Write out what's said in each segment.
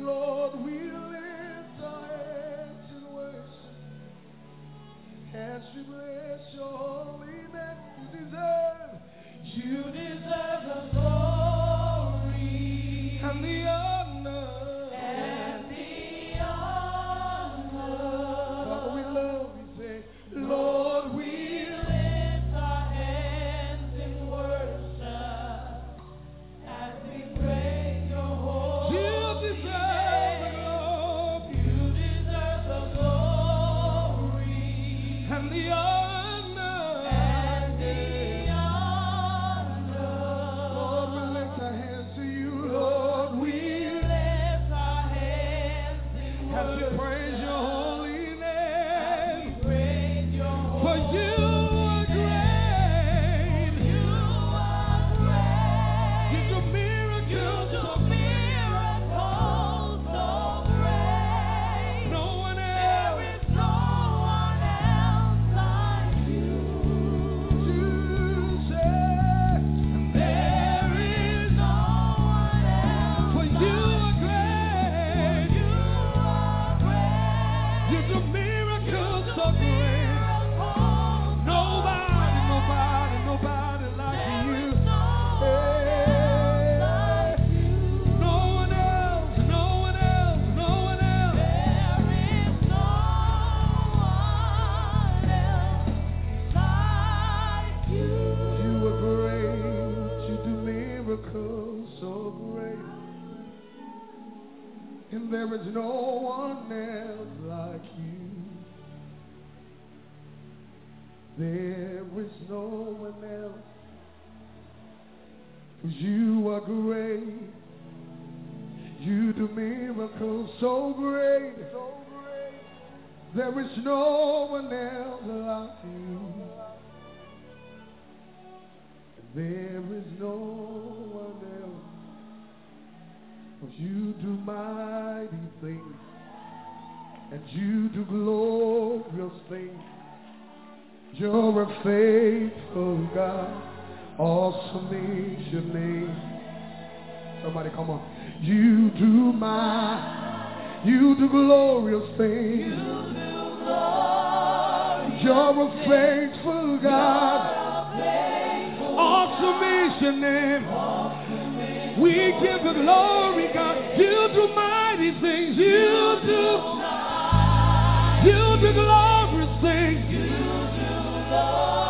Lord, we lift our hands in worship as we bless your holy name. You deserve, you deserve There is no one else. you are great. You do miracles so great. There is no one else like you. There is no one else. you do mighty things. And you do glorious things. You're a faithful God. Awesome is your name. Somebody come on. You do my, you do glorious things. You're a faithful God. Awesome is your name. We give you glory, God. You do mighty things. You do, you do glorious things. You're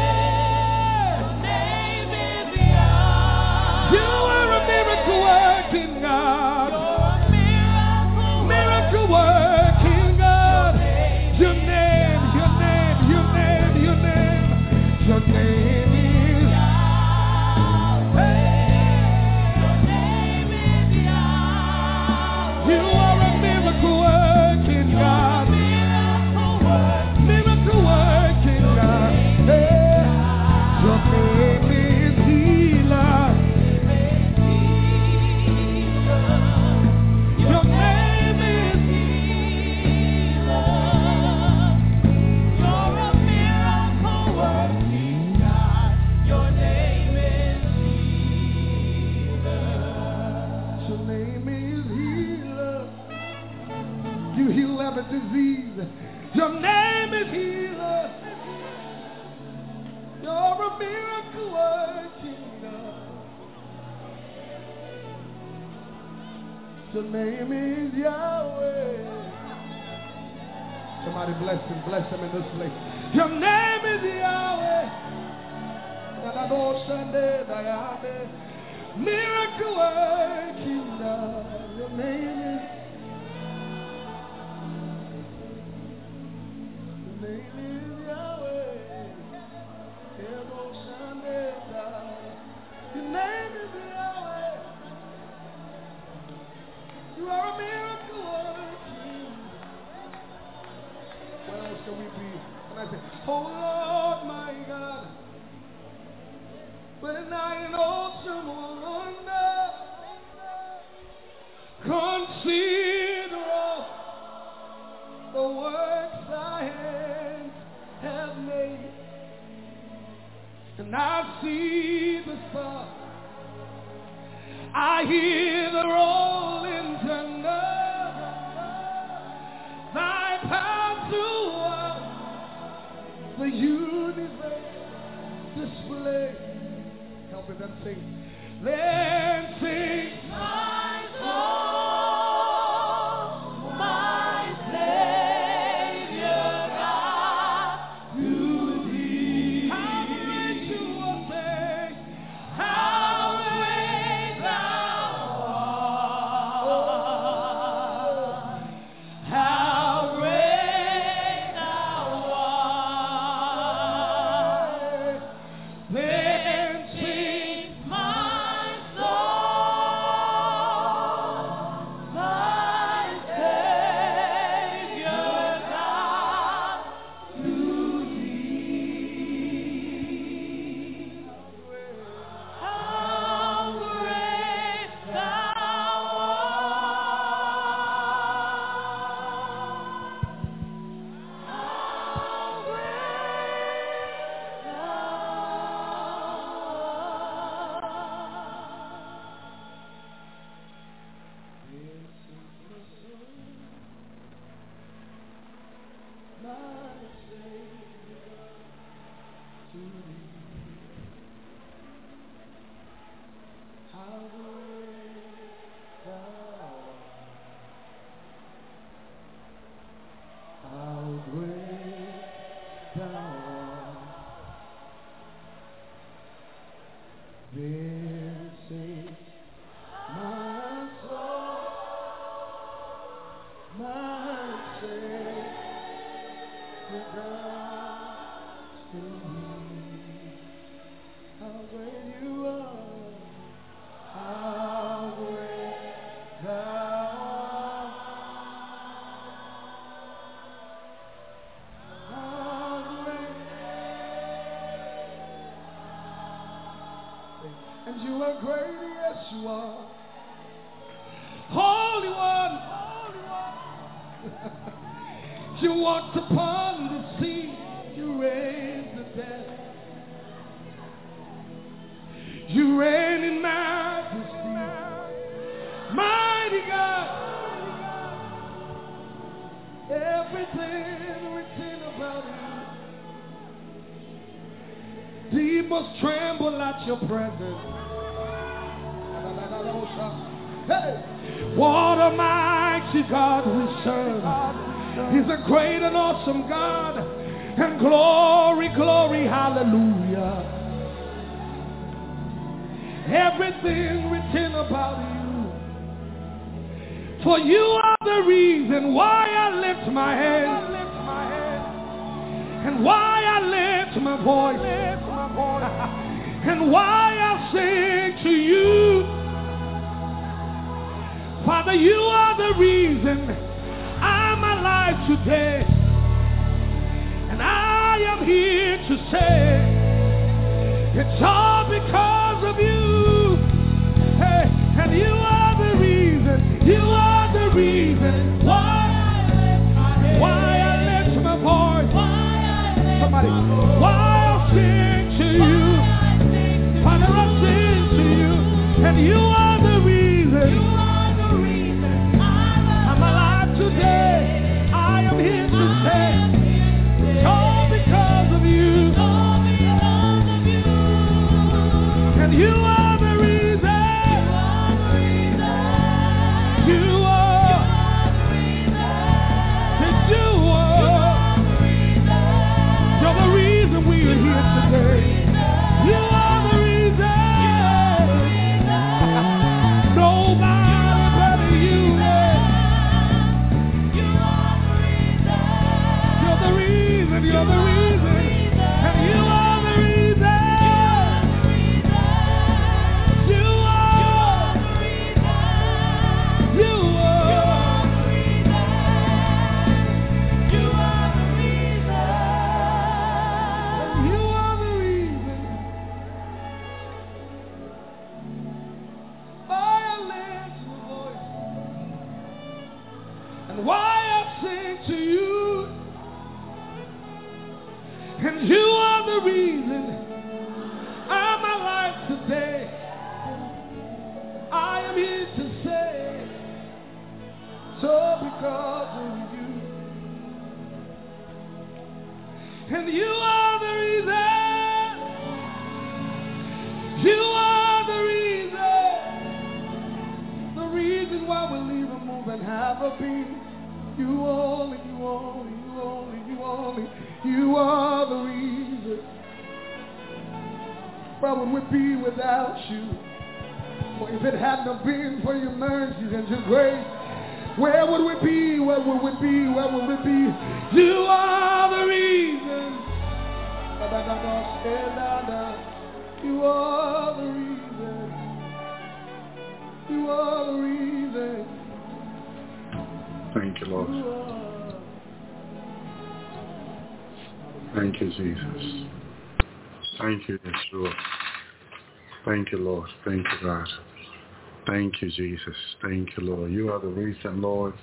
Thank you, Jesus. Thank you, Lord. You are the reason, Lord.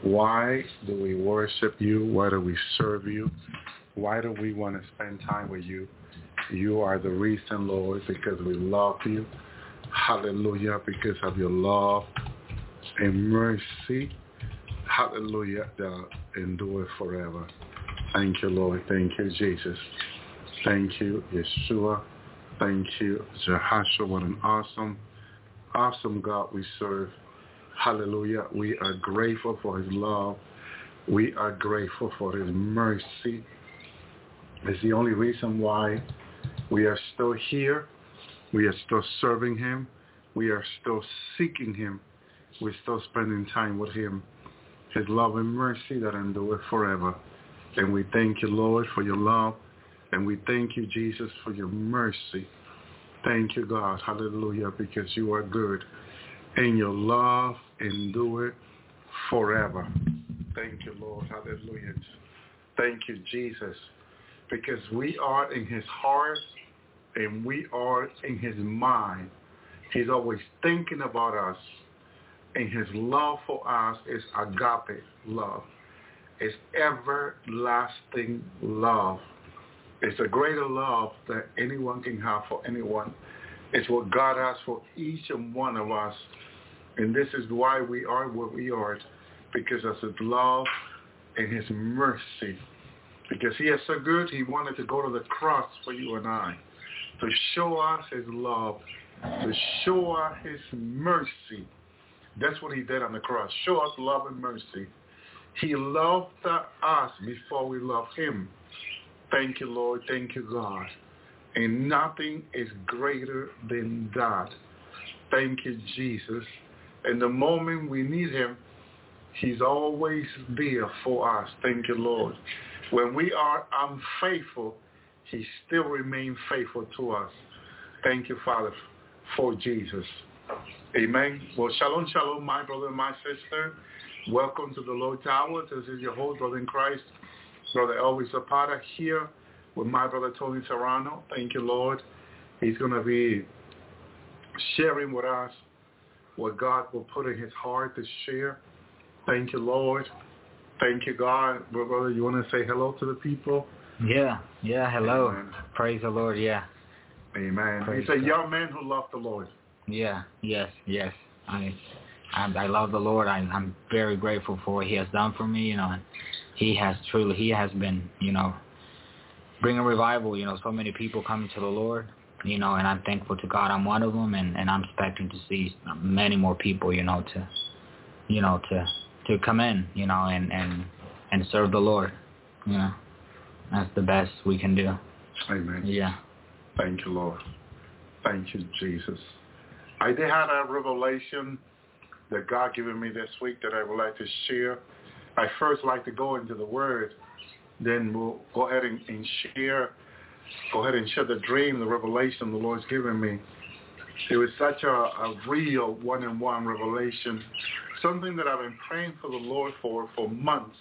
Why do we worship you? Why do we serve you? Why do we want to spend time with you? You are the reason, Lord, because we love you. Hallelujah, because of your love and mercy. Hallelujah, that endure forever. Thank you, Lord. Thank you, Jesus. Thank you, Yeshua. Thank you, Jehoshua. What an awesome, awesome God we serve. Hallelujah. We are grateful for his love. We are grateful for his mercy. It's the only reason why we are still here. We are still serving him. We are still seeking him. We're still spending time with him. His love and mercy that endure forever. And we thank you, Lord, for your love. And we thank you, Jesus, for your mercy. Thank you, God. Hallelujah, because you are good. And your love endure forever. Thank you, Lord. Hallelujah. Thank you, Jesus. Because we are in his heart and we are in his mind. He's always thinking about us. And his love for us is agape love. It's everlasting love. It's a greater love that anyone can have for anyone. It's what God has for each and one of us. And this is why we are where we are, because of his love and his mercy. Because he is so good, he wanted to go to the cross for you and I. to show us his love, to show us his mercy. That's what he did on the cross. Show us love and mercy. He loved us before we loved him. Thank you, Lord. Thank you, God. And nothing is greater than that. Thank you, Jesus. And the moment we need him, he's always there for us. Thank you, Lord. When we are unfaithful, he still remains faithful to us. Thank you, Father, for Jesus. Amen. Well, shalom, shalom, my brother and my sister. Welcome to the Lord's Hour. This is your host, brother in Christ, Brother Elvis Zapata, here with my brother Tony Serrano. Thank you, Lord. He's going to be sharing with us what God will put in his heart to share. Thank you, Lord. Thank you, God. Brother, you want to say hello to the people? Yeah, yeah, hello. Amen. Praise the Lord, yeah. Amen. Praise He's a young man who loved the Lord. Yeah, yes, yes. I I, I love the Lord. I, I'm very grateful for what he has done for me, you know. He has truly, he has been, you know, bringing revival, you know, so many people coming to the Lord, you know, and I'm thankful to God I'm one of them, and, and I'm expecting to see many more people, you know, to, you know, to, to come in, you know, and, and, and serve the Lord, you know. That's the best we can do. Amen. Yeah. Thank you, Lord. Thank you, Jesus. I did have a revelation that God given me this week that I would like to share. I first like to go into the Word, then we'll go ahead and, and share. Go ahead and share the dream, the revelation the Lord's given me. It was such a, a real one-on-one revelation, something that I've been praying for the Lord for for months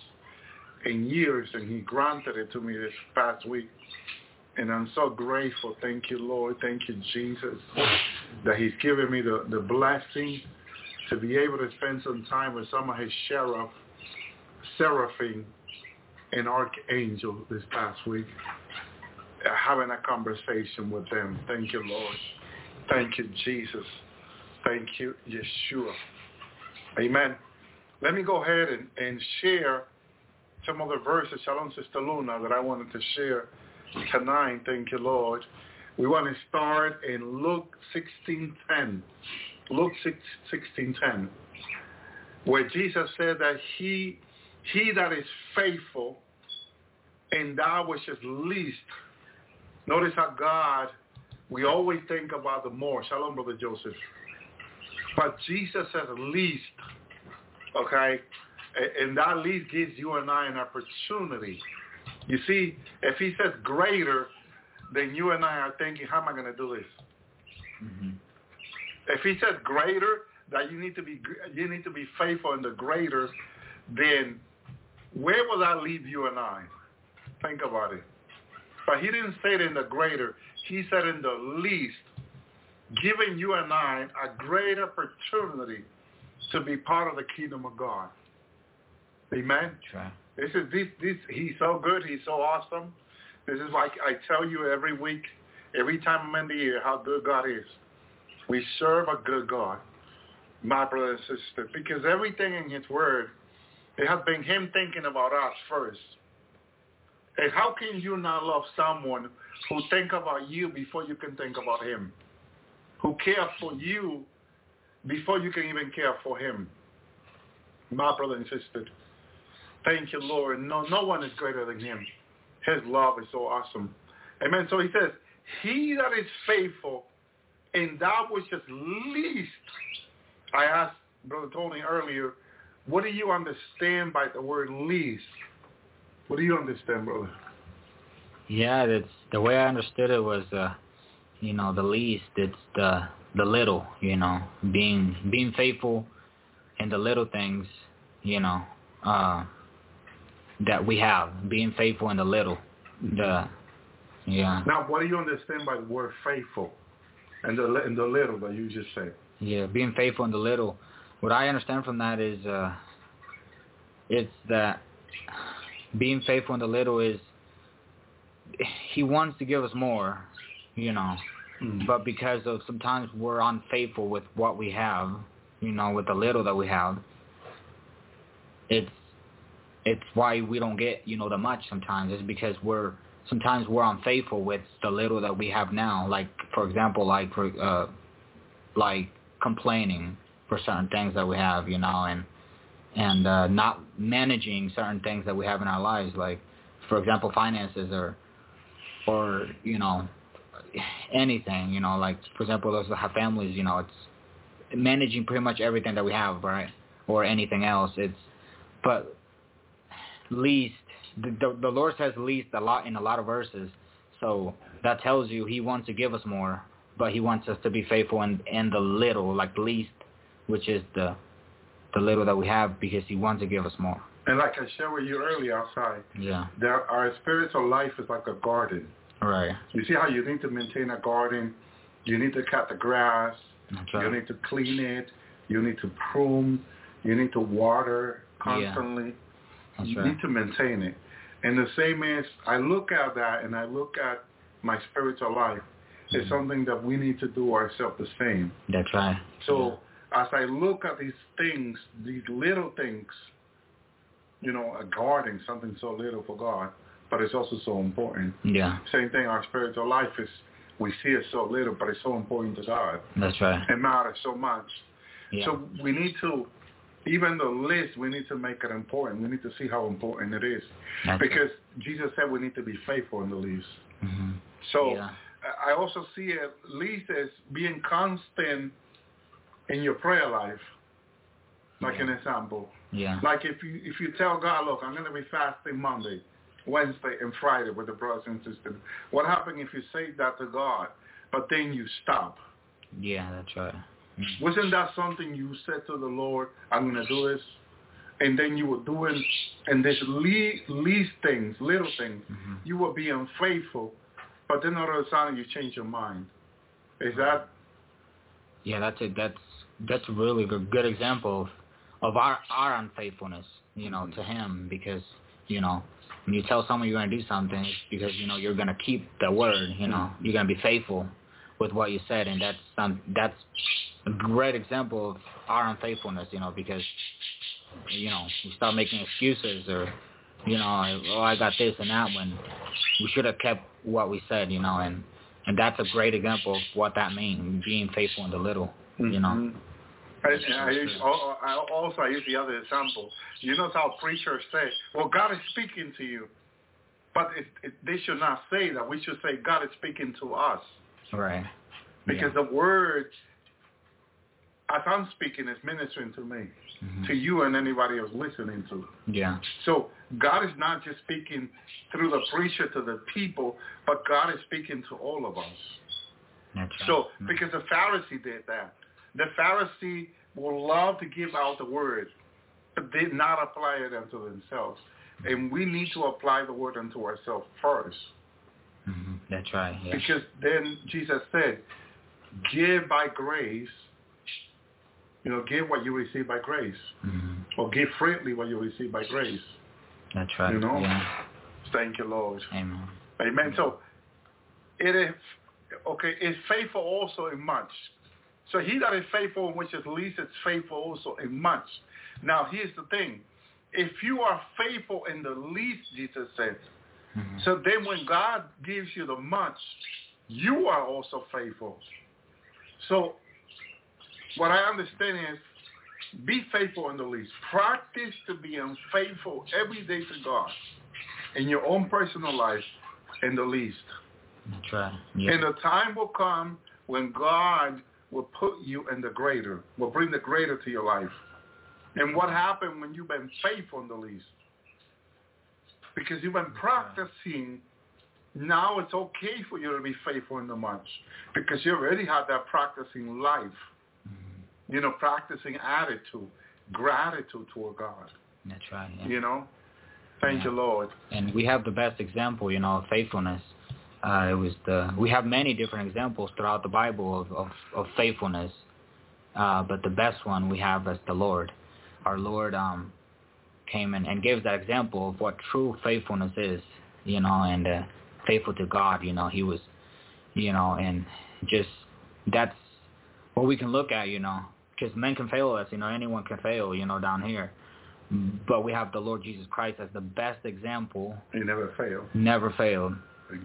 and years, and He granted it to me this past week. And I'm so grateful. Thank you, Lord. Thank you, Jesus, that He's given me the, the blessing to be able to spend some time with some of His sheriff, seraphim, and archangel this past week, uh, having a conversation with them. Thank you, Lord. Thank you, Jesus. Thank you, Yeshua. Amen. Let me go ahead and, and share some of the verses, Shalom Sister Luna, that I wanted to share tonight. Thank you, Lord. We want to start in Luke 16.10. Luke 16.10, where Jesus said that he, he that is faithful and that which is least. Notice how God, we always think about the more. Shalom, Brother Joseph. But Jesus says least, okay? And that least gives you and I an opportunity you see, if he says greater, then you and I are thinking, how am I going to do this? Mm-hmm. If he says greater, that you need to be you need to be faithful in the greater, then where will I leave you and I? Think about it. But he didn't say it in the greater. He said in the least, giving you and I a great opportunity to be part of the kingdom of God. Amen? Sure. This is this this he's so good, he's so awesome. This is like I tell you every week, every time I'm in the year, how good God is. We serve a good God, my brother and sister, because everything in his word, it has been him thinking about us first. And how can you not love someone who think about you before you can think about him? Who cares for you before you can even care for him? My brother and sister. Thank you, Lord. No, no one is greater than him. His love is so awesome. Amen. So he says, he that is faithful in that which is least. I asked Brother Tony earlier, what do you understand by the word least? What do you understand, brother? Yeah, that's the way I understood it was, uh, you know, the least. It's the the little, you know, being being faithful in the little things, you know. Uh, that we have, being faithful in the little. The yeah. Now, what do you understand by the word faithful, and the in the little that you just said? Yeah, being faithful in the little. What I understand from that is, uh, it's that being faithful in the little is he wants to give us more, you know, mm. but because of sometimes we're unfaithful with what we have, you know, with the little that we have, it's it's why we don't get you know the much sometimes is because we're sometimes we're unfaithful with the little that we have now. Like for example, like for uh, like complaining for certain things that we have, you know, and and uh, not managing certain things that we have in our lives, like for example, finances or or you know anything, you know, like for example, those that have families, you know, it's managing pretty much everything that we have, right, or anything else. It's but least the, the the Lord says least a lot in a lot of verses, so that tells you He wants to give us more, but He wants us to be faithful in in the little, like least, which is the the little that we have, because He wants to give us more. And like I shared with you earlier outside, Yeah. there, our spiritual life is like a garden. Right. You see how you need to maintain a garden? You need to cut the grass. That's You need to clean it. You need to prune. You need to water constantly. That's you right. need to maintain it. And the same is, I look at that and I look at my spiritual life. It's Mhm. something that we need to do ourselves the same. That's right. So as I look at these things, these little things, you know, a garden, something so little for God, but it's also so important. Yeah. Same thing, our spiritual life is, we see it so little, but it's so important to God. That's right. It matters so much. Yeah. So we need to, even the list, we need to make it important. We need to see how important it is. That's Because Jesus said we need to be faithful in the least. hmm So yeah. I also see it least as being constant in your prayer life. Like Yeah. an example. Yeah. Like if you if you tell God, look, I'm going to be fasting Monday, Wednesday, and Friday with the brothers and sisters. What happens if you say that to God, but then you stop? Yeah. That's right. Mhm. Wasn't that something you said to the Lord, I'm going to do this? And then you were doing, and this le- least things, little things, Mhm. you were being faithful, but then all of a sudden you change your mind. Is that, Yeah, that's it. That's that's really a good example of, our our unfaithfulness, you know, mm-hmm. to Him because you know when you tell someone you're going to do something, it's because you know you're going to keep the word. You know, mm-hmm. you're going to be faithful with what you said, and that's some that's a great example of our unfaithfulness. You know, because you know we start making excuses or you know, oh I got this and that when we should have kept what we said. You know, and and that's a great example of what that means, being faithful in the little. You know. Mm-hmm. And, and I, use, I also I use the other example. You know how preachers say, well, God is speaking to you. But it, it, they should not say that. We should say God is speaking to us. Right. Because the word, as I'm speaking, is ministering to me, Mhm. to you and anybody else listening to. Yeah. So God is not just speaking through the preacher to the people, but God is speaking to all of us. Right. So because the Pharisee did that. The Pharisee will love to give out the word, but did not apply it unto themselves. And we need to apply the word unto ourselves first. Mhm. That's right. Yeah. Because then Jesus said, give by grace, you know, give what you receive by grace. Mhm. Or give freely what you receive by grace. That's right. You know? Yeah. Thank you, Lord. Amen. Amen. So it is okay, is faithful also in much. So he that is faithful in which is least is faithful also in much. Now here's the thing. If you are faithful in the least, Jesus said, Mhm. so then when God gives you the much, you are also faithful. So what I understand is be faithful in the least. Practice to be unfaithful every day to God in your own personal life in the least. That's right. Yeah. And the time will come when God will put you in the greater, will bring the greater to your life. And what happened when you've been faithful in the least? Because you've been practicing, now it's okay for you to be faithful in the much. Because you already have that practicing life, Mhm. you know, practicing attitude, gratitude toward God, That's right. Yeah. you know. Thank Yeah. you, Lord. and we have the best example, you know, of faithfulness. Uh, it was the we have many different examples throughout the Bible of of, of faithfulness, uh, but the best one we have is the Lord. Our Lord um, came and, and gave that example of what true faithfulness is, you know, and uh, faithful to God. You know, he was, you know, and just that's what we can look at, you know, because men can fail us, you know, anyone can fail, you know, down here. But we have the Lord Jesus Christ as the best example He never fail. never failed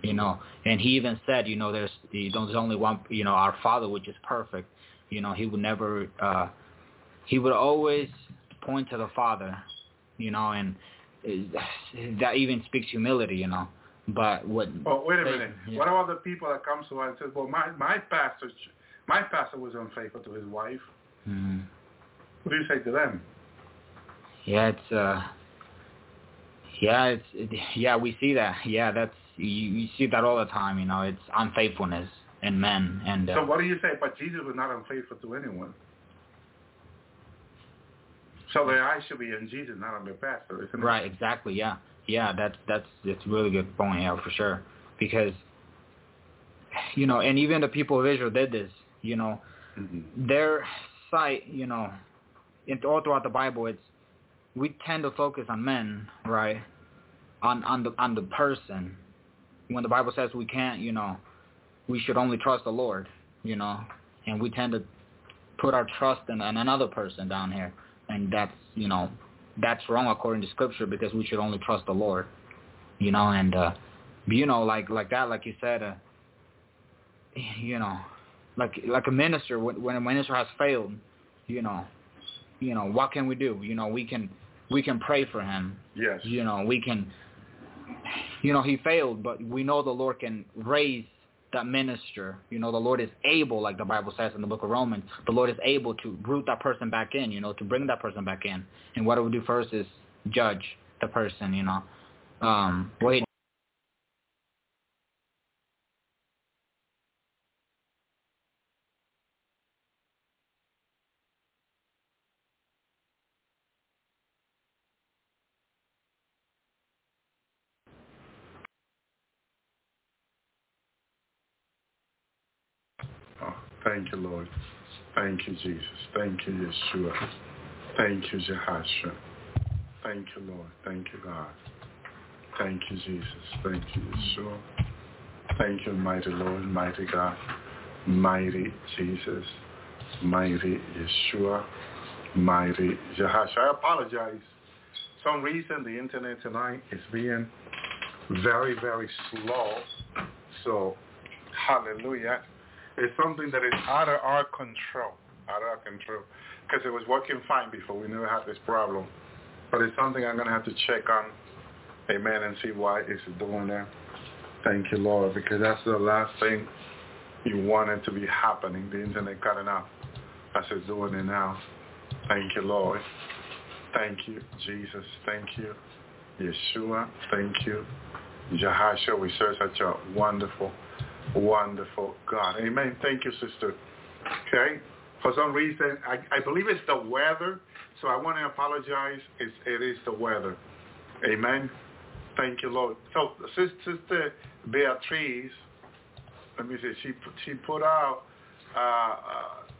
You know, and he even said, you know, there's there's only one, you know, our Father which is perfect. You know, he would never, uh he would always point to the Father. You know, and that even speaks humility. You know, but what? Oh, wait a they- minute. yeah. What about the people that come to us and says, "Well, my my pastor, my pastor was unfaithful to his wife." Mhm. What do you say to them? Yeah, it's uh yeah, it's it, yeah, we see that. Yeah, that's you, you see that all the time, you know, it's unfaithfulness in men and uh, So what do you say? But Jesus was not unfaithful to anyone. So their eyes should be on Jesus, not on their pastor, isn't it? right, exactly, yeah. Yeah, that's that's that's a really good point, yeah, for sure. Because you know, and even the people of Israel did this, you know, Mhm. their sight, you know, in, all throughout the Bible, it's we tend to focus on men, right? On on the on the person. When the Bible says we can't, you know, we should only trust the Lord, you know, and we tend to put our trust in, in another person down here, and that's you know that's wrong according to Scripture because we should only trust the Lord, you know, and uh, you know like like that, like you said, uh, you know, like like a minister when when a minister has failed, you know, you know what can we do? You know we can we can pray for him. Yes. You know we can, you know he failed, but we know the Lord can raise that minister. You know the Lord is able, like the Bible says in the book of Romans, the Lord is able to root that person back in. You know to bring that person back in. And what do we do first is judge the person. You know, um, well he Oh, thank you, Jesus. Thank you, Yeshua. Thank you, Jehoshua. Thank you, Lord. Thank you, God. Thank you, Jesus. Thank you, Yeshua. Thank you, mighty Lord, mighty God, mighty Jesus, mighty Yeshua, mighty Jehoshua. I apologize. Some reason the internet tonight is being very, very slow. So, hallelujah. It's something that is out of our control, out of our control, because it was working fine before. We never had this problem. But it's something I'm going to have to check on, amen, and see why it's doing that. Thank you, Lord, because that's the last thing you wanted to be happening, the internet cutting off as it's doing it now. Thank you, Lord. Thank you, Jesus. Thank you, Yeshua. Thank you, Jehoshua. We serve such a wonderful, wonderful God. Amen. Thank you, sister. Okay. For some reason, I, I believe it's the weather, so I want to apologize. It's, it is the weather. Amen. Thank you, Lord. So, Sister Beatrice, let me see, she, she put out uh, uh,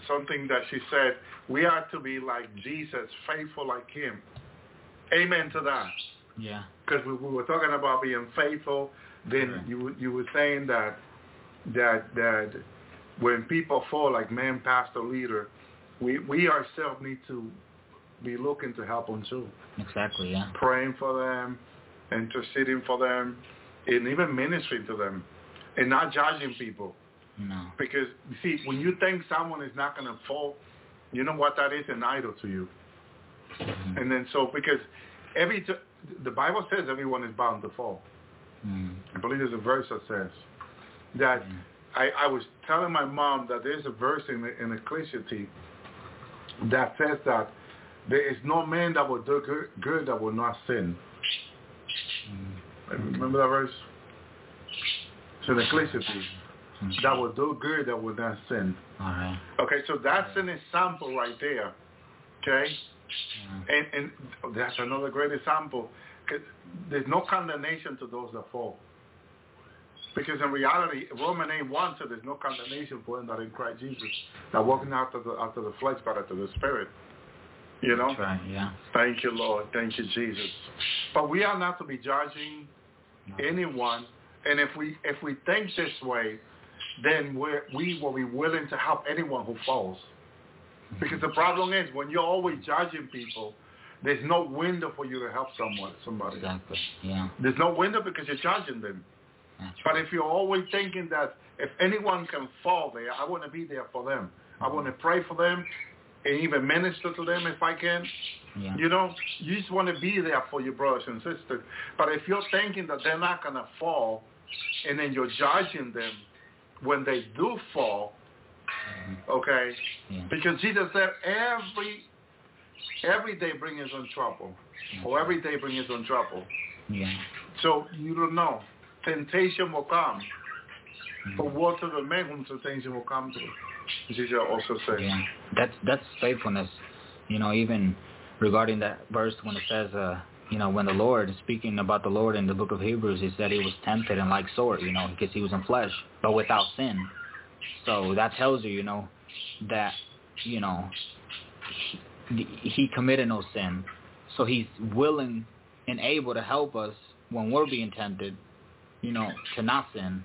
something that she said, we are to be like Jesus, faithful like him. Amen to that. yeah Because we, we were talking about being faithful, then Right. you you were saying that that that when people fall like man, pastor, leader, we we ourselves need to be looking to help them too, exactly yeah praying for them, interceding for them, and even ministering to them, and not judging people. no Because you see, when you think someone is not going to fall, you know what that is an idol to you. Mhm. And then so because every t- the Bible says everyone is bound to fall. Mm. I believe there's a verse that says that Mm. I, I was telling my mom that there's a verse in in Ecclesiastes that says that there is no man that will do good, good that will not sin. Mm. Remember that verse? It's in Ecclesiastes. Mm. That will do good that will not sin. all right Okay, so that's an example right there. Okay? And, and that's another great example. There's no condemnation to those that fall. Because in reality, Roman 8 1 said there's no condemnation for him that in Christ Jesus. That walking after the after the flesh, but after the spirit. You know? That's right yeah Thank you, Lord. Thank you, Jesus. But we are not to be judging No. anyone. And if we if we think this way, then we're, we will be willing to help anyone who falls. Because the problem is when you're always judging people, there's no window for you to help someone, somebody. exactly yeah There's no window because you're judging them. But if you're always thinking that if anyone can fall there, I want to be there for them. I mm-hmm. want to pray for them and even minister to them if I can. yeah. You know, you just want to be there for your brothers and sisters. But if you're thinking that they're not going to fall and then you're judging them when they do fall, mm-hmm. okay, yeah. because Jesus said every every day brings his own trouble or every day brings his own trouble. yeah. So you don't know. Temptation will come. But what to the man whom temptation will come to? Jesus also said. Yeah, that's that's faithfulness. You know, even regarding that verse when it says, uh, you know, when the Lord speaking about the Lord in the book of Hebrews, he said he was tempted in like sort, you know, because he was in flesh, but without sin. So that tells you, you know, that you know he committed no sin. So he's willing and able to help us when we're being tempted, you know, to not sin.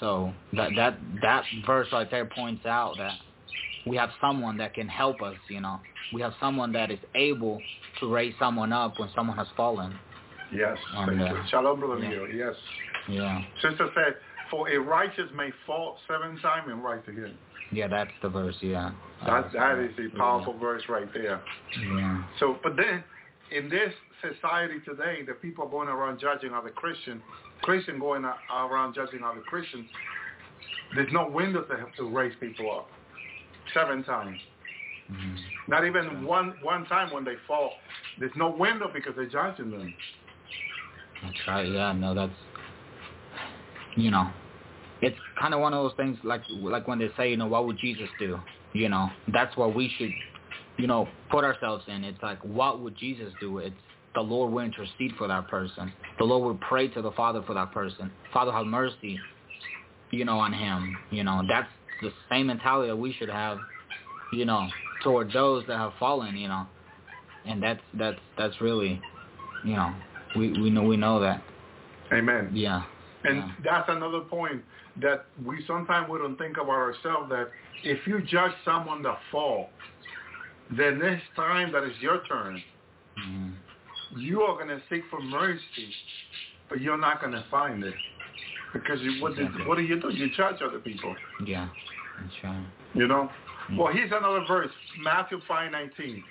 So that that that verse right there points out that we have someone that can help us, you know. We have someone that is able to raise someone up when someone has fallen. Yes. And, thank you. uh, Shalom, brother yeah. Leo. Yes. Yeah. Sister said, for a righteous may fall seven times and rise again. Yeah, that's the verse, yeah. That, that is a Yeah. powerful verse right there. Yeah. So, but then in this society today, the people going around judging other Christian, Christian going around judging other Christians. There's no window to have to raise people up. Seven times. Mhm. Not even one one time when they fall. There's no window because they're judging them. That's right. Yeah, no, that's you know, it's kind of one of those things like like when they say, you know, what would Jesus do? You know, that's what we should, you know, put ourselves in. It's like, what would Jesus do? It's the Lord will intercede for that person. The Lord will pray to the Father for that person. Father, have mercy, you know, on him. You know, that's the same mentality that we should have, you know, toward those that have fallen. You know, and that's that's that's really, you know, we we know we know that. Amen. Yeah. And yeah. that's another point that we sometimes we don't think about ourselves that if you judge someone that fall, the next time that is your turn, Mhm. You are going to seek for mercy, but you're not going to find it. Because you, what, did, Exactly. what do you do? You judge other people, Yeah. That's right. you know? Well, here's another verse, Matthew 5:19.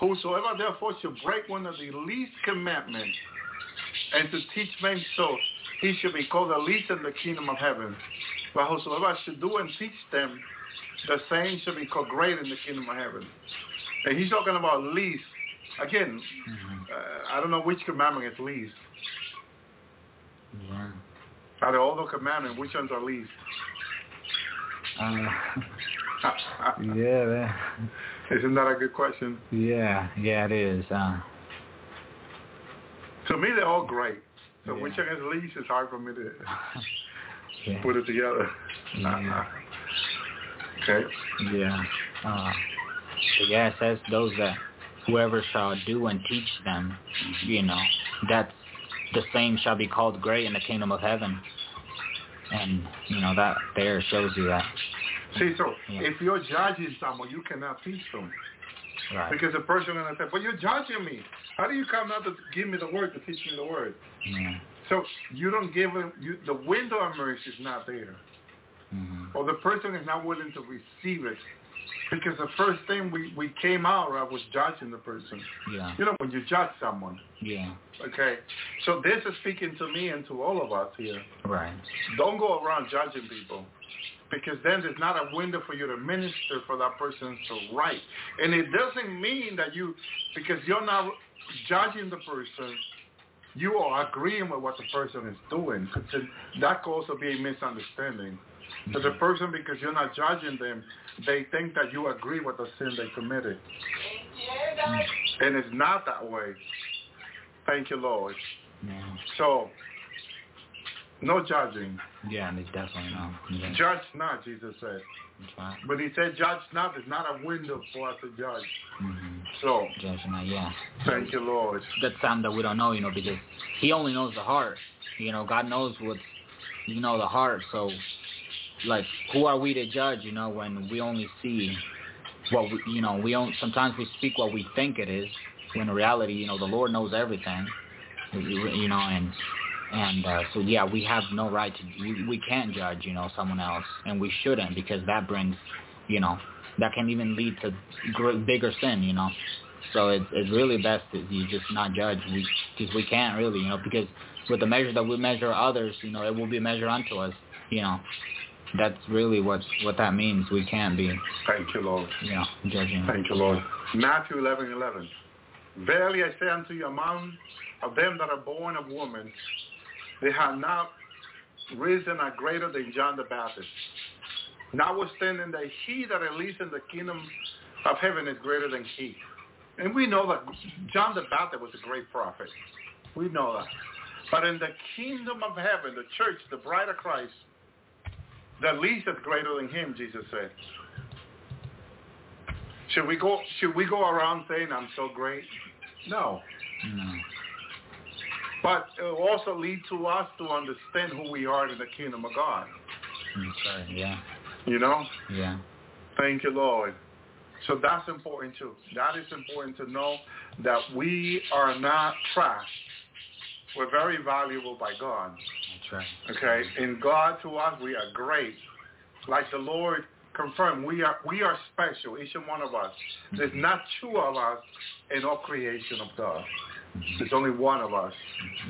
Whosoever therefore should break one of the least commandments and to teach men so, he should be called the least in the kingdom of heaven. But whosoever should do and teach them, the same shall be called great in the kingdom of heaven. And he's talking about least. Again, Mhm. uh, I don't know which commandment is least. Yeah. Out of all the commandments, which ones are least? Uh, yeah. Isn't that a good question? yeah. Yeah. It is. Uh, To me, they're all great. So Yeah. which one is least is hard for me to yeah. put it together. Yeah. Okay. Yeah. Uh, it says those that whoever shall do and teach them, you know, that the same shall be called great in the kingdom of heaven. And you know that there shows you that. See, so Yeah. if you're judging someone, you cannot teach them. Right. Because the person going to say, but you're judging me. How do you come out to give me the word, to teach me the word? Yeah. So you don't give them, you, the window of mercy is not there. hmm Or the person is not willing to receive it. Because the first thing we, we came out of was judging the person. Yeah. You know, when you judge someone. Yeah. Okay. So this is speaking to me and to all of us here. Right. Don't go around judging people. Because then there's not a window for you to minister for that person to right. And it doesn't mean that you, because you're not judging the person, you are agreeing with what the person is doing. that could also be a misunderstanding. So a person, because you're not judging them, they think that you agree with the sin they committed. And it's not that way. Thank you, Lord. Yeah. So, no judging. Yeah, and it's definitely not. Yeah. Judge not, Jesus said. Right. But he said judge not. There's not a window for us to judge. hmm So, Judgment, yeah. thank you, Lord. That's something that we don't know, you know, because He only knows the heart. You know, God knows what's, you know, the heart. So, like, who are we to judge? You know, when we only see what we, you know, we don't. Sometimes we speak what we think it is, when in reality, you know, the Lord knows everything. You know, and and uh, so yeah, we have no right to we, we can't judge you know someone else, and we shouldn't because that brings you know that can even lead to gr- bigger sin you know. So it's it's really best that you just not judge we because we can't really you know because with the measure that we measure others you know it will be measured unto us you know that's really what what that means. We can't be, Thank you, Lord. know, judging. Thank you, Lord. Matthew 11, 11. Verily I say unto you, among of them that are born of woman, they have not risen are greater than John the Baptist. Notwithstanding that he that is least in the kingdom of heaven is greater than he. And we know that John the Baptist was a great prophet. We know that. But in the kingdom of heaven, the church, the bride of Christ, the least is greater than him, Jesus said. Should we go should we go around saying I'm so great? No. No. But it will also lead to us to understand who we are in the kingdom of God. Right. Yeah. You know? Yeah. Thank you, Lord. So that's important too. That is important to know that we are not trash. We're very valuable by God. That's right. Okay? In God to us we are great. Like the Lord confirmed, we are we are special, each and one of us. There's mm-hmm. not two of us in all creation of God. Mm-hmm. There's only one of us.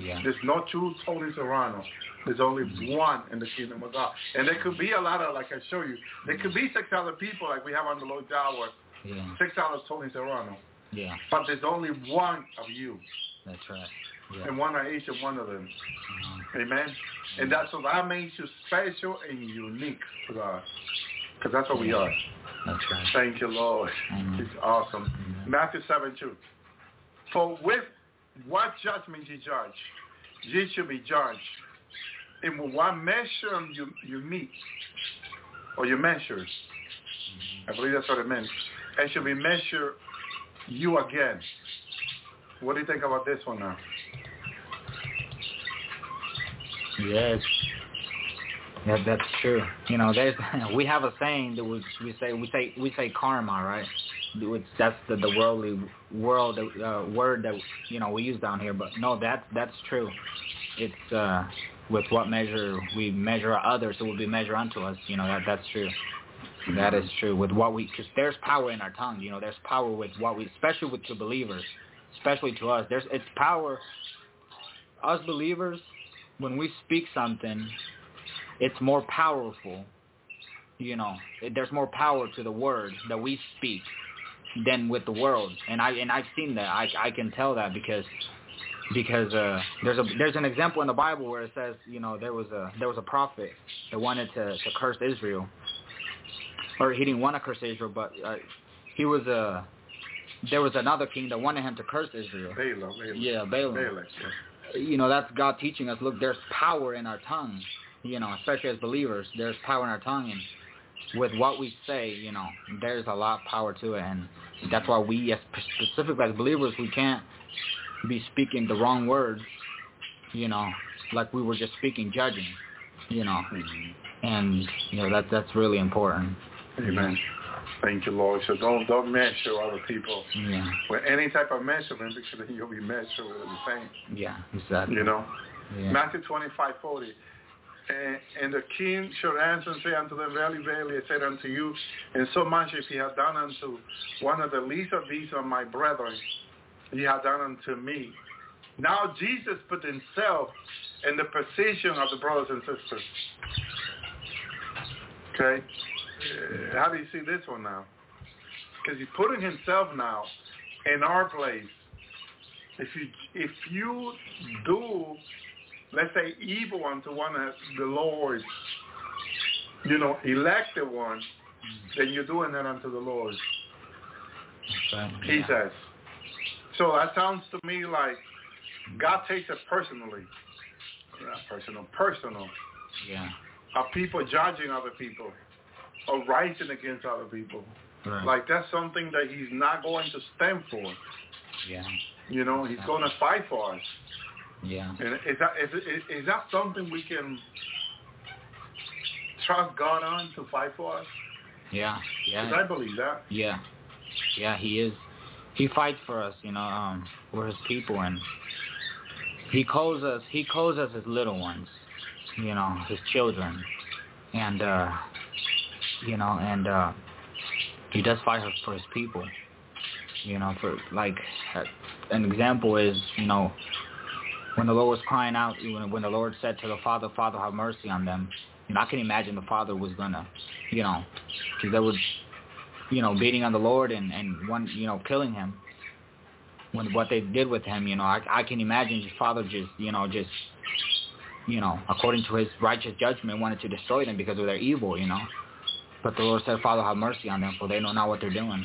Yeah. There's no two Tony Serrano. There's only one in the kingdom of God. And there could be a lot of, like I show you, there could be six other people like we have on the Lord's Hour, Yeah. six other Tony Serrano. Yeah. But there's only one of you, That's right. Yeah. and one of each and one of them. Uh-huh. Amen? And that's what that makes you special and unique to God. Because that's what we are. That's right. Thank you, Lord. Mhm. It's awesome. Mhm. Matthew 7, 2. For with what judgment you judge, ye shall be judged. And with what measure you, you meet, or you measure, I believe that's what it meant, it shall be measured you again. What do you think about this one now? Yes. That that's true. You know, there's we have a saying that we we say we say we say karma, right? That's the the worldly world uh, word that you know we use down here, but no, that that's true. It's uh with what measure we measure others, it will be measured unto us. You know that that's true. That is true. With what we, because there's power in our tongue. You know, there's power with what we, especially with the believers, especially to us. There's it's power. Us believers, when we speak something, it's more powerful. You know, there's more power to the word that we speak than with the world. And I and I've seen that. I I can tell that because because uh there's a there's an example in the Bible where it says, you know, there was a there was a prophet that wanted to to curse Israel. Or he didn't want to curse Israel, but uh, he was a there was another king that wanted him to curse Israel. Balaam. Balaam. Yeah, Balaam Balak, yeah. You know, that's God teaching us, look, there's power in our tongue, you know, especially as believers, there's power in our tongue, and with what we say, you know, there's a lot of power to it, and that's why we, as specifically as believers, we can't be speaking the wrong words, you know, like we were just speaking, judging, you know, Mhm. and, you know, that that's really important. Amen. Thank you, Lord. So don't don't measure other people Yeah, with any type of measurement because then you'll be measured with the same. yeah, exactly. You know. Yeah. Matthew twenty five forty. And, and the king should answer and say unto them, Verily, verily, I said unto you, and so much if ye have done unto one of the least of these of my brethren, ye have done unto me. Now Jesus put himself in the position of the brothers and sisters. Okay? Uh, How do you see this one now? Because he's putting himself now in our place. If you if you do, let's say, evil unto one of the Lord, you know, elected one, then you're doing that unto the Lord. Right. He says. So that sounds to me like God takes it personally. Not personal, personal. Yeah. Of people judging other people or rising against other people. Right. Like that's something that he's not going to stand for. yeah. You know, he's going to fight for us. Yeah. And is that is, is, is that something we can trust God on to fight for us? Yeah. Yeah. I believe that. Yeah, yeah, he is. He fights for us, you know. Um, we're his people, and He calls us. He calls us his little ones, you know, his children, and uh, you know, and uh, he does fight for his people. You know, for like an example is, you know, when the Lord was crying out, when, when the Lord said to the Father, Father, have mercy on them, you know, I can imagine the Father was gonna, you know, because they were, you know, beating on the Lord and and one, you know, killing him. When what they did with him, you know, I I can imagine his Father just, you know, just, you know, according to his righteous judgment, wanted to destroy them because of their evil, you know. But the Lord said, Father, have mercy on them, for they know not what they're doing.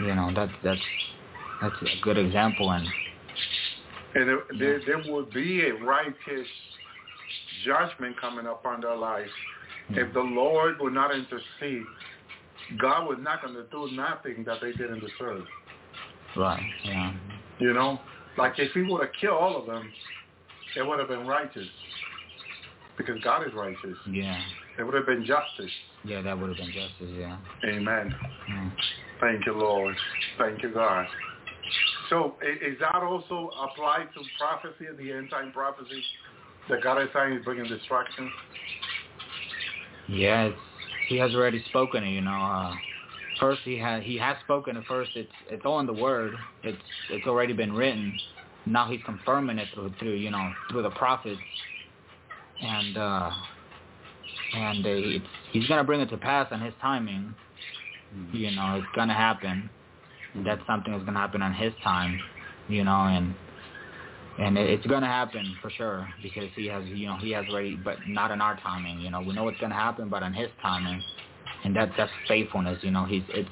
You know, that that's that's a good example, and and it, there there would be a righteous judgment coming upon their life yeah. if the Lord would not intercede. God was not going to do nothing that they didn't deserve. right, yeah, You know, like if He would have killed all of them, it would have been righteous because God is righteous. yeah, It would have been justice. yeah, that would have been justice, yeah. Amen. Mm. Thank you, Lord. Thank you, God. So is that also applied to prophecy the end time prophecy? That God is saying is bringing destruction? Yes, he has already spoken it. You know, uh, first he has he has spoken it. First, it's it's all in the word. It's it's already been written. Now he's confirming it through through you know through the prophets, and uh, and uh, it's, he's gonna bring it to pass on his timing. You know, it's gonna happen. That's something that's gonna happen on his time. You know, and and it's gonna happen for sure because he has you know he has already but not in our timing you know we know it's gonna happen but on his timing and that's that's faithfulness you know he's it's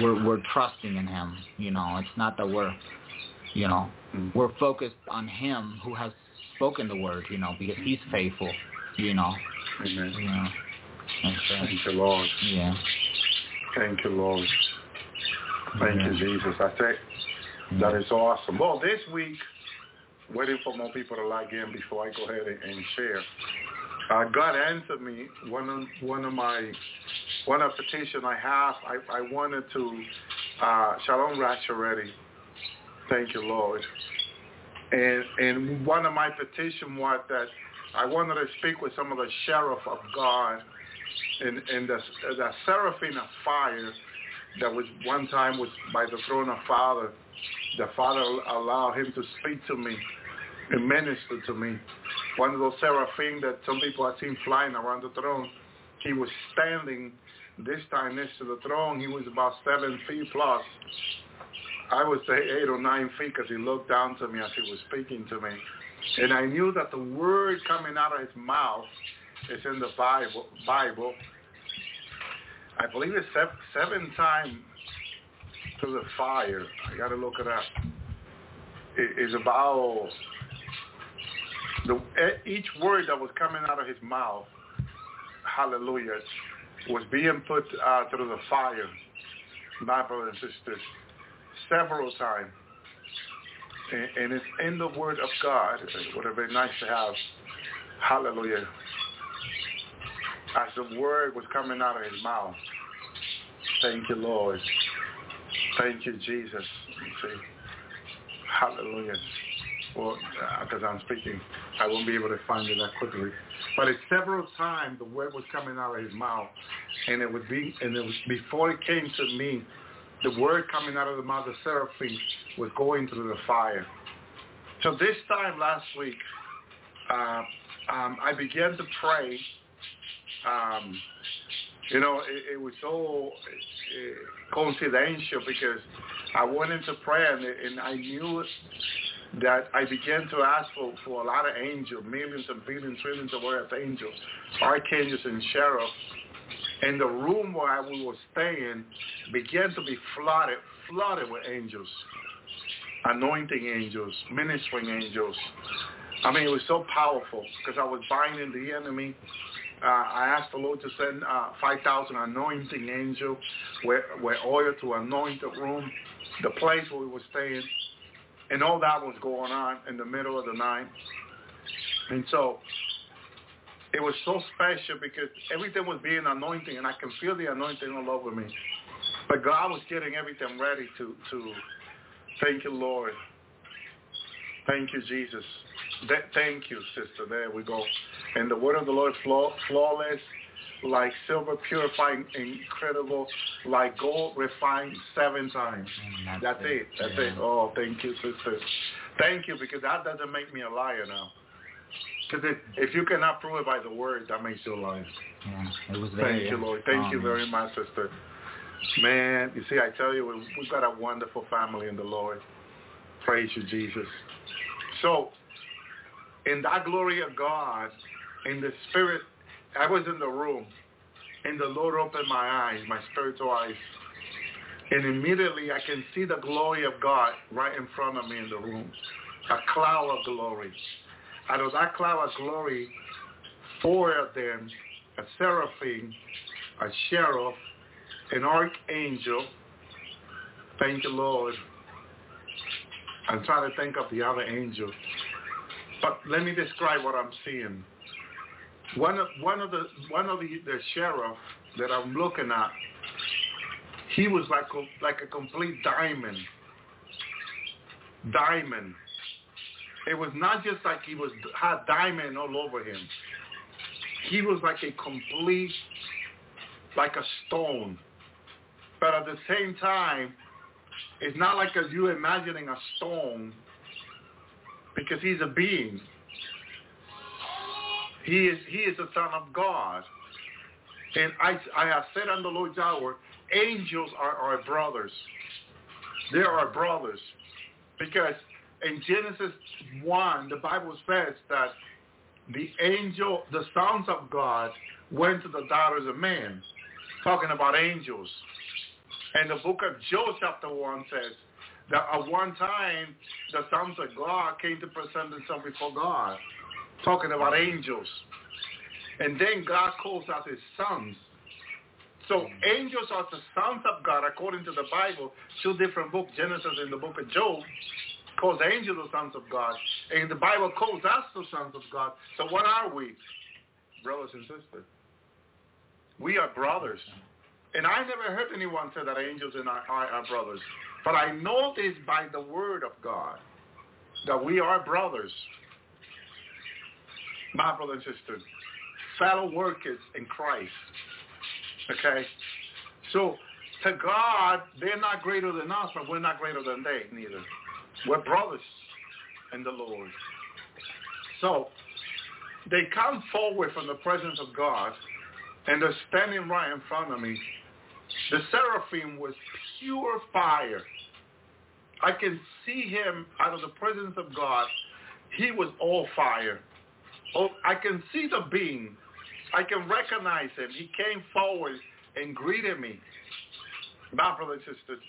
we're we're trusting in him you know it's not that we're you know Mm. we're focused on him who has spoken the word you know because he's faithful you know Amen. you and Thank you, Lord. yeah Thank you, Lord. Thank you, Yeah. Jesus. I think that is awesome. Well, this week, waiting for more people to log in before I go ahead and, share. Uh, God answered me one of one of my one of petition I have. I, I wanted to uh, Shalom Rash already. Thank you, Lord. And and one of my petition was that I wanted to speak with some of the sheriff of God and the the seraphim of fire that was one time was by the throne of Father. The Father allowed him to speak to me and minister to me. One of those seraphim that some people have seen flying around the throne. He was standing this time next to the throne. He was about seven feet plus. I would say eight or nine feet because he looked down to me as he was speaking to me. And I knew that the word coming out of his mouth is in the Bible. Bible. I believe it's seven, seven times to the fire. I got to look it up. It is about the each word that was coming out of his mouth. Hallelujah, was being put uh, through the fire, my brothers and sisters, several times. And, and it's in the Word of God. It would have been nice to have. Hallelujah as the word was coming out of his mouth. Thank you, Lord. Thank you, Jesus. You see, hallelujah. Well, uh, because I'm speaking, I won't be able to find it that quickly. But it's several times the word was coming out of his mouth, and it would be, and it was before it came to me, the word coming out of the mouth of seraphim was going through the fire. So this time last week, uh, um, I began to pray um, you know, it, it was so uh, coincidental because I went into prayer and, and I knew that I began to ask for, for a lot of angels, millions and billions, trillions of earth angels, archangels and sheriffs. And the room where we were staying began to be flooded, flooded with angels, anointing angels, ministering angels. I mean, it was so powerful because I was binding the enemy. Uh, I asked the Lord to send uh, 5,000 anointing angels with, with oil to anoint the room, the place where we were staying. And all that was going on in the middle of the night. And so it was so special because everything was being anointing and I can feel the anointing all over me. But God was getting everything ready to, to thank you, Lord. Thank you, Jesus. Th- thank you, sister. There we go. And the word of the Lord flaw- flawless, like silver purifying, incredible, like gold refined seven times. Mm, That's it. That's Yeah. it. Oh, thank you, sister. Thank you, because that doesn't make me a liar now. Because if you cannot prove it by the word, that makes you a liar. Yeah, it was very. Thank you, Lord. Thank um, you very much, sister. Man, you see, I tell you, we- we've got a wonderful family in the Lord. Praise you, Jesus. So, in that glory of God, in the spirit, I was in the room, and the Lord opened my eyes, my spiritual eyes, and immediately I can see the glory of God right in front of me in the room, a cloud of glory. Out of that cloud of glory, four of them, a seraphim, a cherub, an archangel. Thank you, Lord. I'm trying to think of the other angel. But let me describe what I'm seeing. One of one of the one of the, the sheriff that I'm looking at, he was like a, like a complete diamond. Diamond. It was not just like he was had diamond all over him. He was like a complete, like a stone. But at the same time, it's not like as you imagining a stone because he's a being. He is he is the son of God. And I I have said on the Lord's hour, angels are our brothers. They are our brothers. Because in Genesis 1, the Bible says that the angel, the sons of God, went to the daughters of men, talking about angels. And the book of Job chapter 1 says that at one time the sons of God came to present themselves before God, talking about angels. And then God calls out his sons. So angels are the sons of God according to the Bible, two different books, Genesis and the book of Job calls angels the sons of God. And the Bible calls us the sons of God. So what are we? Brothers and sisters. We are brothers. And I never heard anyone say that angels and I are, brothers. But I know this by the word of God, that we are brothers. My brother and sister, fellow workers in Christ. Okay? So to God, they're not greater than us, but we're not greater than they neither. We're brothers in the Lord. So they come forward from the presence of God, and they're standing right in front of me. The seraphim was pure fire. I can see him out of the presence of God. He was all fire. Oh, I can see the being. I can recognize him. He came forward and greeted me. My brothers and sisters,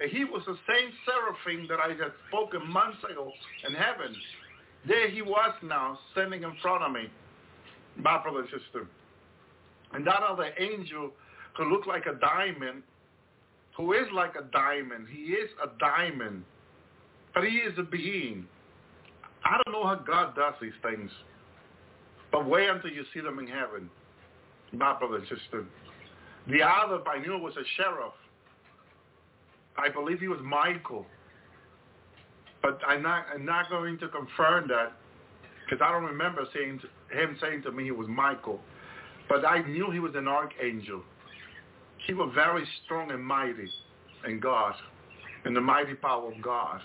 and he was the same seraphim that I had spoken months ago in heaven. There he was now, standing in front of me, my brother and sister. And that other angel who looked like a diamond, who is like a diamond. He is a diamond, but he is a being. I don't know how God does these things, but wait until you see them in heaven, my brother and sister. The other, I knew was a sheriff. I believe he was Michael. But I'm not, I'm not going to confirm that because I don't remember saying to, him saying to me he was Michael. But I knew he was an archangel. He was very strong and mighty in God, in the mighty power of God.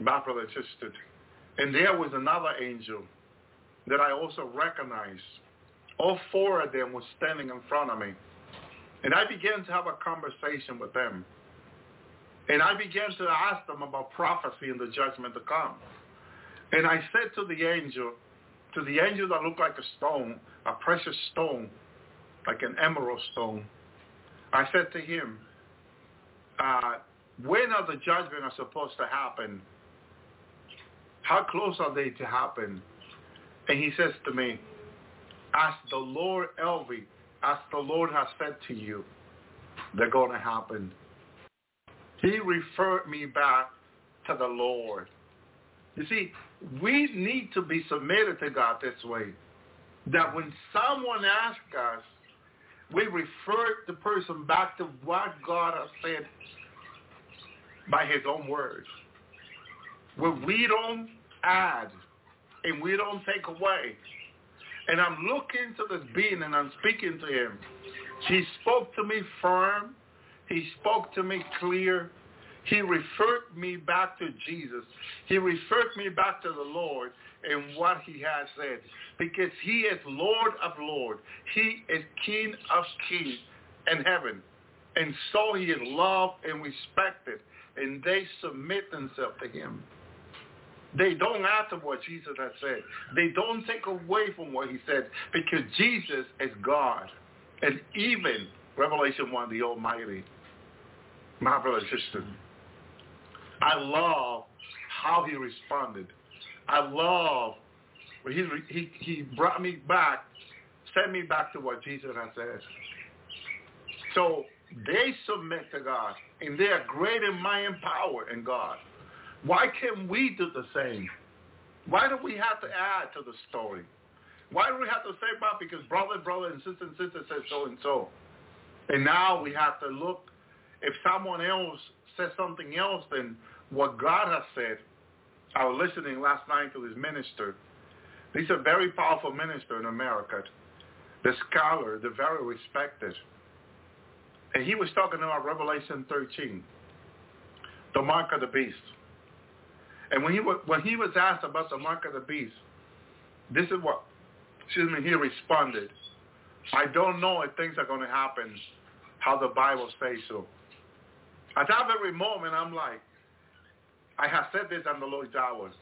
Brother and. And there was another angel that I also recognized. All four of them were standing in front of me. And I began to have a conversation with them. And I began to ask them about prophecy and the judgment to come. And I said to the angel, to the angel that looked like a stone, a precious stone, like an emerald stone, I said to him, uh, when are the judgment are supposed to happen? How close are they to happen? And he says to me, as the Lord, Elvi, as the Lord has said to you, they're going to happen. He referred me back to the Lord. You see, we need to be submitted to God this way. That when someone asks us, we refer the person back to what God has said by his own words. When we don't add and we don't take away. And I'm looking to this being and I'm speaking to him. He spoke to me firm. He spoke to me clear. He referred me back to Jesus. He referred me back to the Lord and what he has said. Because he is Lord of Lords. He is King of Kings in heaven. And so he is loved and respected. And they submit themselves to him. They don't to what Jesus has said. They don't take away from what he said because Jesus is God. And even Revelation 1, the Almighty. My brother sister, I love how he responded. I love he, he, he brought me back, sent me back to what Jesus has said. So they submit to God, and they are great in and power in God. Why can't we do the same? Why do we have to add to the story? Why do we have to say about because brother, brother, and sister, and sister said so and so? And now we have to look, if someone else says something else than what God has said, I was listening last night to this minister. He's a very powerful minister in America, the scholar, the very respected. And he was talking about Revelation 13, the mark of the beast. And when he was, when he was asked about the mark of the beast, this is what, excuse me, he responded. I don't know if things are going to happen how the Bible says so. At that very moment, I'm like, I have said this on the Lord's hours.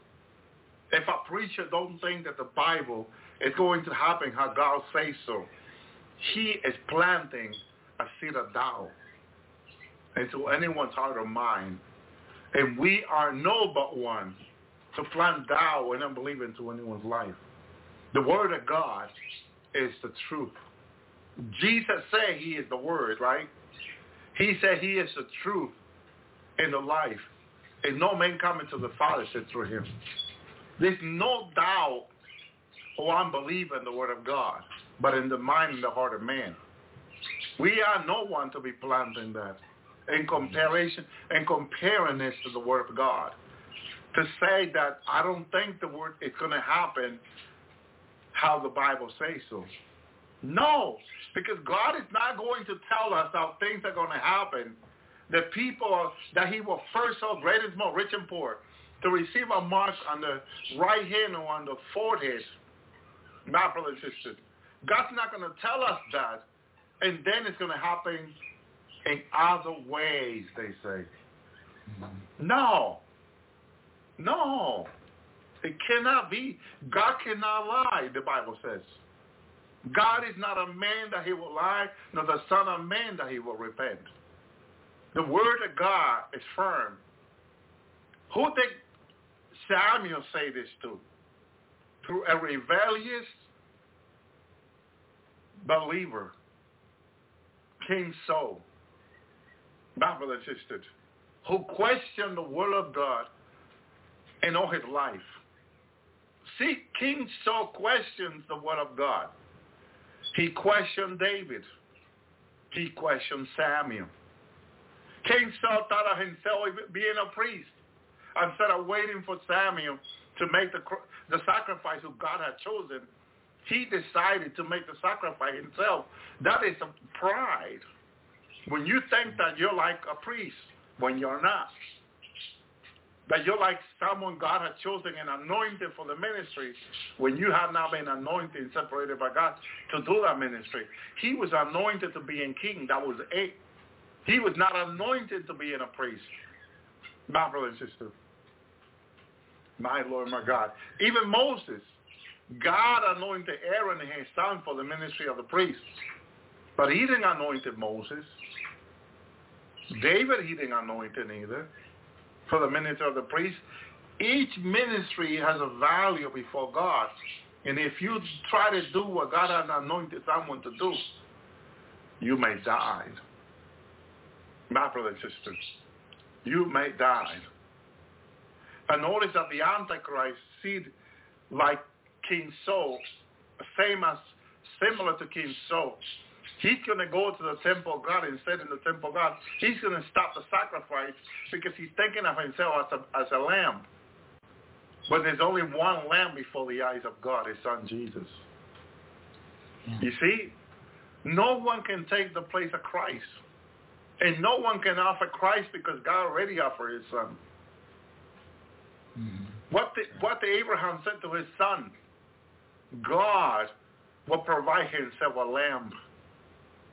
If a preacher don't think that the Bible is going to happen how God says so, he is planting a seed of doubt into anyone's heart or mind and we are no but one to plant doubt and unbelief into anyone's life. The word of God is the truth. Jesus said he is the word, right? He said he is the truth and the life. And no man coming to the Father except through him. There's no doubt or unbelief in the word of God, but in the mind and the heart of man. We are no one to be planting that in comparison and comparing this to the Word of God. To say that I don't think the Word is going to happen how the Bible says so. No, because God is not going to tell us how things are going to happen. The people that he will first so great and small, rich and poor, to receive a mark on the right hand or on the forehead. My brother and God's not going to tell us that, and then it's going to happen in other ways, they say. No. No. It cannot be. God cannot lie, the Bible says. God is not a man that he will lie, nor the son of man that he will repent. The word of God is firm. Who did Samuel say this to? Through a rebellious believer, King Saul Bible and who questioned the word of God in all his life. See, King Saul questions the word of God. He questioned David. He questioned Samuel. King Saul thought of himself being a priest instead of waiting for Samuel to make the, the sacrifice who God had chosen. He decided to make the sacrifice himself. That is a pride. When you think that you're like a priest when you're not, that you're like someone God has chosen and anointed for the ministry when you have not been anointed and separated by God to do that ministry. He was anointed to be in king. That was it. He was not anointed to be in a priest. My brother and sister. My Lord, my God. Even Moses, God anointed Aaron and his son for the ministry of the priests. But he didn't anoint Moses. David, he didn't anoint either for the ministry of the priest. Each ministry has a value before God. And if you try to do what God has anointed someone to do, you may die. My brothers and sisters, you may die. And notice that the Antichrist seed like King Saul, same as similar to King Saul, He's going to go to the temple of God and sit in the temple of God. He's going to stop the sacrifice because he's thinking of himself as a, as a lamb. But there's only one lamb before the eyes of God, his son Jesus. Yeah. You see, no one can take the place of Christ. And no one can offer Christ because God already offered his son. Mhm. What the, what the Abraham said to his son, God will provide himself a lamb.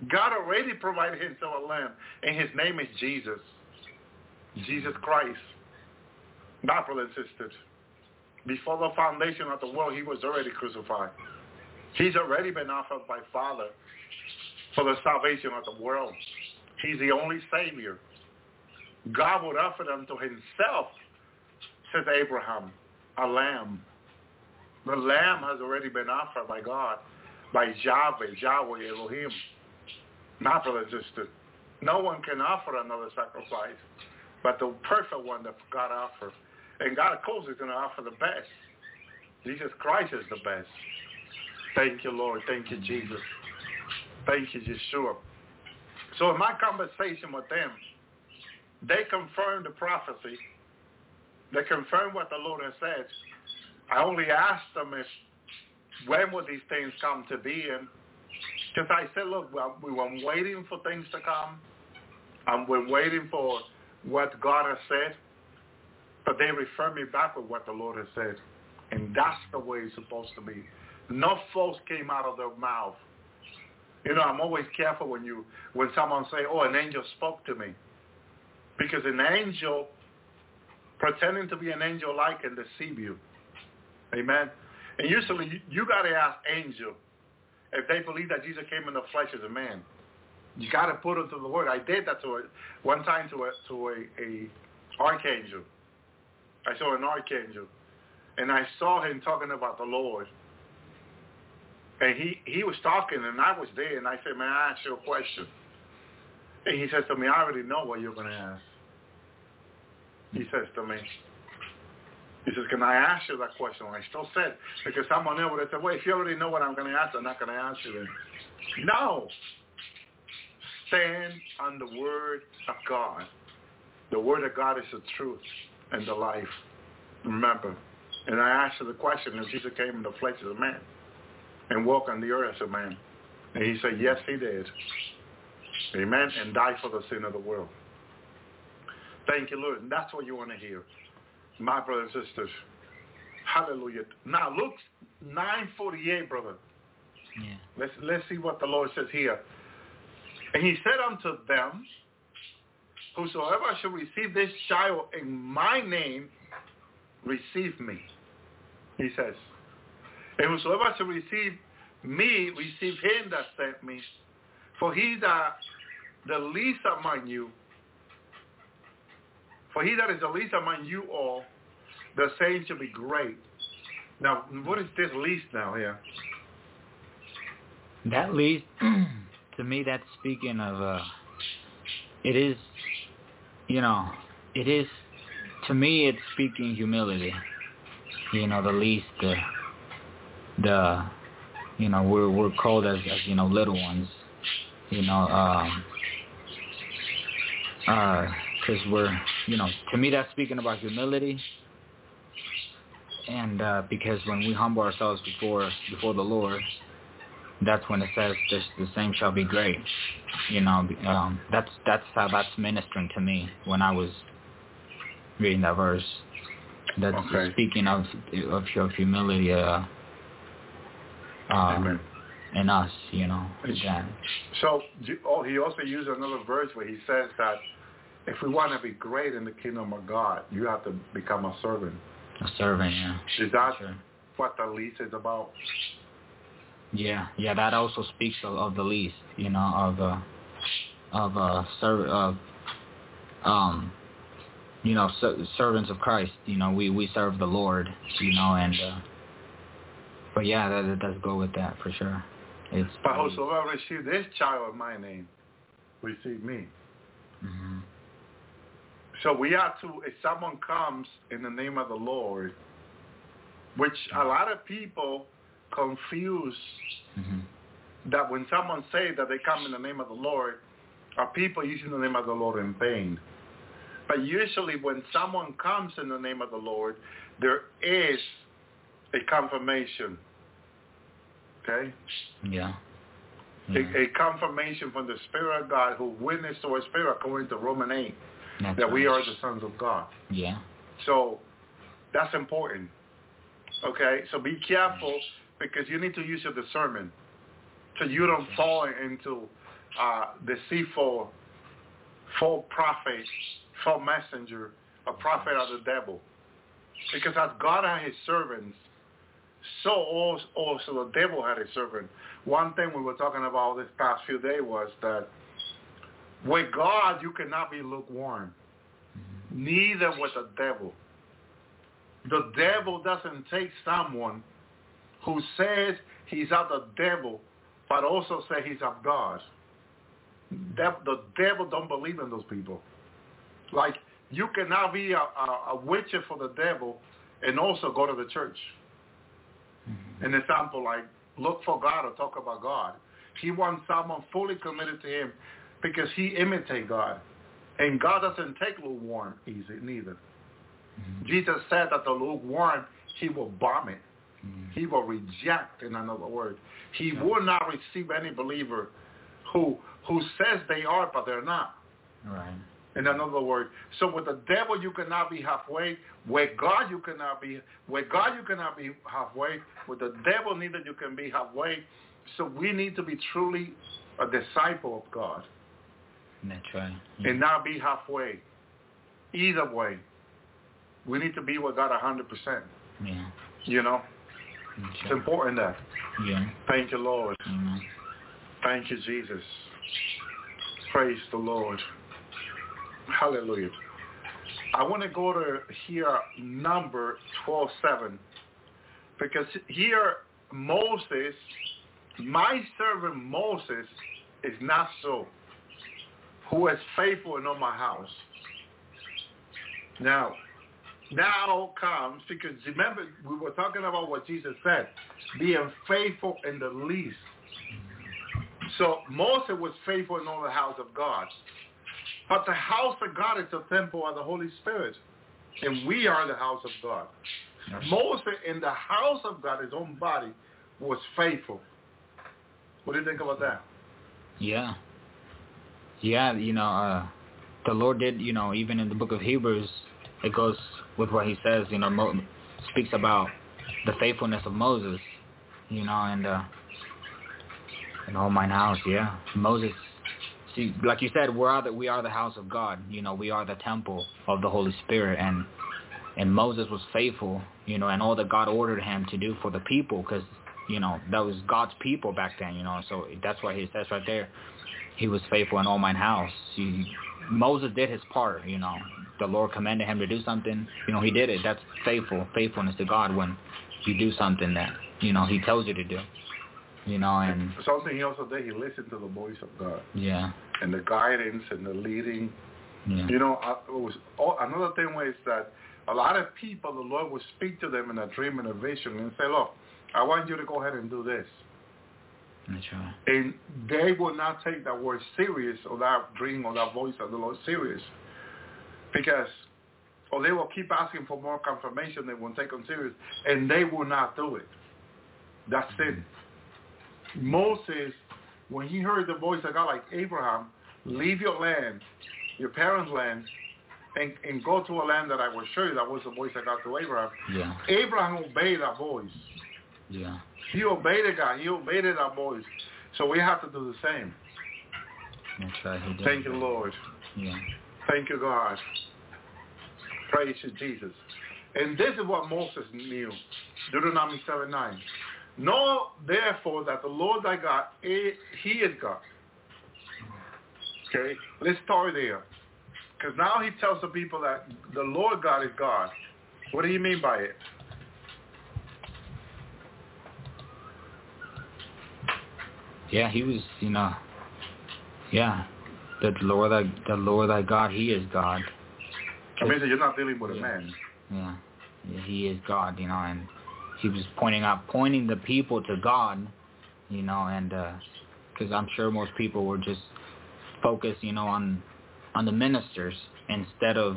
God already provided himself a lamb, and his name is Jesus. Jesus Christ. Not brothers and sisters. Before the foundation of the world, he was already crucified. He's already been offered by Father for the salvation of the world. He's the only Savior. God would offer them to himself, says Abraham, a lamb. The lamb has already been offered by God, by Yahweh, Yahweh Elohim. Not sisters. No one can offer another sacrifice but the perfect one that God offers. And God, of course, is going to offer the best. Jesus Christ is the best. Thank you, Lord. Thank you, Jesus. Thank you, Yeshua. So in my conversation with them, they confirmed the prophecy. They confirmed what the Lord has said. I only asked them if when would these things come to be, and because I said, look, we were waiting for things to come, and we're waiting for what God has said, but they refer me back with what the Lord has said, and that's the way it's supposed to be. No false came out of their mouth. You know, I'm always careful when you when someone say, "Oh, an angel spoke to me," because an angel pretending to be an angel like can deceive you. Amen. And usually, you, you got to ask angel if they believe that Jesus came in the flesh as a man. You got to put it to the word. I did that to a, one time to a to a, a archangel. I saw an archangel, and I saw him talking about the Lord. And he, he was talking, and I was there, and I said, may I ask you a question? And he says to me, I already know what you're going to ask. He says to me, he says, can I ask you that question? And I still said, because someone else would have said, well, if you already know what I'm going to ask, I'm not going to ask you. No. Stand on the word of God. The word of God is the truth and the life. Remember. And I asked you the question, if Jesus came in the flesh as a man and walked on the earth as a man. And he said, yes, he did. Amen. And died for the sin of the world. Thank you, Lord. And that's what you want to hear. My brothers and sisters. Hallelujah. Now, Luke 9.48, brother. Yeah. Let's, let's see what the Lord says here. And he said unto them, Whosoever shall receive this child in my name, receive me. He says. And whosoever shall receive me, receive him that sent me. For he that the least among you, for he that is the least among you all, the same shall be great. Now, what is this least now here? That least, to me. That's speaking of. uh It is, you know, it is. To me, it's speaking humility. You know, the least, the, the, you know, we're we're called as, as you know little ones. You know, um, uh, because we're, you know, to me that's speaking about humility. And uh, because when we humble ourselves before before the Lord, that's when it says this, the same shall be great. You know, um, that's that's how that's ministering to me when I was reading that verse. That's Okay. speaking of of, of humility uh, Amen. in us. You know, So oh, he also used another verse where he says that if we want to be great in the kingdom of God, you have to become a servant. a servant. Yeah. Is that Sure. what the least is about? Yeah, yeah, that also speaks of, of the least, you know, of uh, of uh, serv- of um, you know, ser- servants of Christ. You know, we we serve the Lord, you know, and uh, but yeah, that, that does go with that for sure. It's But whosoever receive this child of my name, receive me. hmm So we have to, if someone comes in the name of the Lord, which a lot of people confuse hmm that when someone say that they come in the name of the Lord, are people using the name of the Lord in vain. But usually when someone comes in the name of the Lord, there is a confirmation. Okay? Yeah. yeah. A, a, confirmation from the Spirit of God who witnessed to our spirit according to Roman 8 that's that right. we are the sons of God. Yeah. So that's important. Okay? So be careful because you need to use your discernment so you don't fall into uh, deceitful, false prophet, false messenger, a prophet of the devil. Because as God had his servants, so also the devil had his servant. One thing we were talking about this past few days was that with God you cannot be lukewarm, neither with the devil. The devil doesn't take someone who says he's of the devil, but also say he's of God. The devil don't believe in those people. Like you cannot be a, a, a witcher for the devil and also go to the church. An example like look for God or talk about God. He wants someone fully committed to him because he imitate God. And God doesn't take lukewarm easy neither. Mm-hmm. Jesus said that the lukewarm, he will vomit. Mm-hmm. He will reject, in another word. He yeah. will not receive any believer who who says they are, but they're not. Right. In another word, so with the devil you cannot be halfway. With God you cannot be. With God you cannot be halfway. With the devil neither you can be halfway. So we need to be truly a disciple of God. That's right. Yeah. And not be halfway. Either way, we need to be with God a hundred percent. Yeah. You know, it's important that. Yeah. Thank you, Lord. Mm-hmm. Thank you, Jesus. Praise the Lord. Hallelujah. I want to go to here number 12.7 because here Moses, my servant Moses is not so, who is faithful in all my house. Now, now comes, because remember, we were talking about what Jesus said, being faithful in the least. So Moses was faithful in all the house of God. But the house of God is the temple of the Holy Spirit. And we are the house of God. Moses in the house of God, his own body, was faithful. What do you think about that? Yeah. Yeah, you know, uh, the Lord did, you know, even in the book of Hebrews, it goes with what he says, you know, Mo- speaks about the faithfulness of Moses, you know, and uh, in all mine house, yeah. Moses see, like you said, we are the we are the house of God. You know, we are the temple of the Holy Spirit, and and Moses was faithful. You know, and all that God ordered him to do for the people, because you know that was God's people back then. You know, so that's why he says right there, he was faithful in all mine house. He, Moses did his part. You know, the Lord commanded him to do something. You know, he did it. That's faithful, faithfulness to God when you do something that you know He tells you to do you know, and something he also did. He listened to the voice of God. Yeah. And the guidance and the leading. Yeah. You know, it was oh, another thing was that a lot of people, the Lord would speak to them in a dream and a vision and say, "Look, I want you to go ahead and do this." Right. And they will not take that word serious or that dream or that voice of the Lord serious, because or they will keep asking for more confirmation. They won't take them serious, and they will not do it. That's mm-hmm. it. Moses, when he heard the voice of God like Abraham, leave your land, your parents' land, and, and go to a land that I will show you. That was the voice of God to Abraham. Yeah. Abraham obeyed that voice. Yeah. He obeyed God. He obeyed that voice. So we have to do the same. Right. Thank you, Lord. Yeah. Thank you, God. Praise you, Jesus. And this is what Moses knew. Deuteronomy 7, 9. Know therefore that the Lord thy God, eh, he is God. Okay, let's start there. Because now he tells the people that the Lord God is God. What do you mean by it? Yeah, he was, you know, yeah, the Lord, thy, the Lord thy God, he is God. I mean, you're not dealing with yeah. a man. Yeah. yeah, he is God, you know, and he was pointing out, pointing the people to God, you know, and because uh, I'm sure most people were just focused, you know, on on the ministers instead of,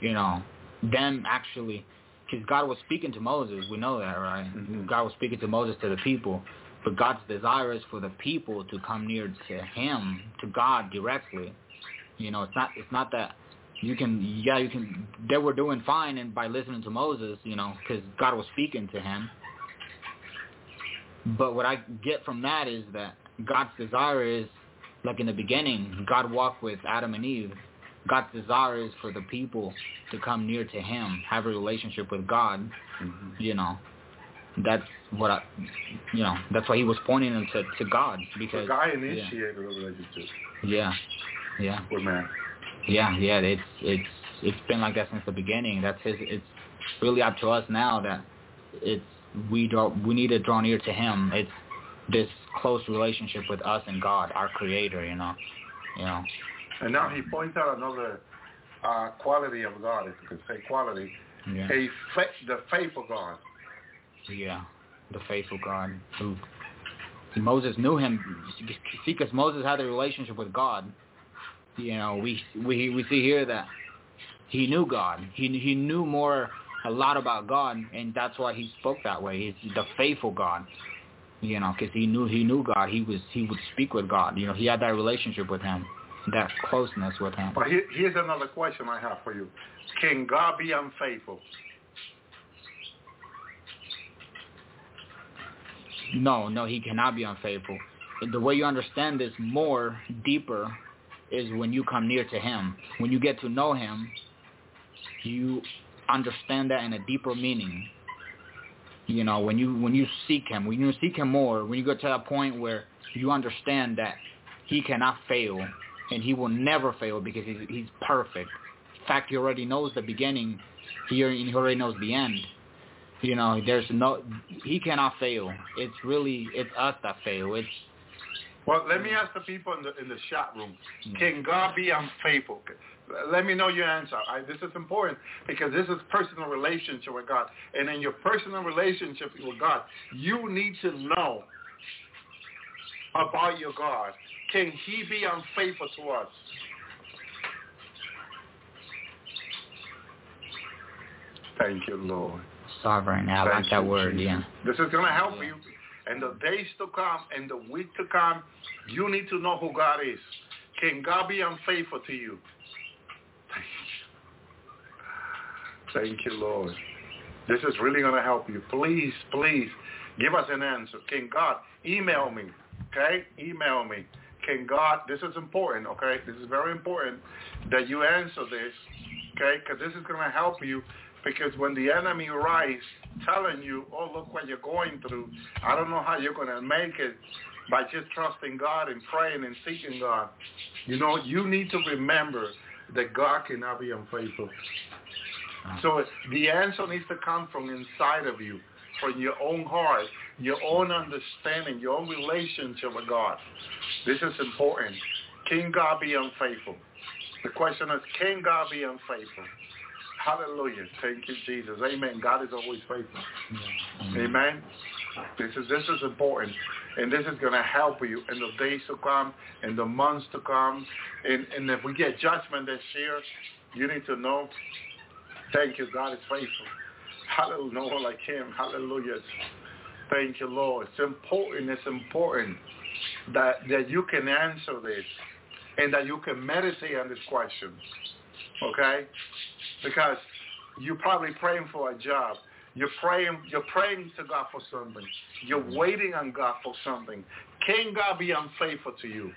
you know, them actually, because God was speaking to Moses. We know that, right? Mhm. God was speaking to Moses to the people, but God's desire is for the people to come near to Him, to God directly. You know, it's not it's not that you can yeah you can they were doing fine and by listening to Moses, you know, because God was speaking to him. But what I get from that is that God's desire is like in the beginning, God walked with Adam and Eve. God's desire is for the people to come near to Him, have a relationship with God. Mhm. You know, that's what I, you know, that's why He was pointing them to to God The because guy yeah, initiated a relationship yeah, yeah. with man. Yeah, yeah, it's it's it's been like that since the beginning. That's his. It's really up to us now that it's we draw we need to draw near to him. It's this close relationship with us and God, our Creator. You know, you know. And now he points out another uh, quality of God, if you could say quality, Yeah, a fa- the faithful God. Yeah, the faithful God who Moses knew him. See, because Moses had a relationship with God. You know, we we we see here that he knew God. He he knew more a lot about God, and that's why he spoke that way. He's the faithful God. You know, because he knew he knew God. He was he would speak with God. You know, he had that relationship with Him, that closeness with Him. But here, here's another question I have for you. Can God be unfaithful? No, no, he cannot be unfaithful. The way you understand this more deeper is when you come near to him. When you get to know him, you understand that in a deeper meaning. You know, when you when you seek him, when you seek him more, when you get to that point where you understand that he cannot fail and he will never fail because he's, he's perfect. In fact, he already knows the beginning. He he already knows the end. You know, there's no, he cannot fail. It's really, it's us that fail. It's, Well, let me ask the people in the in the chat room. Can God be unfaithful? Let me know your answer. I, this is important because this is personal relationship with God, and in your personal relationship with God, you need to know about your God. Can He be unfaithful to us? Thank you, Lord. Sovereign. I like that you, word, Jesus. yeah. This is going to help you. And the days to come, and the week to come, you need to know who God is. Can God be unfaithful to you? Thank you, Lord. This is really going to help you. Please, please, give us an answer. Can God email me? Okay, email me. Can God? This is important. Okay, this is very important that you answer this. Okay, because this is going to help you. Because when the enemy rise, telling you, "Oh, look what you're going through," I don't know how you're going to make it by just trusting God and praying and seeking God. You know, you need to remember that God cannot be unfaithful. So the answer needs to come from inside of you, from your own heart, your own understanding, your own relationship with God. This is important. Can God be unfaithful? The question is, can God be unfaithful? Hallelujah. Thank you, Jesus. Amen. God is always faithful. Amen. This is this is important, and this is going to help you in the days to come, in the months to come, and and if we get judgment this year, you need to know. Thank you, God is faithful. Hallelujah. No one like Him. Hallelujah. Thank you, Lord. It's important. It's important that that you can answer this, and that you can meditate on this question. Okay, because you're probably praying for a job. You're praying, you're praying to God for something. You're waiting on God for something. Can God be unfaithful to you?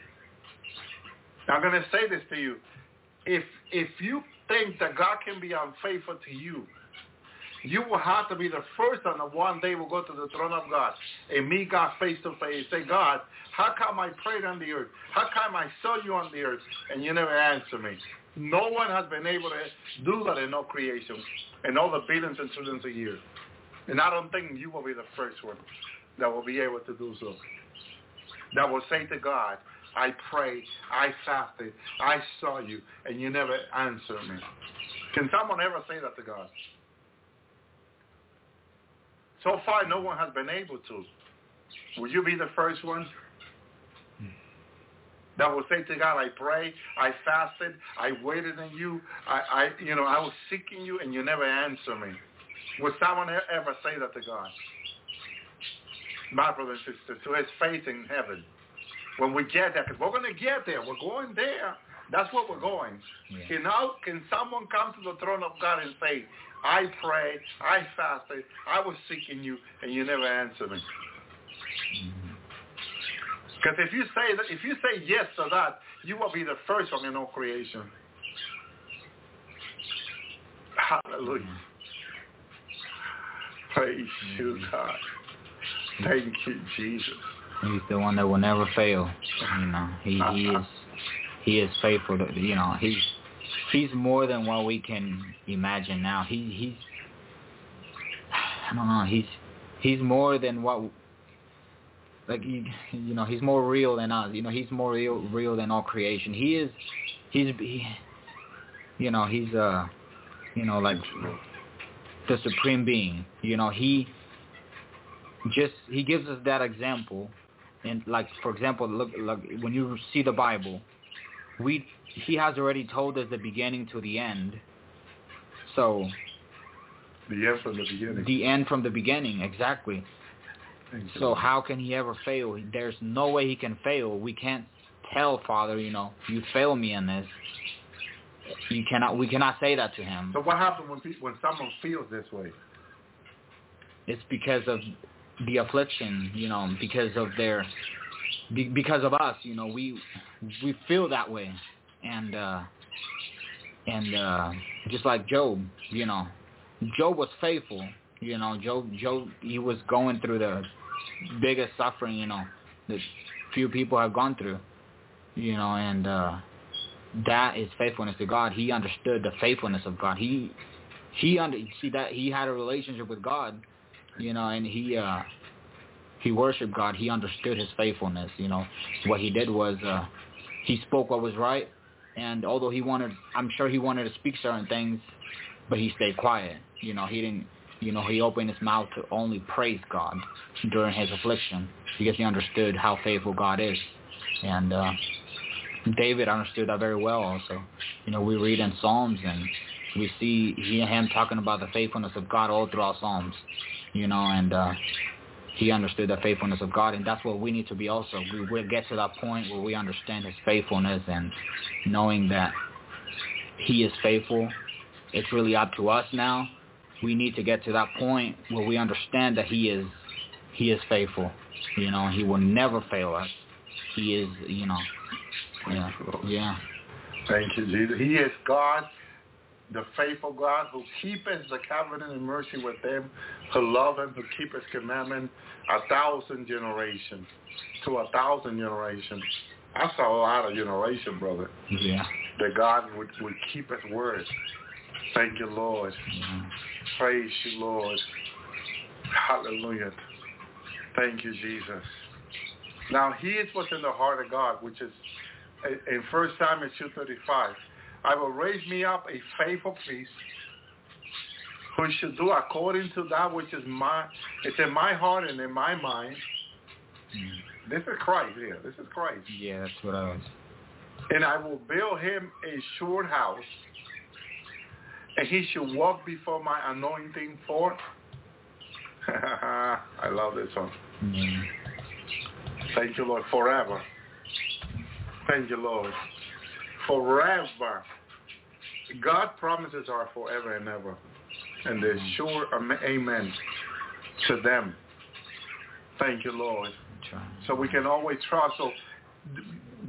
I'm going to say this to you. If if you think that God can be unfaithful to you, you will have to be the first on the one day will go to the throne of God and meet God face to face. Say, God, how come I prayed on the earth? How come I saw you on the earth and you never answered me? No one has been able to do that in all creation in all the billions and trillions of years. And I don't think you will be the first one that will be able to do so. That will say to God, I prayed, I fasted, I saw you, and you never answered me. Can someone ever say that to God? So far, no one has been able to. Will you be the first one? That will say to God, I pray, I fasted, I waited on you, I, I you know, I was seeking you and you never answer me. Would someone ever say that to God? My brother and sister, to his faith in heaven. When we get there, because we're going to get there. We're going there. That's where we're going. Yeah. Can, now, can someone come to the throne of God and say, I pray, I fasted, I was seeking you, and you never answered me? Mm-hmm. Because if you say that, if you say yes to that, you will be the first one in all creation. Hallelujah. Praise you, mm-hmm. God. Thank you, Jesus. He's the one that will never fail. You know, he, he uh-huh. is he is faithful. To, you know, he's he's more than what we can imagine now. He he's I don't know. He's he's more than what like you, you know he's more real than us. You know he's more real real than all creation. He is he's he, you know he's uh you know like the supreme being. You know he just he gives us that example and like for example look like when you see the bible we he has already told us the beginning to the end so the end from the beginning the end from the beginning exactly so how can he ever fail? There's no way he can fail. We can't tell father you know you fail me in this. You cannot we cannot say that to him. So what happens when people, when someone feels this way? It's because of the affliction, you know, because of their, because of us, you know, we we feel that way, and uh, and uh, just like Job, you know, Job was faithful, you know, Job Job he was going through the biggest suffering, you know, that few people have gone through, you know, and uh, that is faithfulness to God. He understood the faithfulness of God. He he under see that he had a relationship with God you know, and he uh he worshiped God. He understood his faithfulness, you know. What he did was uh he spoke what was right and although he wanted I'm sure he wanted to speak certain things, but he stayed quiet. You know, he didn't you know, he opened his mouth to only praise God during his affliction because he understood how faithful God is. And uh David understood that very well also. You know, we read in Psalms and we see him talking about the faithfulness of God all throughout Psalms you know, and uh, he understood the faithfulness of God, and that's what we need to be also. We will get to that point where we understand his faithfulness and knowing that he is faithful. It's really up to us now. We need to get to that point where we understand that he is he is faithful. You know, he will never fail us. He is, you know, yeah, yeah. Thank you, Jesus. He is God the faithful God who keepeth the covenant and mercy with them who love him, who keep his commandment a thousand generations to a thousand generations. That's a lot of generation, brother. Yeah. That God would, would keep his word. Thank you, Lord. Praise you, Lord. Hallelujah. Thank you, Jesus. Now, here's what's in the heart of God, which is in 1 Samuel 2.35. I will raise me up a faithful priest who should do according to that which is my, it's in my heart and in my mind. Mm. This is Christ here. This is Christ. Yeah, that's what I was. And I will build him a sure house, and he should walk before my anointing for. I love this one. Thank you, Lord, forever. Thank you, Lord forever. God promises are forever and ever. And there's sure amen to them. Thank you, Lord. So we can always trust. So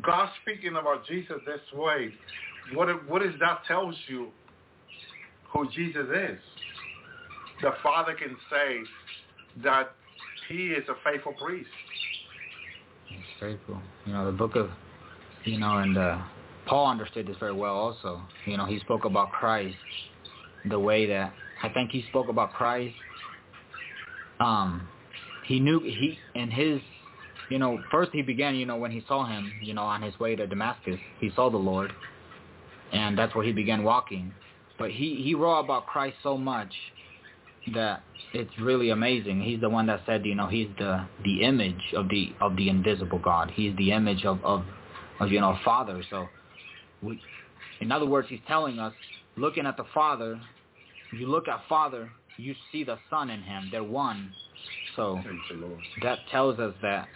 God speaking about Jesus this way, what, what is that tells you who Jesus is? The Father can say that he is a faithful priest. He's faithful. You know, the book of, you know, and uh, Paul understood this very well also. You know, he spoke about Christ the way that I think he spoke about Christ. Um, he knew he in his, you know, first he began, you know, when he saw him, you know, on his way to Damascus, he saw the Lord, and that's where he began walking. But he he wrote about Christ so much that it's really amazing. He's the one that said, you know, he's the the image of the of the invisible God. He's the image of of of you know Father. So, we, in other words, he's telling us, looking at the Father, you look at Father, you see the Son in him. They're one. So that tells us that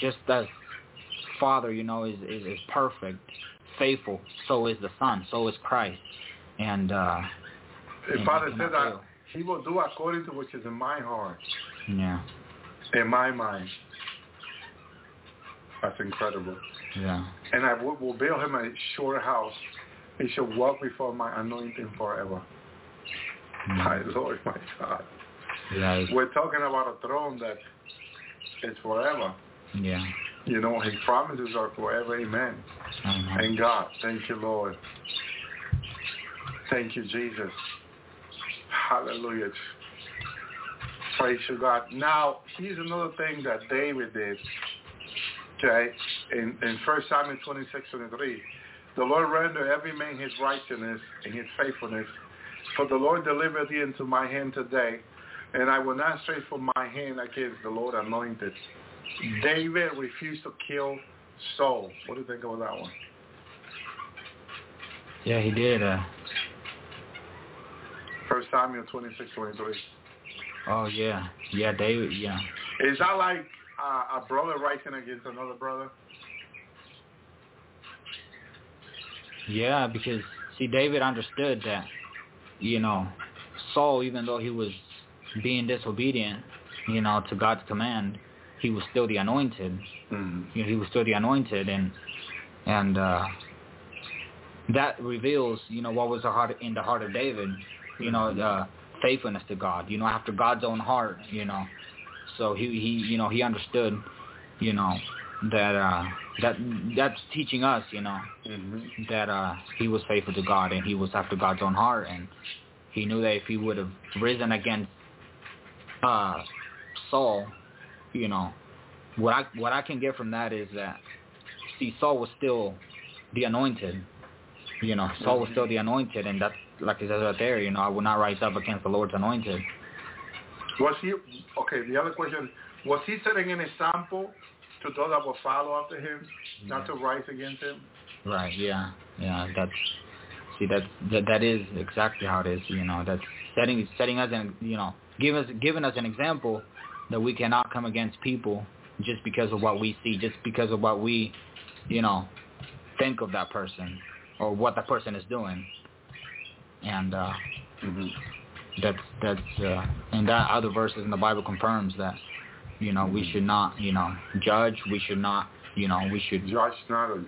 just as Father, you know, is, is, is perfect, faithful, so is the Son, so is Christ. And uh the and Father he said that he will do according to which is in my heart, Yeah. in my mind. That's incredible. Yeah. And I will, will build him a sure house. He shall walk before my anointing forever. My Lord, my God. Yeah. We're talking about a throne that is forever. Yeah. You know, his promises are forever. Amen. Mhm. And God, thank you, Lord. Thank you, Jesus. Hallelujah. Praise you, God. Now, here's another thing that David did. Okay, in, in 1 Samuel 26, 23. The Lord render every man his righteousness and his faithfulness. For the Lord delivered thee into my hand today, and I will not stray from my hand against the Lord anointed. David refused to kill Saul. What do you think about that one? Yeah, he did. Uh, First Samuel 26, 23. oh yeah. Yeah, David. Yeah. Is that like uh, a brother rising against another brother? Yeah, because see, David understood that, you know, Saul, even though he was being disobedient, you know, to God's command, he was still the anointed. Mm. You know, he was still the anointed, and and uh, that reveals, you know, what was the heart in the heart of David. You know, uh, faithfulness to God. You know, after God's own heart. You know, so he he you know he understood, you know, that uh, that that's teaching us, you know, Mm-hmm. that uh he was faithful to God and he was after God's own heart and he knew that if he would have risen against uh Saul, you know, what I what I can get from that is that see Saul was still the anointed. You know, Saul was still the anointed and that's like it says right there, you know, I will not rise up against the Lord's anointed. Was he, okay, the other question, was he setting an example to those that will follow after him, not to rise against him? Right, yeah. Yeah, that's see that that that is exactly how it is, you know, that's setting setting us an you know, give us giving us an example that we cannot come against people just because of what we see, just because of what we, you know, think of that person or what that person is doing. And uh Mm-hmm. that's that's uh and that other verses in the Bible confirms that, you know, we should not, you know, judge, we should not you know, we should Judge not, or,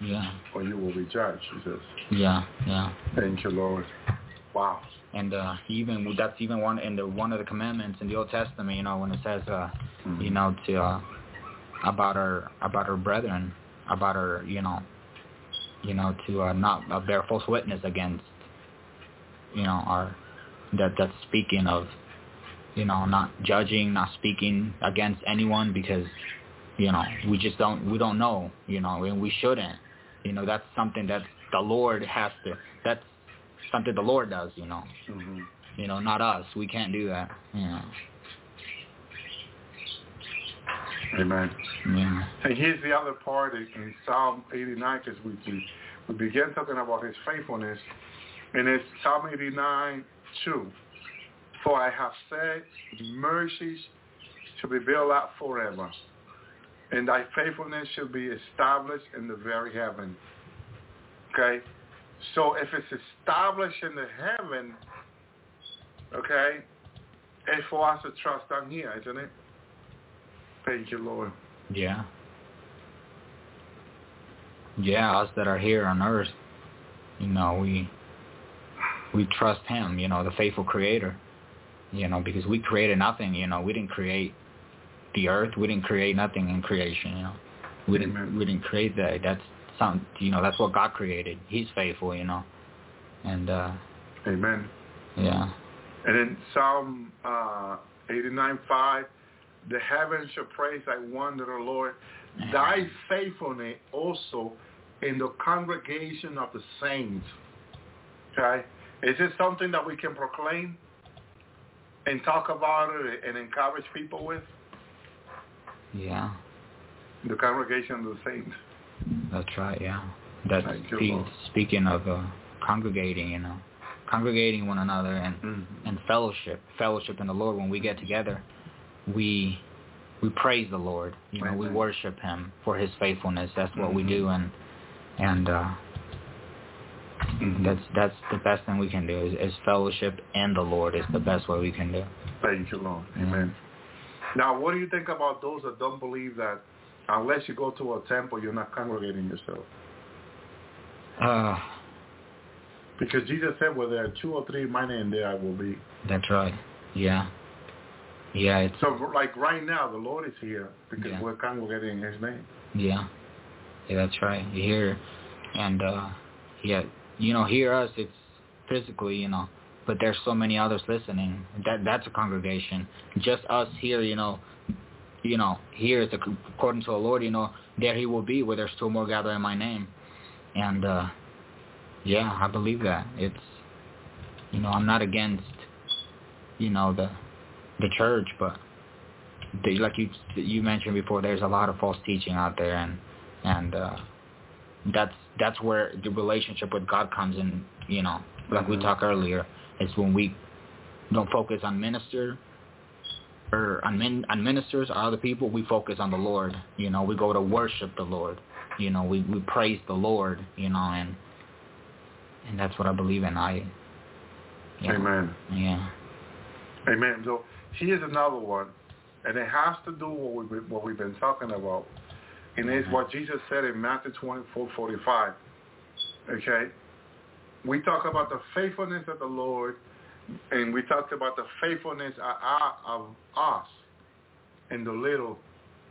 yeah, or you will be judged, he says. yeah, yeah. Thank you, Lord. Wow. And uh even that's even one in the one of the commandments in the Old Testament, you know, when it says uh Mhm. you know, to uh about our about our brethren, about our you know you know, to uh, not uh, bear false witness against you know, our that that's speaking of you know, not judging, not speaking against anyone because you know, we just don't we don't know, you know, and we shouldn't. You know, that's something that the Lord has to that's something the Lord does, you know. Mm-hmm. You know, not us. We can't do that. Yeah. Amen. Yeah. And here's the other part in, in Psalm 89, because we, we, we began talking about his faithfulness. And it's Psalm 89, 2. For I have said, mercies shall be built up forever, and thy faithfulness shall be established in the very heaven. Okay? So if it's established in the heaven, okay, it's for us to trust down here, isn't it? Thank you, Lord. Yeah. Yeah, us that are here on earth, you know, we we trust him, you know, the faithful creator. You know, because we created nothing, you know, we didn't create the earth, we didn't create nothing in creation, you know. We didn't we didn't create that. That's some you know, that's what God created. He's faithful, you know. And uh Amen. yeah. And in Psalm uh, 89.5, the heavens shall praise thy wonder, O Lord, thy faithfulness also in the congregation of the saints. Okay? Is this something that we can proclaim and talk about it and encourage people with? Yeah. The congregation of the saints. That's right. Yeah. That's Thank you, spe- Lord. speaking of uh, congregating. You know, congregating one another and Mhm. and fellowship, fellowship in the Lord. When we get together, we we praise the Lord. You know, we Amen. worship Him for His faithfulness. That's what we Mhm. do, and and uh, Mhm. that's that's the best thing we can do is, is fellowship in the Lord. Is the best way we can do. Thank you, Lord. Amen. Now, what do you think about those that don't believe that unless you go to a temple, you're not congregating yourself? Uh, Because Jesus said, where there are two or three in my name, there I will be. that's right. Yeah. Yeah. It's So, like right now, the Lord is here because Yeah. we're congregating in His name. Yeah. Yeah, that's right. You hear and uh yeah, you know, hear us it's physically, you know, but there's so many others listening. That that's a congregation. Just us here, you know, you know, here is according to the Lord, you know, there he will be where there's two more gathered in my name. And uh yeah, I believe that. It's you know, I'm not against you know the the church, but the, like you you mentioned before, there's a lot of false teaching out there, and and uh, that's that's where the relationship with God comes in. You know, like we Mhm. talked earlier, is when we don't focus on minister or on, min, on ministers or other people. We focus on the Lord. You know, we go to worship the Lord. You know, we we praise the Lord. You know, and and that's what I believe in. I. Yeah, Amen. Yeah. Amen. So here's another one, and it has to do what we've what we've been talking about, and it's Mhm. what Jesus said in Matthew 24, 45. Okay, we talk about the faithfulness of the Lord, and we talked about the faithfulness of, of us in the little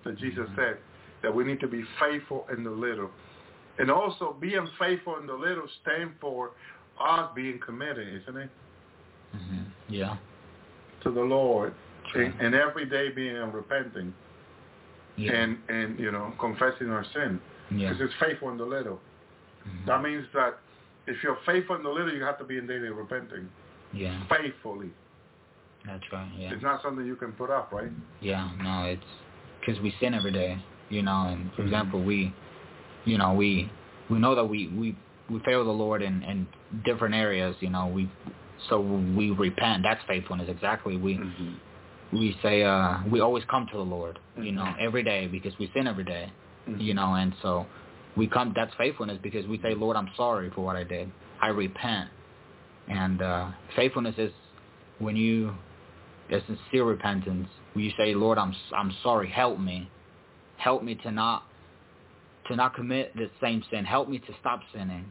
that Jesus Mhm. said that we need to be faithful in the little, and also being faithful in the little stand for us being committed, isn't it? hmm Yeah. to the Lord and, and every day being repenting Yeah. and, and, you know, confessing our sin. yeah. Because it's faithful in the little. Mhm. That means that if you're faithful in the little, you have to be in daily repenting. Yeah. Faithfully. That's right. Yeah. It's not something you can put up, right? Yeah. No, it's because we sin every day, you know. And for Mhm. example, we, you know, we we know that we we we fail the Lord in in different areas, you know. We so we repent. That's faithfulness. Exactly. We Mm-hmm. we say uh we always come to the Lord, you know, Mhm. every day because we sin every day, Mm-hmm. you know, and so we come. That's faithfulness because we say, Lord, I'm sorry for what I did. I repent. And uh faithfulness is when you a sincere repentance. When you say, Lord, I'm I'm sorry. Help me. Help me to not to not commit the same sin. Help me to stop sinning.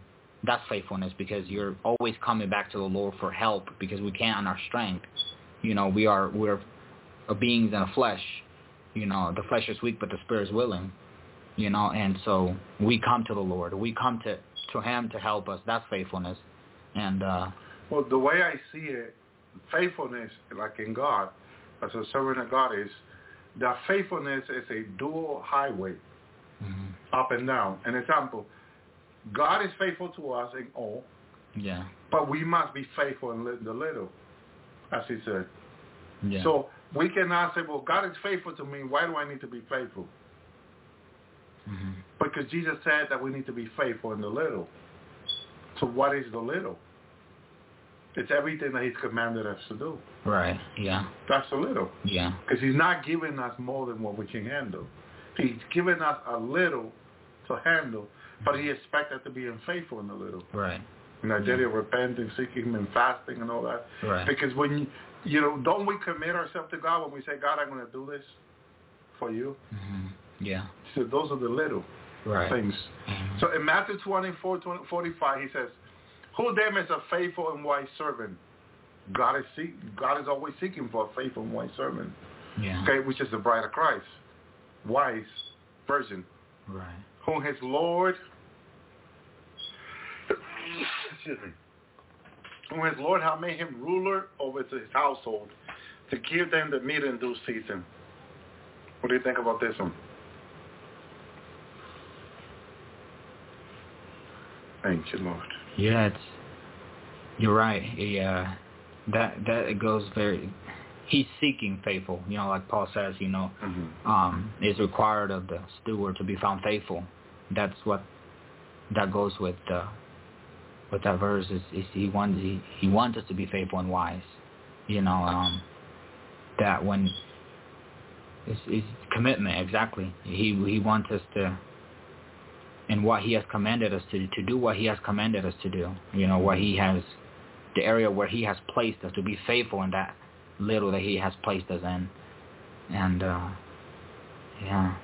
That's faithfulness because you're always coming back to the Lord for help because we can't on our strength. You know, we are we're beings in a flesh. You know, the flesh is weak but the spirit is willing. You know, and so we come to the Lord. We come to to him to help us. That's faithfulness. And uh Well, the way I see it, faithfulness, like in God, as a servant of God, is that faithfulness is a dual highway mhm. up and down. An example, God is faithful to us in all, yeah. but we must be faithful in the little, as he said. Yeah. So we cannot say, well, God is faithful to me. Why do I need to be faithful? mhm. Because Jesus said that we need to be faithful in the little. So what is the little? It's everything that he's commanded us to do. Right. Yeah. That's a little. Yeah. Because he's not giving us more than what we can handle. He's giving us a little to handle, but he expects us to be faithful in the little. Right. In our daily repenting, seeking him and fasting and all that. Right. Because when you, you know, don't we commit ourselves to God when we say, God, I'm going to do this for you? Mhm. Yeah. So those are the little Right. things. Mhm. So in Matthew 24, 20, 45, he says, who then is a faithful and wise servant? God is seek, God is always seeking for a faithful and wise servant, yeah. okay, which is the bride of Christ, wise virgin, Right. whom his Lord, excuse me, whom his Lord have made him ruler over his household to give them the meat in due season. What do you think about this one? Thank you, Lord. Yeah, it's you're right. Yeah, that that it goes very. He's seeking faithful. You know, like Paul says. You know, Mm-hmm. um, it's required of the steward to be found faithful. that's what that goes with uh, with that verse is, is he wants he, he wants us to be faithful and wise. You know, um, that when it's, it's commitment exactly. He he wants us to and what he has commanded us to to do what he has commanded us to do. You know, what he has the area where he has placed us to be faithful in that little that he has placed us in. And uh yeah.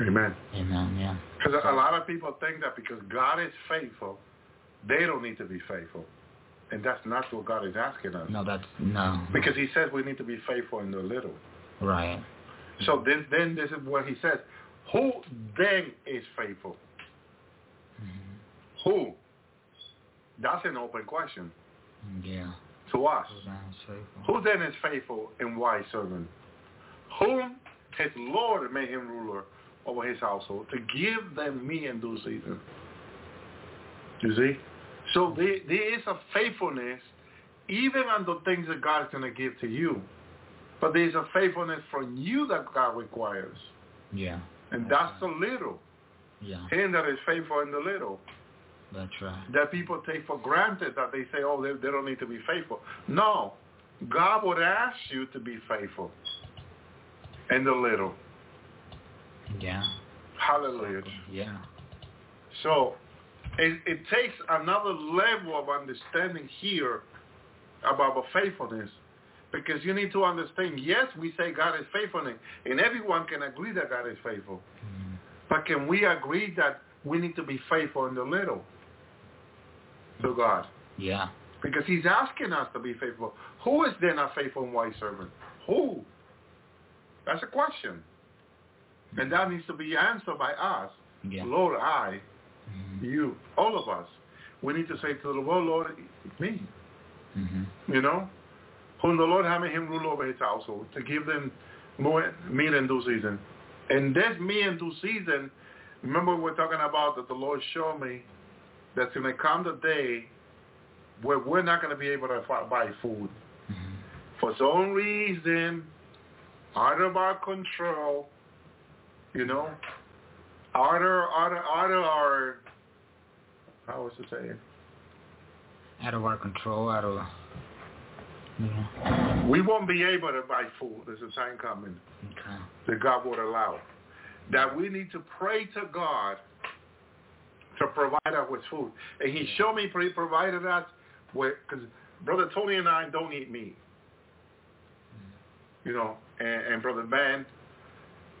Amen. Amen, yeah. Because a lot of people think that because God is faithful, they don't need to be faithful. And that's not what God is asking us. No, that's no. Because he says we need to be faithful in the little. Right. So then, then this is what he says. Who then is faithful? Who? That's an open question Yeah. to us. Who then is faithful and wise servant? Whom his Lord made him ruler over his household to give them me in due season. You see? So there, there is a faithfulness even on the things that God is going to give to you. But there's a faithfulness from you that God requires. Yeah. And that's the little. Yeah. Him that is faithful in the little. That's right. That people take for granted that they say, oh, they, they don't need to be faithful. No. God would ask you to be faithful in the little. Yeah. Hallelujah. Yeah. So it, it takes another level of understanding here about the faithfulness because you need to understand, yes, we say God is faithful and everyone can agree that God is faithful. Mm. But can we agree that we need to be faithful in the little to God? Yeah. Because he's asking us to be faithful. Who is then a faithful and wise servant? Who? That's a question. And that needs to be answered by us. Yeah. Lord, I, Mm-hmm. you, all of us. We need to say to the Lord, Lord, me. Mm-hmm. You know? Whom the Lord having him rule over his household to give them more meat in due season. And this meat in due season, remember we're talking about that the Lord showed me that's going to come the day where we're not going to be able to buy food. Mm-hmm. For some reason, out of our control, you know, out of, out of, out of our, how was it saying? Out of our control, out of yeah. We won't be able to buy food. There's a time coming Okay. that God would allow. That we need to pray to God to provide us with food. And he showed me he provided us with, because Brother Tony and I don't eat meat. You know, and, and Brother Ben,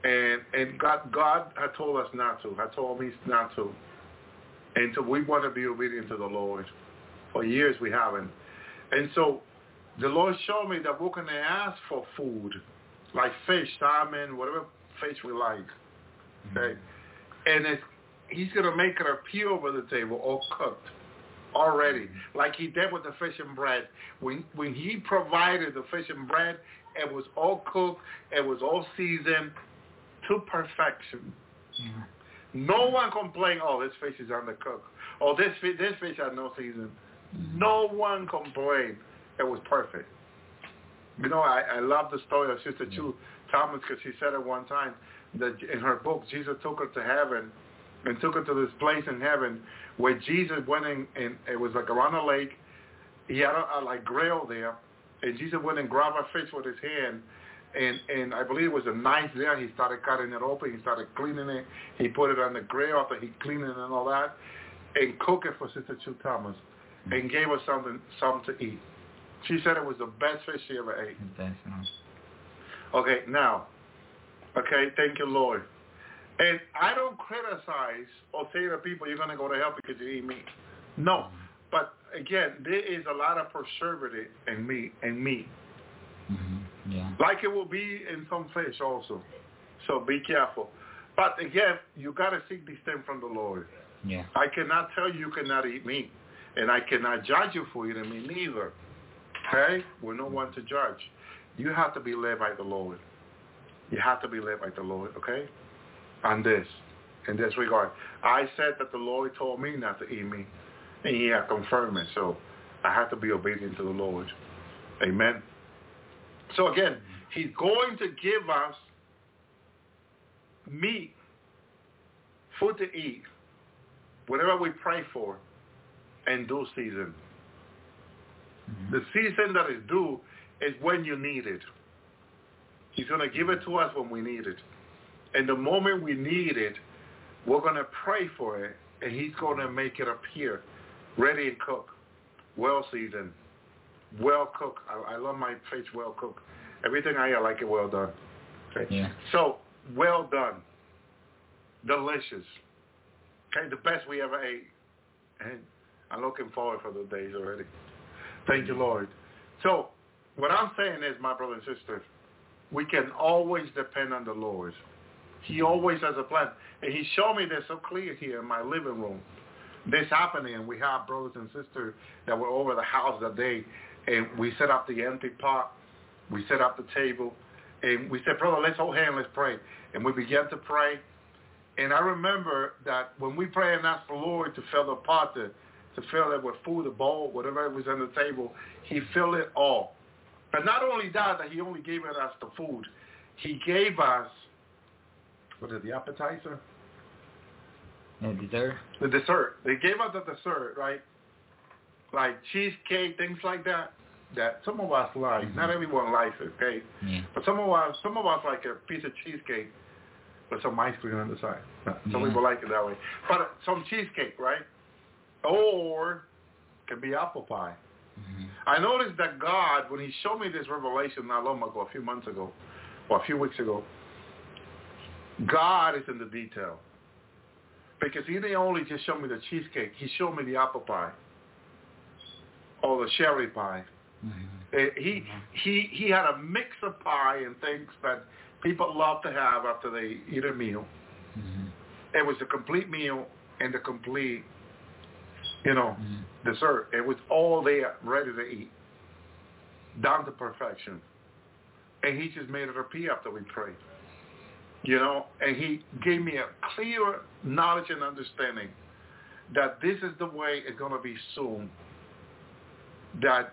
and and God God had told us not to. Had told me not to. And so we want to be obedient to the Lord. For years we haven't. And so the Lord showed me that we're going to ask for food, like fish, salmon, whatever fish we like. Mm-hmm. Okay? And it's, he's going to make it appear over the table all cooked already, like he did with the fish and bread. When, when he provided the fish and bread, it was all cooked. It was all seasoned to perfection. Yeah. No one complained, oh, this fish is undercooked. Oh, this fish, this fish had no season. No one complained. It was perfect. You know, I, I love the story of Sister Choo Thomas because she said at one time that in her book, Jesus took her to heaven and took her to this place in heaven where Jesus went in, and it was like around a lake. He had a, a like grill there, and Jesus went and grabbed a fish with his hand, and and I believe it was a knife there. He started cutting it open. He started cleaning it. He put it on the grill after he cleaned it and all that, and cooked it for Sister Choo Thomas, and gave her something something to eat. She said it was the best fish she ever ate. That's, Okay, now, okay, thank you, Lord. And I don't criticize or say to people, you're going to go to hell because you eat meat. No. But again, there is a lot of preservative in meat, in meat. mm-hmm. Yeah. Like it will be in some fish also. So be careful. But again, you got to seek these things from the Lord. Yeah. I cannot tell you you cannot eat meat. And I cannot judge you for eating meat neither. Okay? We're no one to judge. You have to be led by the Lord. You have to be led by the Lord, okay? On this, in this regard. I said that the Lord told me not to eat meat. And he had confirmed it. So I have to be obedient to the Lord. Amen. So again, he's going to give us meat food to eat, whatever we pray for, in due season. Mhm. The season that is due is when you need it. He's going to give it to us when we need it. And the moment we need it, we're going to pray for it, and he's going to make it appear ready and cooked, well seasoned, well cooked. I, I love my fish well cooked. Everything I eat, I like it well done. Okay? Yeah. So, well done. Delicious. Okay, the best we ever ate. And I'm looking forward for the days already. Thank you, Lord. So, what I'm saying is, my brother and sister, we can always depend on the Lord. He always has a plan. And he showed me this so clear here in my living room. This happening, And we have brothers and sisters that were over the house that day, and we set up the empty pot. We set up the table, and we said, brother, let's hold hands, let's pray. And we began to pray. And I remember that when we pray and ask the Lord to fill the pot, to, to fill it with food, a bowl, whatever it was on the table, he filled it all. But not only that, that he only gave us the food, he gave us, what is it, the appetizer? Yeah, dessert. The dessert. They gave us the dessert, right? Like cheesecake, things like that. That some of us like. Not everyone likes it, okay? Yeah. But some of us, some of us like a piece of cheesecake with some ice cream on the side. Some Yeah. people like it that way. But some cheesecake, right? Or it can be apple pie. hmm I noticed that God, when he showed me this revelation not long ago, a few months ago, or a few weeks ago, God is in the detail. Because he didn't only just show me the cheesecake, he showed me the apple pie or the cherry pie. hmm Eh, He, he, he had a mix of pie and things that people love to have after they eat a meal. hmm It was a complete meal and a complete, you know, hmm dessert. It was all there, ready to eat, down to perfection. And he just made it appear after we prayed. You know, and he gave me a clear knowledge and understanding that this is the way it's going to be soon. That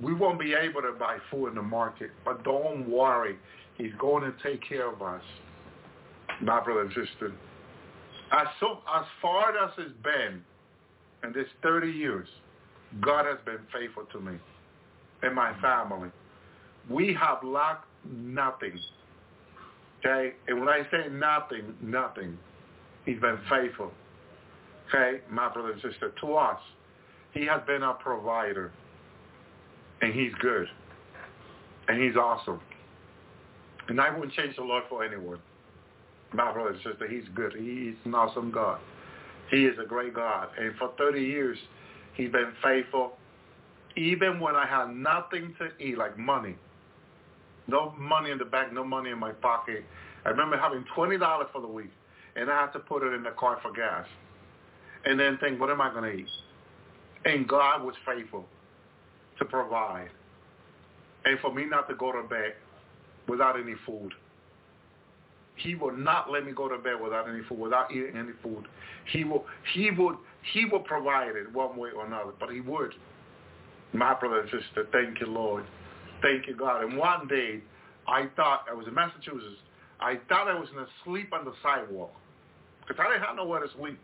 we won't be able to buy food in the market, but don't worry. He's going to take care of us, my brother and sister. As, so, as far as it's been, in this 30 years, God has been faithful to me and my family. We have lacked nothing. Okay? And when I say nothing, nothing, he's been faithful. Okay? My brother and sister, to us, he has been our provider. And he's good. And he's awesome. And I wouldn't change the Lord for anyone. My brother and sister, he's good. He's an awesome God. He is a great God. And for 30 years, he's been faithful. Even when I had nothing to eat, like money. No money in the bank, no money in my pocket. I remember having $20 for the week. And I had to put it in the car for gas. And then think, what am I going to eat? And God was faithful to provide. And for me not to go to bed without any food. He will not let me go to bed without any food, without eating any food. He will, he would, he will provide it one way or another, but he would. My brother and sister, thank you, Lord. Thank you, God. And one day, I thought, I was in Massachusetts, I thought I was going to sleep on the sidewalk because I didn't have nowhere to sleep.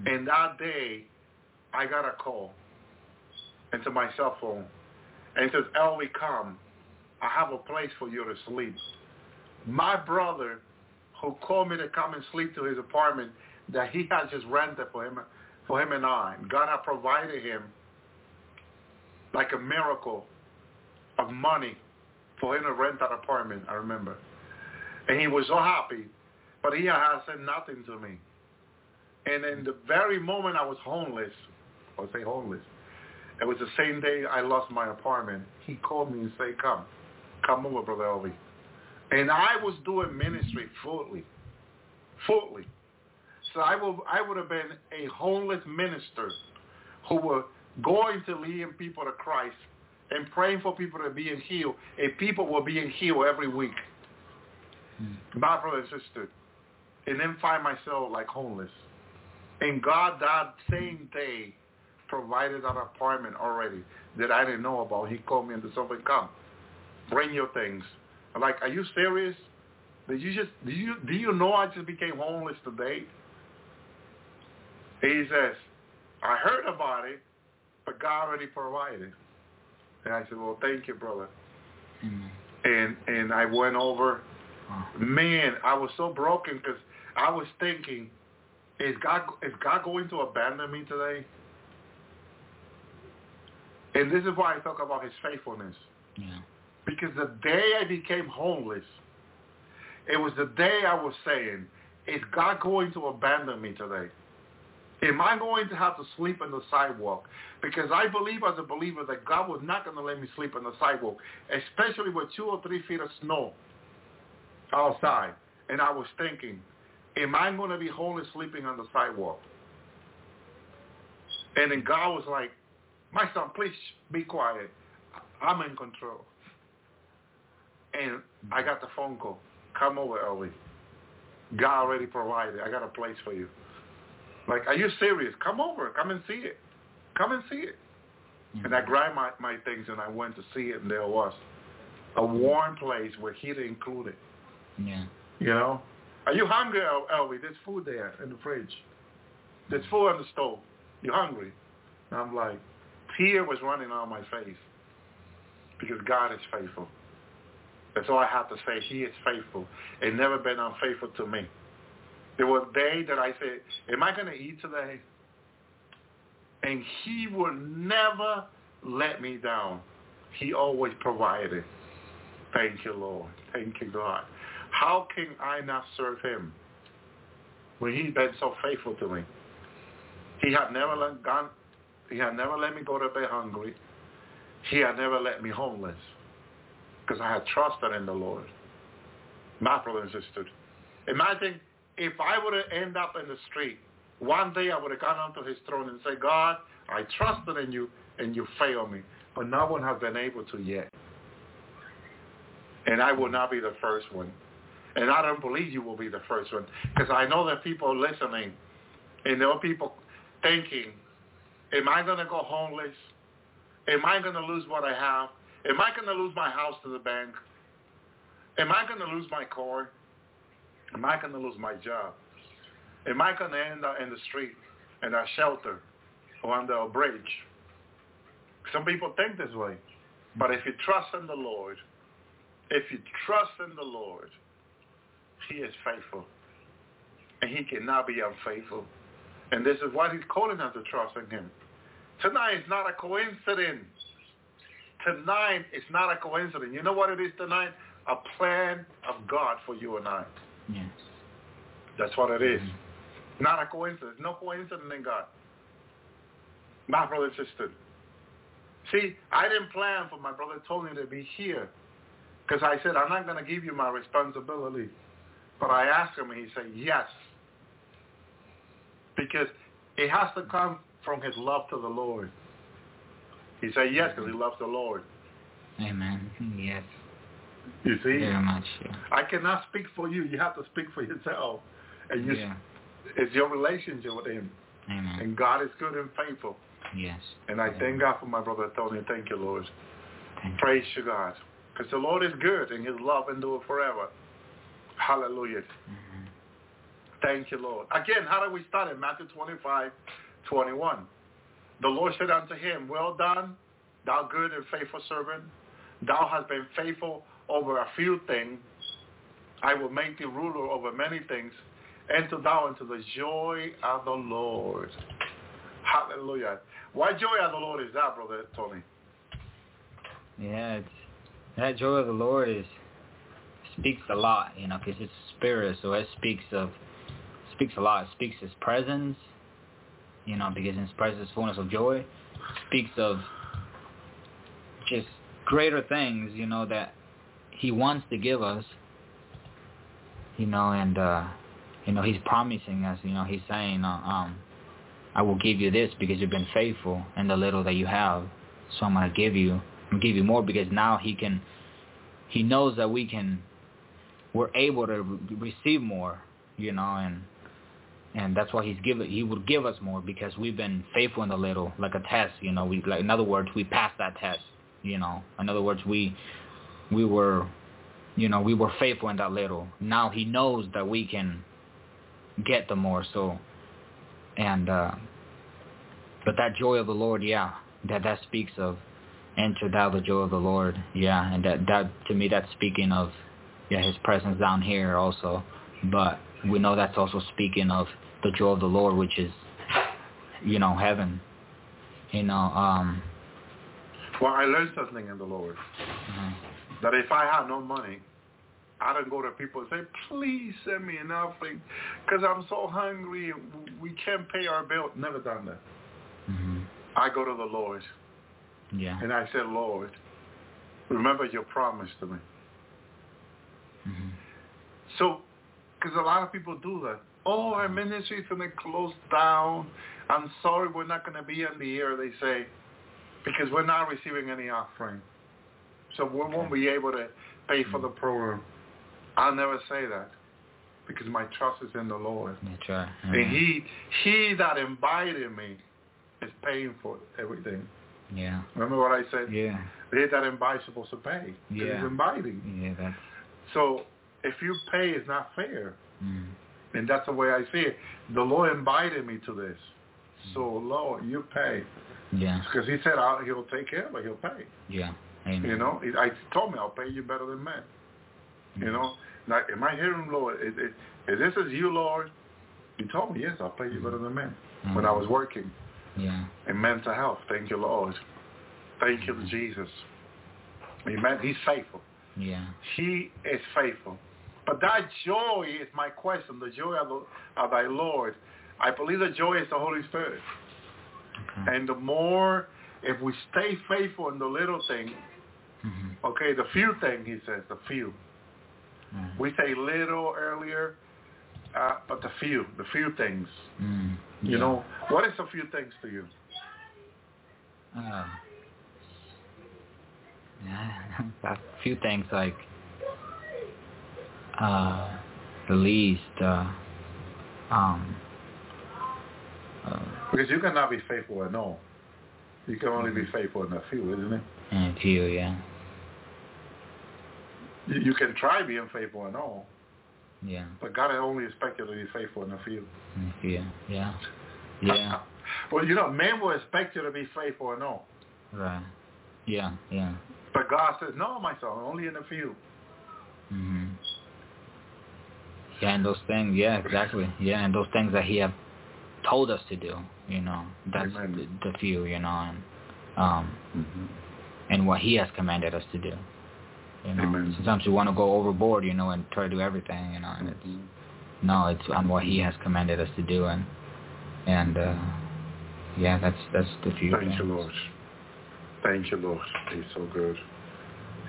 Hmm. And that day, I got a call into my cell phone. And it says, Ellie, come. I have a place for you to sleep. My brother, who called me to come and sleep to his apartment that he had just rented for him, for him and I, God had provided him like a miracle of money for him to rent that apartment, I remember. And he was so happy, but he had said nothing to me. And in the very moment I was homeless, or say homeless, it was the same day I lost my apartment. He called me and said, come, come over, Brother Elvie. And I was doing ministry fully, fully. So I would, I would have been a homeless minister who were going to lead people to Christ and praying for people to be healed. And people were being healed every week. Hmm. My brother and sister. And then find myself like homeless. And God that same hmm. day provided an apartment already that I didn't know about. He called me and said, something, come, bring your things. I'm like, are you serious? Did you just do you do you know I just became homeless today? He says, I heard about it, but God already provided. And I said, well, thank you, brother. Amen. And and I went over. Man, I was so broken because I was thinking, is God is God going to abandon me today? And this is why I talk about His faithfulness. Yeah. Because the day I became homeless, it was the day I was saying, is God going to abandon me today? Am I going to have to sleep on the sidewalk? Because I believe as a believer that God was not going to let me sleep on the sidewalk, especially with two or three feet of snow outside. And I was thinking, am I going to be homeless sleeping on the sidewalk? And then God was like, my son, please be quiet. I'm in control. And I got the phone call. Come over, Ellie. God already provided. I got a place for you. Like, are you serious? Come over. Come and see it. Come and see it. Mm-hmm. And I grabbed my, my things and I went to see it, and there was a warm place with heat included. Yeah. You know? Are you hungry, El- Elvie? There's food there in the fridge. There's food on the stove. You hungry? And I'm like, tear was running on my face because God is faithful. That's all I have to say. He is faithful and never been unfaithful to me. There was day that I said, am I going to eat today? And he will never let me down. He always provided. Thank you, Lord. Thank you, God. How can I not serve him when he's been so faithful to me? He had never let gone. He had never let me go to bed hungry. He had never let me homeless because I had trusted in the Lord. My brother and imagine if I would have ended up in the street. One day I would have gone onto his throne and said, God, I trusted in you and you failed me. But no one has been able to yet. And I will not be the first one. And I don't believe you will be the first one. Because I know that people are listening. And there are people thinking, am I going to go homeless? Am I going to lose what I have? Am I going to lose my house to the bank? Am I going to lose my car? Am I going to lose my job? Am I going to end up in the street, in a shelter, or under a bridge? Some people think this way. But if you trust in the Lord, if you trust in the Lord, he is faithful. And he cannot be unfaithful. And this is why he's calling us to trust in him. Tonight is not a coincidence. Tonight is not a coincidence. You know what it is tonight? A plan of God for you and I. Yes. That's what it is. Mm-hmm. Not a coincidence. No coincidence in God. My brother and sister. See, I didn't plan for my brother Tony to be here because I said, I'm not going to give you my responsibility. But I asked him and he said, yes. Because it has to come from his love to the Lord. He said yes because he loves the Lord. Amen. Yes. You see? Very much. Yeah. I cannot speak for you. You have to speak for yourself. And you, yeah. it's your relationship with him. Amen. And God is good and faithful. Yes. And I thank God for my brother Tony. Thank you, Lord. Thank. Praise you, God. Because the Lord is good and his love endure forever. Hallelujah. Mhm. Thank you, Lord. Again, how do we start in Matthew 25, 21? The Lord said unto him, Well done, thou good and faithful servant. Thou hast been faithful over a few things. I will make thee ruler over many things. Enter thou into the joy of the Lord. Hallelujah. What joy of the Lord is that, Brother Tony? Yeah, that joy of the Lord is speaks a lot, you know, because it's spirit, so it speaks of speaks a lot. It speaks His presence, you know, because His presence is fullness of joy. It speaks of just greater things, you know, that He wants to give us, you know, and uh, you know, He's promising us, you know, He's saying, uh, um, I will give you this because you've been faithful in the little that you have, so I'm gonna give you, give you more because now He can, He knows that we can we're able to re- receive more, you know, and and that's why he's given he would give us more because we've been faithful in the little, like a test, you know. We like in other words, we passed that test, you know. In other words, we we were, you know, we were faithful in that little. Now he knows that we can get the more. So and uh, but that joy of the Lord, yeah, that that speaks of enter thou the joy of the Lord, yeah, and that that to me that's speaking of yeah His presence down here also, but we know that's also speaking of the joy of the Lord, which is you know heaven, you know. um Well, I learned something in the Lord uh, that if I had no money, I don't go to people and say, please send me an offering because I'm so hungry and we can't pay our bill. Never done that. mhm. I go to the Lord yeah, and I said, Lord, remember your promise to me. mhm. So, because a lot of people do that. Oh, our ministry is going to close down. I'm sorry we're not going to be in the air, they say, because we're not receiving any offering. So we won't be able to pay for the program. I'll never say that because my trust is in the Lord. that's right. And Mhm. he, he that invited me is paying for everything. yeah, Remember what I said? yeah, He that invites supposed to pay. Yeah. He's inviting. yeah. That's So if you pay, it's not fair. mm, And that's the way I see it. The Lord invited me to this. So, Lord, you pay. yeah, Because he said I'll, he'll take care of it. He'll pay. yeah. Amen. You know, He- I told me I'll pay you better than men. You know, now, am I hearing, Lord? Is, this is you, Lord, you told me, yes, I'll pay you better than men. Mm-hmm. When I was working Yeah. in mental health. Thank you, Lord. Thank you, mm-hmm. Jesus. Amen. He's faithful. Yeah. He is faithful. But that joy is my question, the joy of, the, of thy Lord. I believe the joy is the Holy Spirit. Okay. And the more, if we stay faithful in the little thing, Mhm. okay, the few thing, he says, the few. Mm. We say little earlier, uh, but the few, the few things. Mm. You Yeah. know, what is a few things to you? Uh, yeah, a few things like uh, the least, uh, um, uh, Because you cannot be faithful at all. You can only be faithful in a few, isn't it? and a few, yeah, You, you can try being faithful in all, yeah, but God only expects you to be faithful in a few. a few, yeah, yeah, well, you know, men will expect you to be faithful in all. right, yeah, yeah, But God says, no, my son, only in a few. hmm yeah, and those things, yeah, exactly, yeah, and those things that He have told us to do, you know, that's the, the few, you know, and um, and what He has commanded us to do. You know, Amen. sometimes we want to go overboard, you know, and try to do everything, you know, and it's no, it's on what He has commanded us to do, and and uh, yeah, that's that's the few. Thank things. you, Lord. Thank you, Lord. He's so good.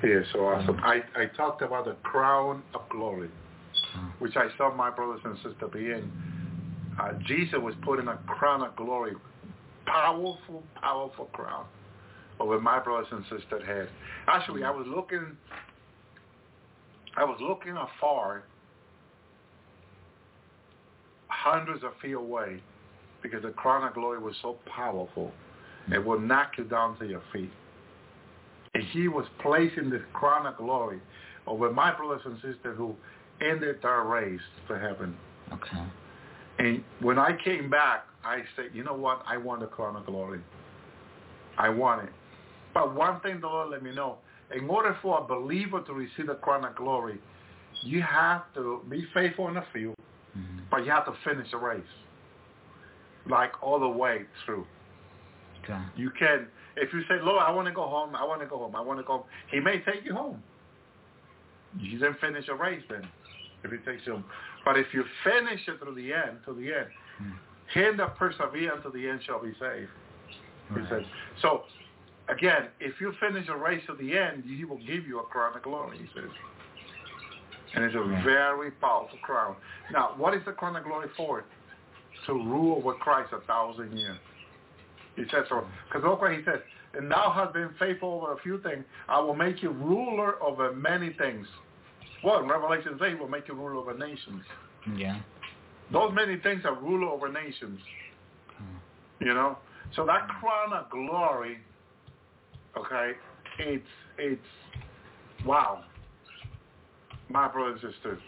He is so awesome. I, I talked about the crown of glory, which I saw my brothers and sisters be in. Uh, Jesus was putting a crown of glory, powerful, powerful crown over my brothers and sisters' heads. Actually, I was looking, I was looking afar, hundreds of feet away, because the crown of glory was so powerful, it will knock you down to your feet. And he was placing this crown of glory over my brothers and sisters who ended their race to heaven. Okay. And when I came back, I said, you know what? I want the crown of glory. I want it. But one thing the Lord let me know, in order for a believer to receive the crown of glory, you have to be faithful in the field, hmm but you have to finish the race. Like all the way through. Okay. You can, if you say, Lord, I want to go home, I want to go home, I want to go home, he may take you home. You didn't finish a race then, if he takes you home. But if you finish it through the end, to the end, Hmm. him that persevere unto the end shall be saved. He Right. says. So, again, if you finish a race to the end, he will give you a crown of glory, he says. And it's a Yeah. very powerful crown. Now, what is the crown of glory for? To rule over Christ a thousand years. He says so. Because look what he says. And thou hast been faithful over a few things. I will make you ruler over many things. Well, Revelation 8 will make you ruler over nations. Yeah. Those many things are ruler over nations. Okay. You know? So that crown of glory, okay, it's it's wow. My brothers and sisters.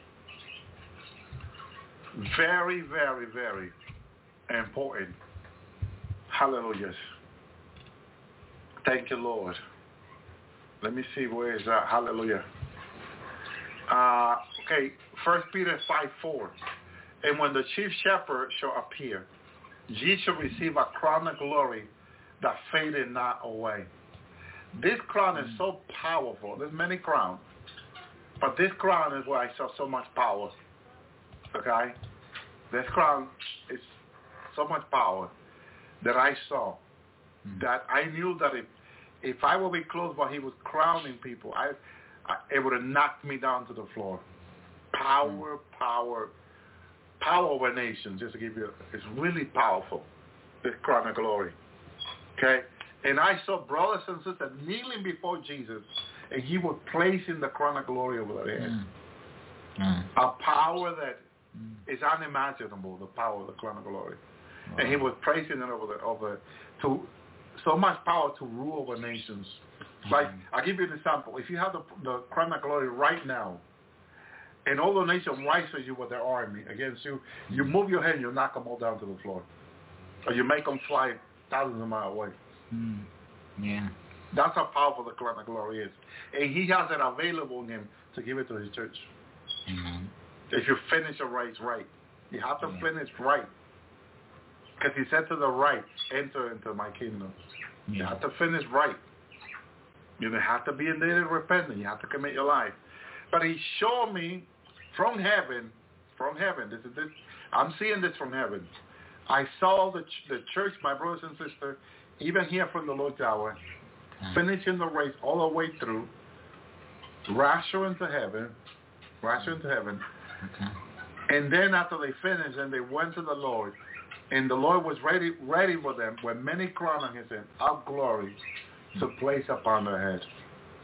Very, very, very important. Hallelujah. Thank you, Lord. Let me see where is that. Hallelujah. Uh, okay, First Peter 5, 4. And when the chief shepherd shall appear, ye shall receive a crown of glory that fadeth not away. This crown is so powerful. There's many crowns. But this crown is where I saw so much power. Okay? This crown is so much power that I saw that I knew that if if I would be close while he was crowning people, I, I it would have knocked me down to the floor. Power, mm. power, power over nations. Just to give you, it's really powerful. the crown of glory. Okay, and I saw brothers and sisters kneeling before Jesus, and he was placing the crown of glory over their heads. Mm. mm. A power that mm. is unimaginable. The power of the crown of glory and he was praising it over the over to so much power to rule over nations. Like I'll give you an example. If you have the the crown of glory right now, and all the nation rises you with their army against you, you move your hand, you knock them all down to the floor, or you make them fly thousands of miles away. Mm. Yeah. That's how powerful the crown of glory is, and He has it available in Him to give it to His church. Amen. If you finish a race right, you have to Yeah. finish right. Because he said to the right, enter into my kingdom. You have to finish right. You don't have to be in there repentant. You have to commit your life. But he showed me from heaven, from heaven. This is this. I'm seeing this from heaven. I saw the ch- the church, my brothers and sisters, even here from the Lord's Hour, Mm. finishing the race all the way through, rapture into heaven, rapture into heaven, Okay. and then after they finished and they went to the Lord, and the Lord was ready ready for them with many crowns on his head of glory to place upon their head.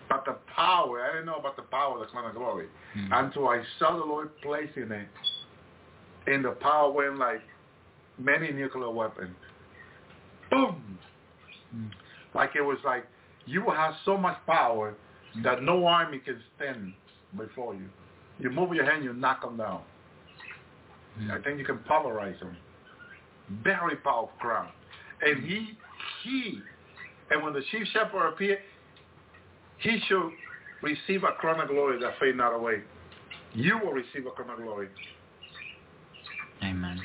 But the power, I didn't know about the power of the crown of glory Mm. until I saw the Lord placing it. in the power went like many nuclear weapons. Boom! Mm. Like it was like you have so much power that no army can stand before you. You move your hand, you knock them down. Mm. I think you can pulverize them. Very powerful crown. And he, he, and when the chief shepherd appeared, he shall receive a crown of glory that fade not away. You will receive a crown of glory. Amen.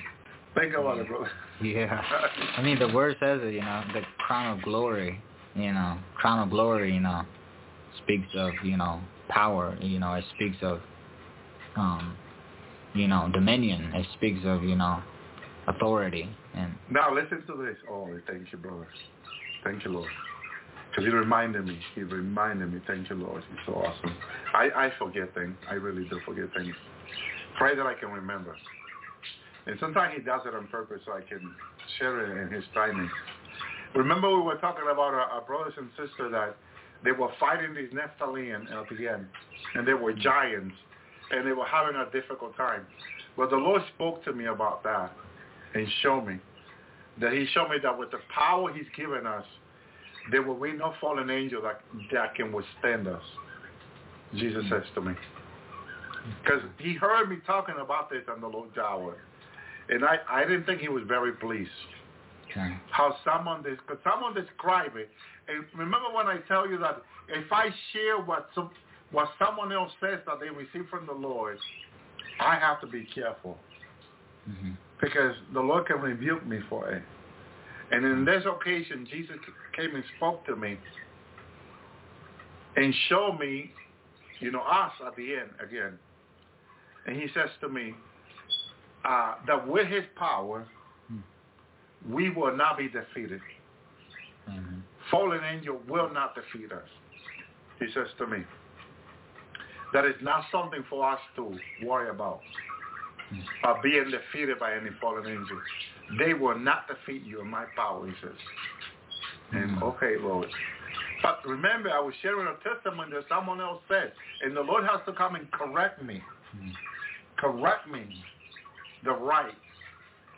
Think about it, brother. Yeah. I mean, the word says it, you know, the crown of glory, you know, crown of glory, you know, speaks of, you know, power, you know, it speaks of, um, you know, dominion. It speaks of, you know, authority. And Now listen to this. Oh, thank you, brother. Thank you, Lord. Because he reminded me. He reminded me. Thank you, Lord. He's so awesome. I, I forget things. I really do forget things. Pray that I can remember. And sometimes he does it on purpose so I can share it in his timing. Remember we were talking about our, our brothers and sisters that they were fighting these Nephilim at the end. And they were giants. And they were having a difficult time. But the Lord spoke to me about that and showed me that he showed me that with the power he's given us, there will be no fallen angel that, that can withstand us. Jesus says to me. Because he heard me talking about this on the Lord's hour. And I, I didn't think he was very pleased. okay. How someone, because someone described it. And remember when I tell you that if I share what some, what someone else says that they received from the Lord, I have to be careful hmm because the Lord can rebuke me for it. And in this occasion, Jesus came and spoke to me and showed me, you know, us at the end again. And he says to me uh, that with his power, we will not be defeated. hmm Fallen angel will not defeat us. He says to me, that is not something for us to worry about uh, being defeated by any fallen angel. They will not defeat you in my power, he says. And Mhm. okay, Lord. But remember, I was sharing a testimony that someone else said, and the Lord has to come and correct me. Mhm. Correct me. The right.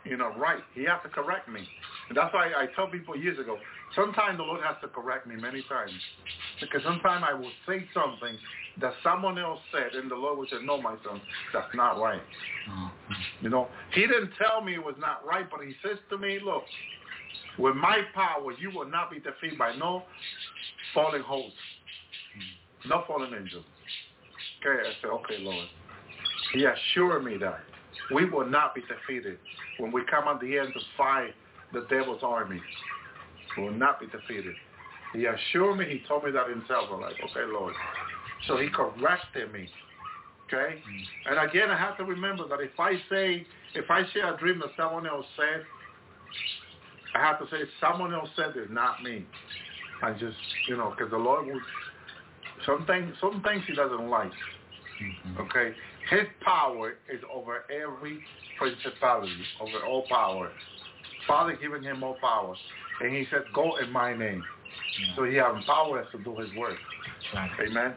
You know, right. He has to correct me. And that's why I told people years ago, sometimes the Lord has to correct me many times. Because sometimes I will say something that someone else said, and the Lord will say, no, my son, that's not right. Oh, You know, he didn't tell me it was not right, but he says to me, look, with my power, you will not be defeated by no falling host, mm-hmm. no fallen angel. Okay, I said, okay, Lord. He assured me that we will not be defeated when we come at the end to fight the devil's army. Will not be defeated. He assured me, he told me that himself. I'm like, okay, Lord. So he corrected me. Okay? Mm-hmm. And again, I have to remember that if I say, if I share a dream that someone else said, I have to say someone else said it, not me. I just, you know, because the Lord will, some things, some things he doesn't like. Mm-hmm. Okay? His power is over every principality, over all power. Father giving him more power. And he said, go in my name. So he has us to do his work. Right. Amen.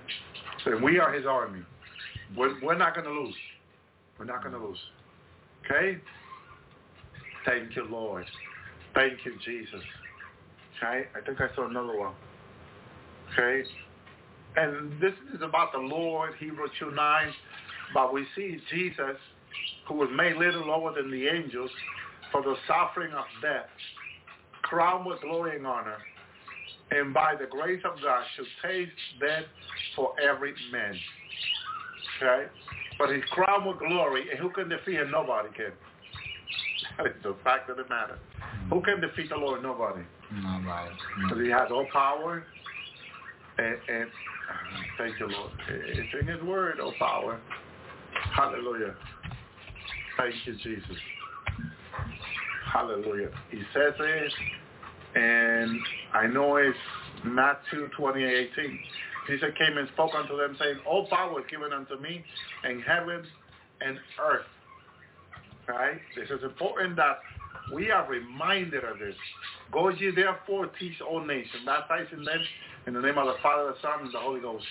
So we are his army. We're, we're not going to lose. We're not going to lose. Okay? Thank you, Lord. Thank you, Jesus. Okay? I think I saw another one. Okay? And this is about the Lord, Hebrews 2 9. But we see Jesus, who was made little lower than the angels for the suffering of death, crowned with glory and honor, and by the grace of God should taste death for every man. Okay? But he's crowned with glory, and who can defeat him? Nobody can. That is the fact of the matter. Who mm. can defeat the Lord? Nobody. Nobody. Because he has all power, and, and thank you, Lord. It's in his word, all power. Hallelujah. Thank you, Jesus. Hallelujah. He says it, and I know it's Matthew 28, 18. Jesus came and spoke unto them, saying, All power is given unto me in heaven and earth. Right? This is important that we are reminded of this. Go ye therefore teach all nations, baptizing them in the name of the Father, the Son, and the Holy Ghost,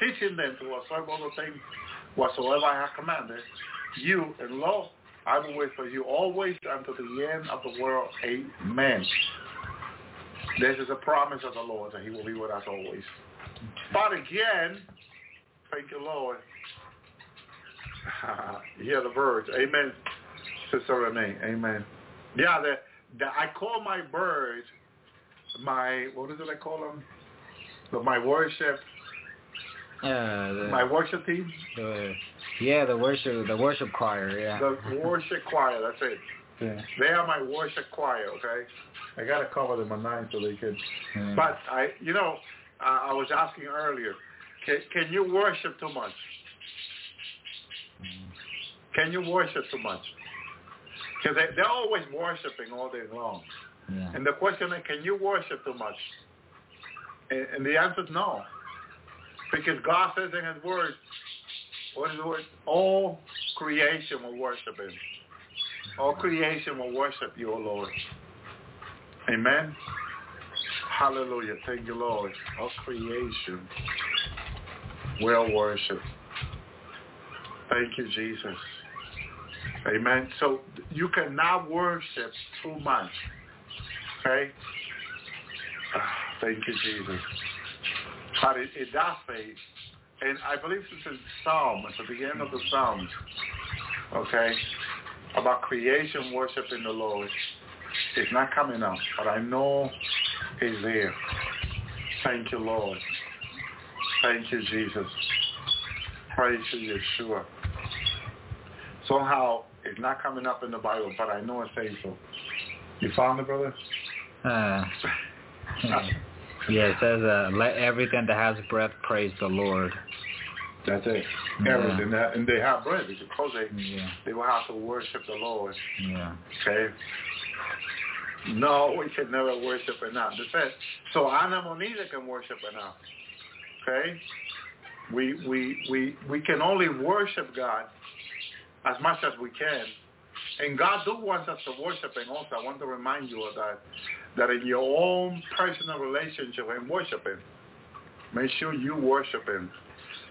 teaching them to observe all the things whatsoever I have commanded you, and lo, I will wait for you always until the end of the world. Amen. This is a promise of the Lord that he will be with us always. But again, thank you, Lord. Hear the birds. Amen. Sister Renee. Amen. Yeah, the, the, I call my birds my, what is it I call them? The, my worship, Yeah, the, my worship team. the yeah the worship the worship choir. Yeah. The worship choir, that's it. yeah. They are my worship choir, okay? I got to cover them at nine so they can. Yeah. But I, you know, I, I was asking earlier, can, can you worship too much? Can you worship too much? Because they, they're always worshiping all day long. yeah. And the question is, can you worship too much? And, and the answer is no. Because God says in his word, what is the word? All creation will worship him. All creation will worship you, O Lord. Amen. Hallelujah. Thank you, Lord. All creation will worship. Thank you, Jesus. Amen. So you cannot worship too much. Okay? Ah, Thank you, Jesus. But it, it does say, and I believe it's in Psalm, at the beginning of the Psalms, okay, about creation worshiping the Lord. It's not coming up, but I know it's there. Thank you, Lord. Thank you, Jesus. Praise you, Yeshua. Somehow, it's not coming up in the Bible, but I know it says so. You found it, brother? Uh, yeah, it says, uh, let everything that has breath praise the Lord. That's it. Yeah. Everything. That, and they have bread because they, Yeah, they will have to worship the Lord. yeah. Okay? No, we can never worship enough. That's it. So Ana Monita can worship enough. Okay? We, we, we, we can only worship God as much as we can. And God do want us to worship him also. I want to remind you of that. That in your own personal relationship and worship him. Make sure you worship him.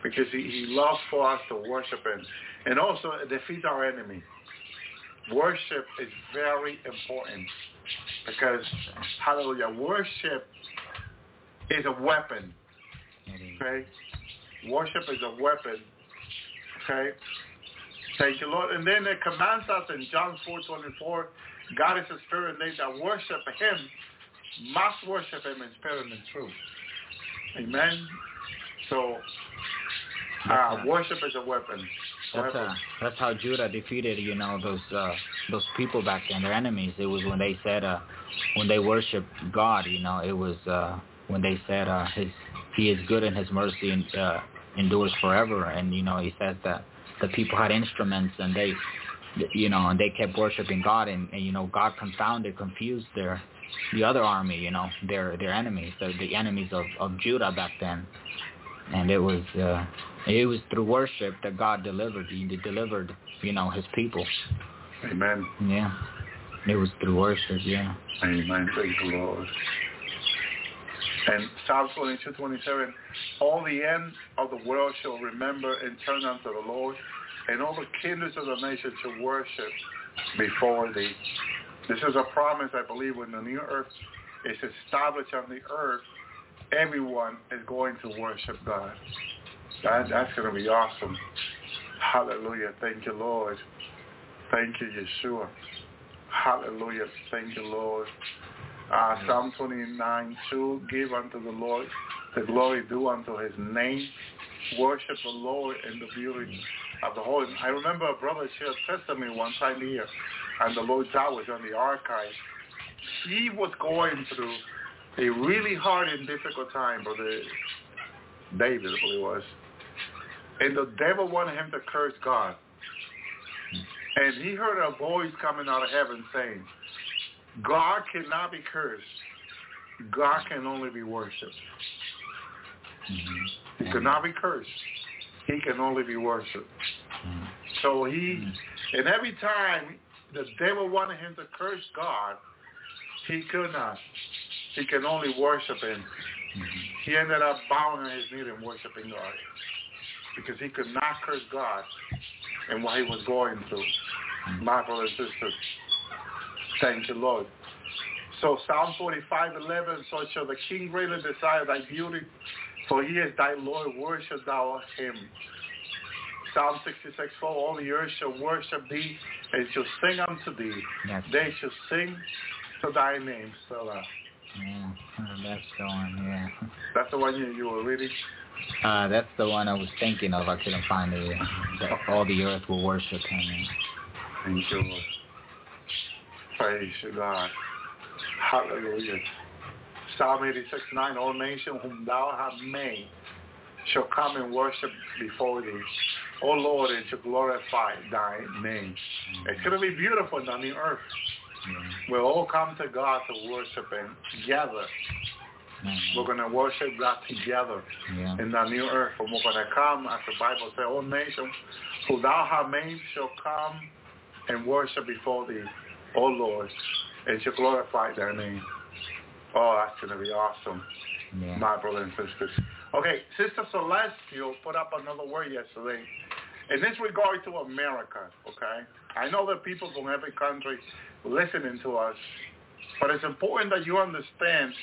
Because he, he loves for us to worship him. And also defeat our enemy. Worship is very important. Because, hallelujah, worship is a weapon. Okay? Worship is a weapon. Okay? Thank you, Lord. And then it commands us in John 4.24, God is a spirit, and they that worship him must worship him in spirit and truth. Amen? So, uh, worship is a weapon. That's uh, that's how Judah defeated, you know, those uh, those people back then, their enemies. It was when they said, uh, when they worshiped God, you know, it was uh, when they said, uh, his He is good and His mercy and, uh, endures forever. And you know, He says that the people had instruments and they, you know, and they kept worshiping God, and, and you know, God confounded, confused their the other army, you know, their their enemies, the, the enemies of of Judah back then. And it was. uh it was through worship that God delivered. He delivered, you know, his people. Amen. Yeah. It was through worship, yeah. Amen. Thank the Lord. And Psalm 22, 27, all the end of the world shall remember and turn unto the Lord, and all the kindreds of the nations shall worship before thee. This is a promise, I believe, when the new earth is established on the earth, everyone is going to worship God. That, that's going to be awesome. Hallelujah. Thank you, Lord. Thank you, Yeshua. Hallelujah. Thank you, Lord. Uh, Psalm 29, 2, give unto the Lord the glory due unto his name. Worship the Lord in the beauty of the Holy. I remember a brother shared testimony one time here, and the Lord God was on the archive. He was going through a really hard and difficult time, Brother David, I believe it was. And the devil wanted him to curse God. And he heard a voice coming out of heaven saying, God cannot be cursed. God can only be worshipped. Mm-hmm. He cannot be cursed. He can only be worshipped. Mm-hmm. So he, and every time the devil wanted him to curse God, he could not. He can only worship him. Mm-hmm. He ended up bowing on his knee and worshiping God because he could not curse God and what he was going through. My brothers and sisters, thank you, Lord. So Psalm 45, 11, so shall the king greatly desire thy beauty, for he is thy Lord, worship thou him. Psalm 66, 4, all the earth shall worship thee, and shall sing unto thee. Yes. They shall sing to thy name, Selah. Yeah, that's the one, yeah. That's the one you, you were reading? Uh, that's the one I was thinking of. I couldn't find it. That all the earth will worship him. Thank you, Lord. Praise God. Hallelujah. Psalm 86, 9, all nations whom thou hast made shall come and worship before thee. O Lord, and shall glorify thy name. It's going to be beautiful on the earth. We'll all come to God to worship Him together. Mm-hmm. We're going to worship God together yeah. in the new earth. And we're going to come, as the Bible says, all nations who thou hast made shall come and worship before thee, O Lord, and shall glorify their name. Oh, that's going to be awesome, yeah. my brothers and sisters. Okay, Sister Celestial put up another word yesterday. In this regard to America, okay? I know that people from every country listening to us, but it's important that you understand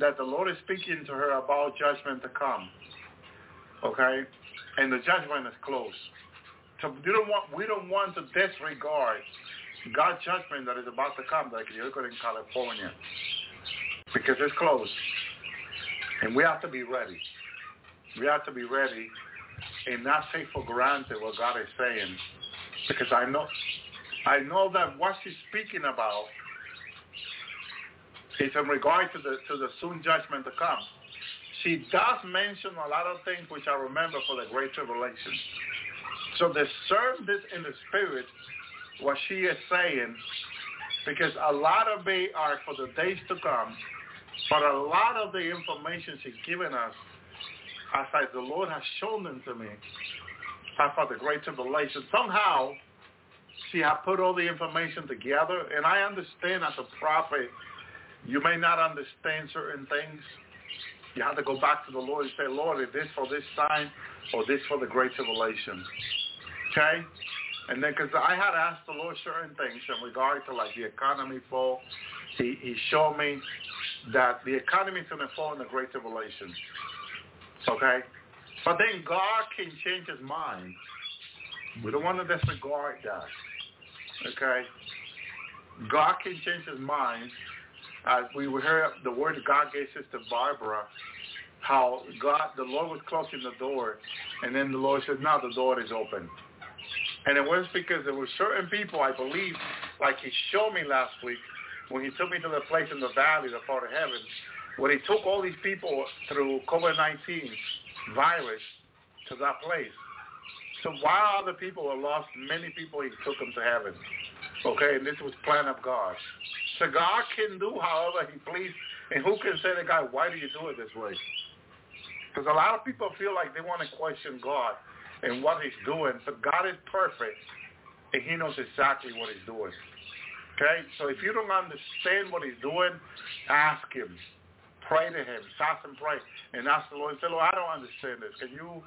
that the Lord is speaking to her about judgment to come. Okay? And the judgment is close. So we don't want, we don't want to disregard God's judgment that is about to come, like you're in California. Because it's close. And we have to be ready. We have to be ready and not take for granted what God is saying. Because I know I know that what she's speaking about is in regard to the to the soon judgment to come. She does mention a lot of things which I remember for the Great Tribulation. So discern this in the spirit, what she is saying, because a lot of it are for the days to come, but a lot of the information she's given us, as I, the Lord has shown them to me, for the Great Tribulation. Somehow, she I put all the information together, and I understand as a prophet you may not understand certain things. You have to go back to the Lord and say, Lord, is this for this time or this for the great tribulation? Okay? And then, because I had asked the Lord certain things in regard to like the economy fall, he, he showed me that the economy is going to fall in the Great Tribulation. Okay? But then God can change his mind. We don't want to disregard that. Okay? God can change his mind. As we heard the word God gave Sister Barbara, how God, the Lord was closing the door, and then the Lord said, now the door is open. And it was because there were certain people, I believe, like he showed me last week, when he took me to the place in the valley, the part of heaven, where he took all these people through COVID-19 virus to that place. So while other people were lost, many people he took them to heaven. Okay, and this was plan of God. So God can do however he please. And who can say to God, why do you do it this way? Because a lot of people feel like they want to question God and what he's doing. But God is perfect, and he knows exactly what he's doing. Okay? So if you don't understand what he's doing, ask him. Pray to him. Fast and pray. And ask the Lord. Say, Lord, I don't understand this. Can you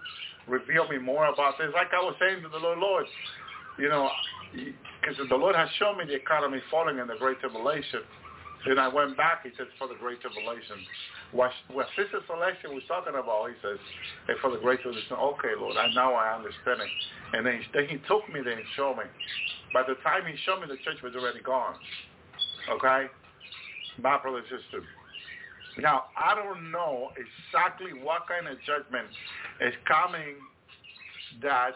reveal me more about this? Like I was saying to the Lord, Lord, you know, because the Lord has shown me the economy falling in the Great Tribulation. Then I went back, he says, for the Great Tribulation. What, what Sister Celestia was talking about, he says, hey, for the Great Tribulation. Okay, Lord, I now I understand it. And then he, then he took me there and showed me. By the time he showed me, the church was already gone. Okay? My brother and sister. Now, I don't know exactly what kind of judgment is coming that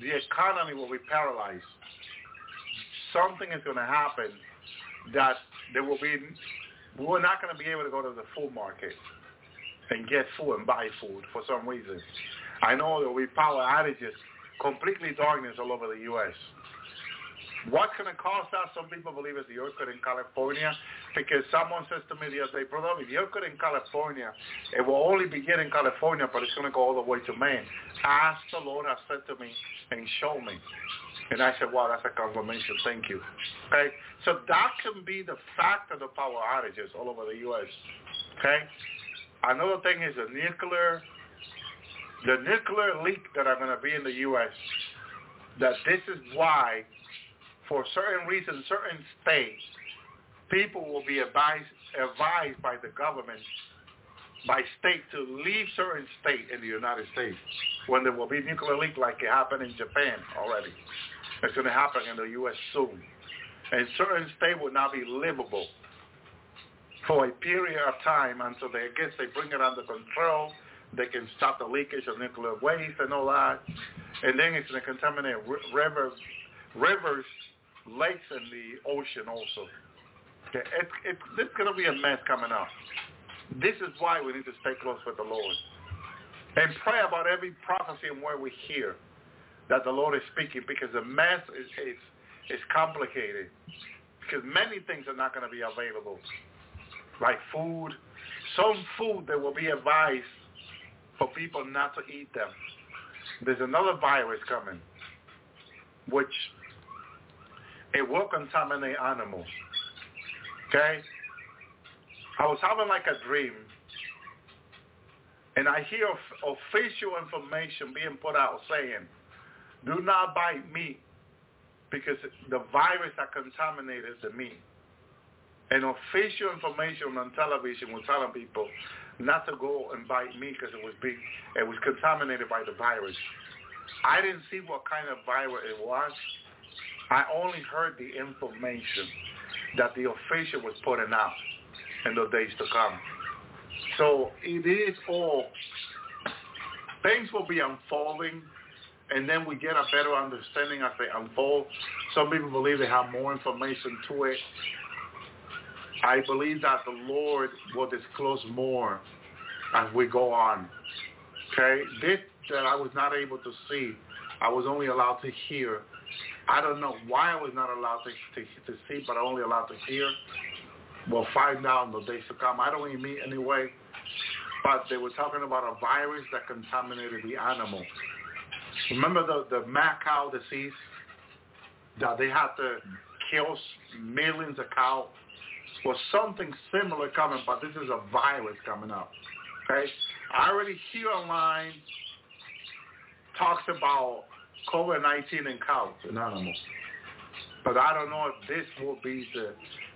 the economy will be paralyzed. Something is going to happen that there will be, we're not going to be able to go to the food market and get food and buy food for some reason. I know there will be power outages, completely darkness all over the U.S. What's going to cause that? Some people believe it's the earthquake in California because someone says to me the other day, brother, if the earthquake in California, it will only begin in California, but it's going to go all the way to Maine. Ask the Lord has said to me and show me. And I said, wow, that's a confirmation. Thank you. Okay? So that can be the fact of the power outages all over the U.S. Okay? Another thing is the nuclear, the nuclear leak that are going to be in the U.S., that this is why, for certain reasons, certain states, people will be advised, advised by the government, by state, to leave certain state in the United States when there will be nuclear leak like it happened in Japan already. It's going to happen in the U.S. soon. And certain states will not be livable for a period of time until they, I guess they bring it under control. They can stop the leakage of nuclear waste and all that. And then it's going to contaminate river, rivers, lakes, and the ocean also. Okay, it, it, is going to be a mess coming up. This is why we need to stay close with the Lord. And pray about every prophecy and word we hear that the Lord is speaking because the mess is, is, is complicated. Because many things are not going to be available, like food. Some food that will be advised for people not to eat them. There's another virus coming, which it will contaminate animals. Okay? I was having like a dream, and I hear official information being put out saying do not buy meat because the virus that contaminated the meat. And official information on television was telling people not to go and buy meat because it was being, it was contaminated by the virus. I didn't see what kind of virus it was. I only heard the information that the official was putting out in the days to come. So it is all, things will be unfolding and then we get a better understanding as they unfold. Some people believe they have more information to it. I believe that the Lord will disclose more as we go on. Okay? This that I was not able to see, I was only allowed to hear. I don't know why I was not allowed to, to, to see, but only allowed to hear. We'll find out in the days to come. I don't even mean anyway, but they were talking about a virus that contaminated the animal. Remember the, the mad cow disease? That they had to kill millions of cows? Well, something similar coming, but this is a virus coming up. Okay? I already hear online talks about COVID-19 and cows and animals. But I don't know if this will be the,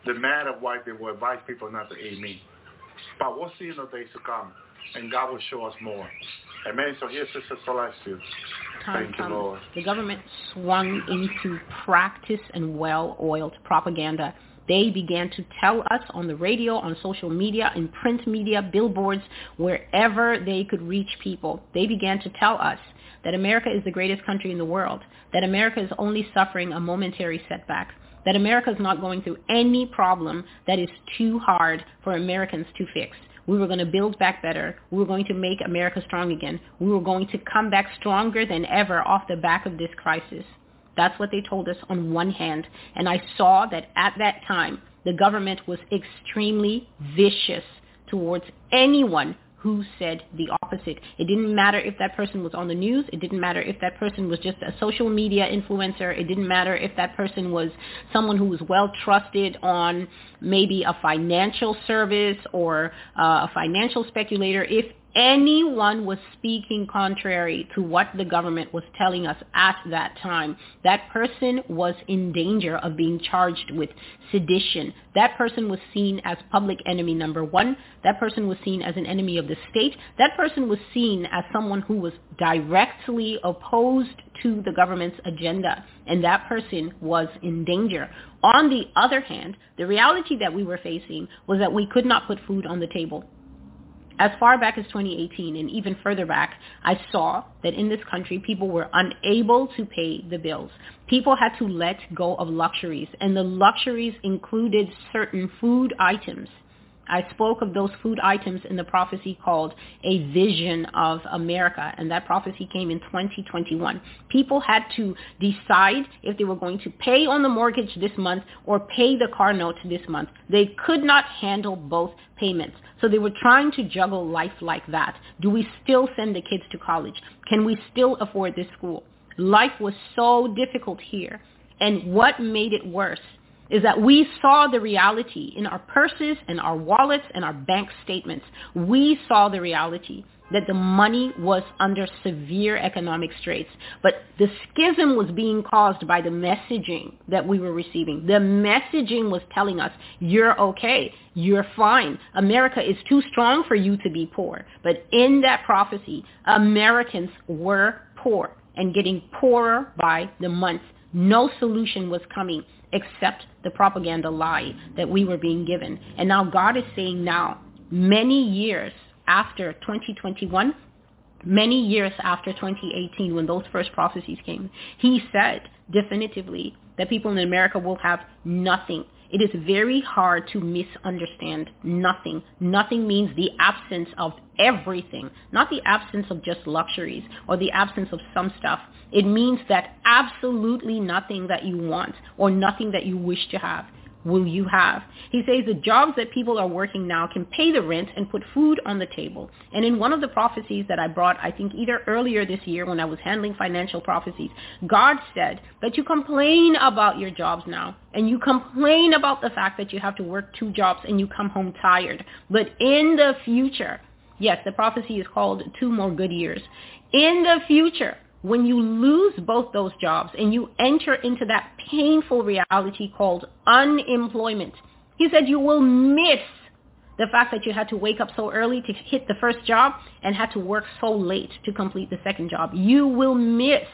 the matter why they will advise people not to eat meat. But we'll see in the days to come, and God will show us more. Amen. So here's Sister Celestial. Time Thank you. Lord. The government swung into practice and well-oiled propaganda. They began to tell us on the radio, on social media, in print media, billboards, wherever they could reach people. They began to tell us that America is the greatest country in the world, that America is only suffering a momentary setback, that America is not going through any problem that is too hard for Americans to fix. We were going to build back better. We were going to make America strong again. We were going to come back stronger than ever off the back of this crisis. That's what they told us on one hand. And I saw that at that time, the government was extremely vicious towards anyone who said the opposite. It didn't matter if that person was on the news. It didn't matter if that person was just a social media influencer. It didn't matter if that person was someone who was well trusted on maybe a financial service or uh, a financial speculator. If anyone was speaking contrary to what the government was telling us at that time, that person was in danger of being charged with sedition. That person was seen as public enemy number one. That person was seen as an enemy of the state. That person was seen as someone who was directly opposed to the government's agenda. And that person was in danger. On the other hand, the reality that we were facing was that we could not put food on the table as far back as 2018 and even further back, I saw that in this country people were unable to pay the bills. People had to let go of luxuries, and the luxuries included certain food items. I spoke of those food items in the prophecy called A Vision of America, and that prophecy came in 2021. People had to decide if they were going to pay on the mortgage this month or pay the car note this month. They could not handle both payments. So they were trying to juggle life like that. Do we still send the kids to college? Can we still afford this school? Life was so difficult here. And what made it worse is that we saw the reality in our purses and our wallets and our bank statements. We saw the reality that the money was under severe economic straits. But the schism was being caused by the messaging that we were receiving. The messaging was telling us, you're okay, you're fine. America is too strong for you to be poor. But in that prophecy, Americans were poor and getting poorer by the month. No solution was coming except the propaganda lie that we were being given. And now God is saying now, many years after 2021, many years after 2018 when those first prophecies came, he said definitively that people in America will have nothing. It is very hard to misunderstand nothing. Nothing means the absence of everything, not the absence of just luxuries or the absence of some stuff. It means that absolutely nothing that you want or nothing that you wish to have will you have? He says the jobs that people are working now can pay the rent and put food on the table. And in one of the prophecies that I brought, I think either earlier this year when I was handling financial prophecies, God said that you complain about your jobs now and you complain about the fact that you have to work two jobs and you come home tired. But in the future, yes, the prophecy is called two more good years. In the future, when you lose both those jobs and you enter into that painful reality called unemployment, he said you will miss the fact that you had to wake up so early to hit the first job and had to work so late to complete the second job. You will miss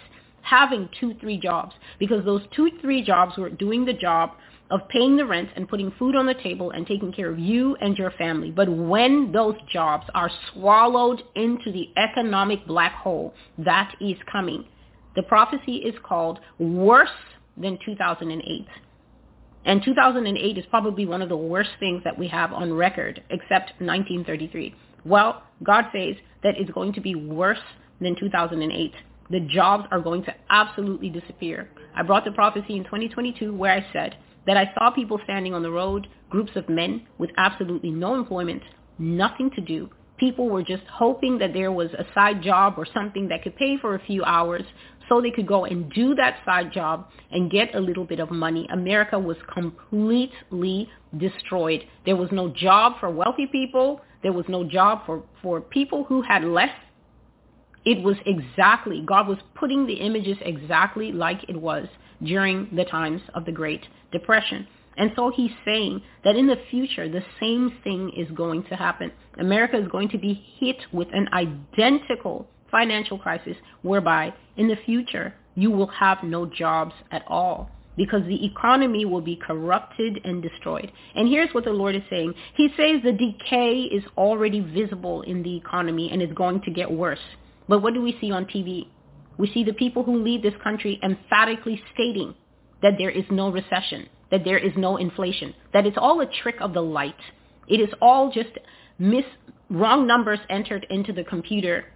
having two, three jobs because those two, three jobs were doing the job of paying the rent and putting food on the table and taking care of you and your family. But when those jobs are swallowed into the economic black hole that is coming, the prophecy is called worse than 2008. And 2008 is probably one of the worst things that we have on record, except 1933. Well, God says that it's going to be worse than 2008. The jobs are going to absolutely disappear. I brought the prophecy in 2022 where I said that I saw people standing on the road, groups of men with absolutely no employment, nothing to do. People were just hoping that there was a side job or something that could pay for a few hours so they could go and do that side job and get a little bit of money. America was completely destroyed. There was no job for wealthy people. There was no job for, for people who had less It was exactly, God was putting the images exactly like it was during the times of the Great Depression. And so he's saying that in the future, the same thing is going to happen. America is going to be hit with an identical financial crisis whereby in the future you will have no jobs at all because the economy will be corrupted and destroyed. And here's what the Lord is saying. He says the decay is already visible in the economy and is going to get worse. But what do we see on TV? We see the people who lead this country emphatically stating that there is no recession, that there is no inflation, that it's all a trick of the light. It is all just mis- wrong numbers entered into the computer.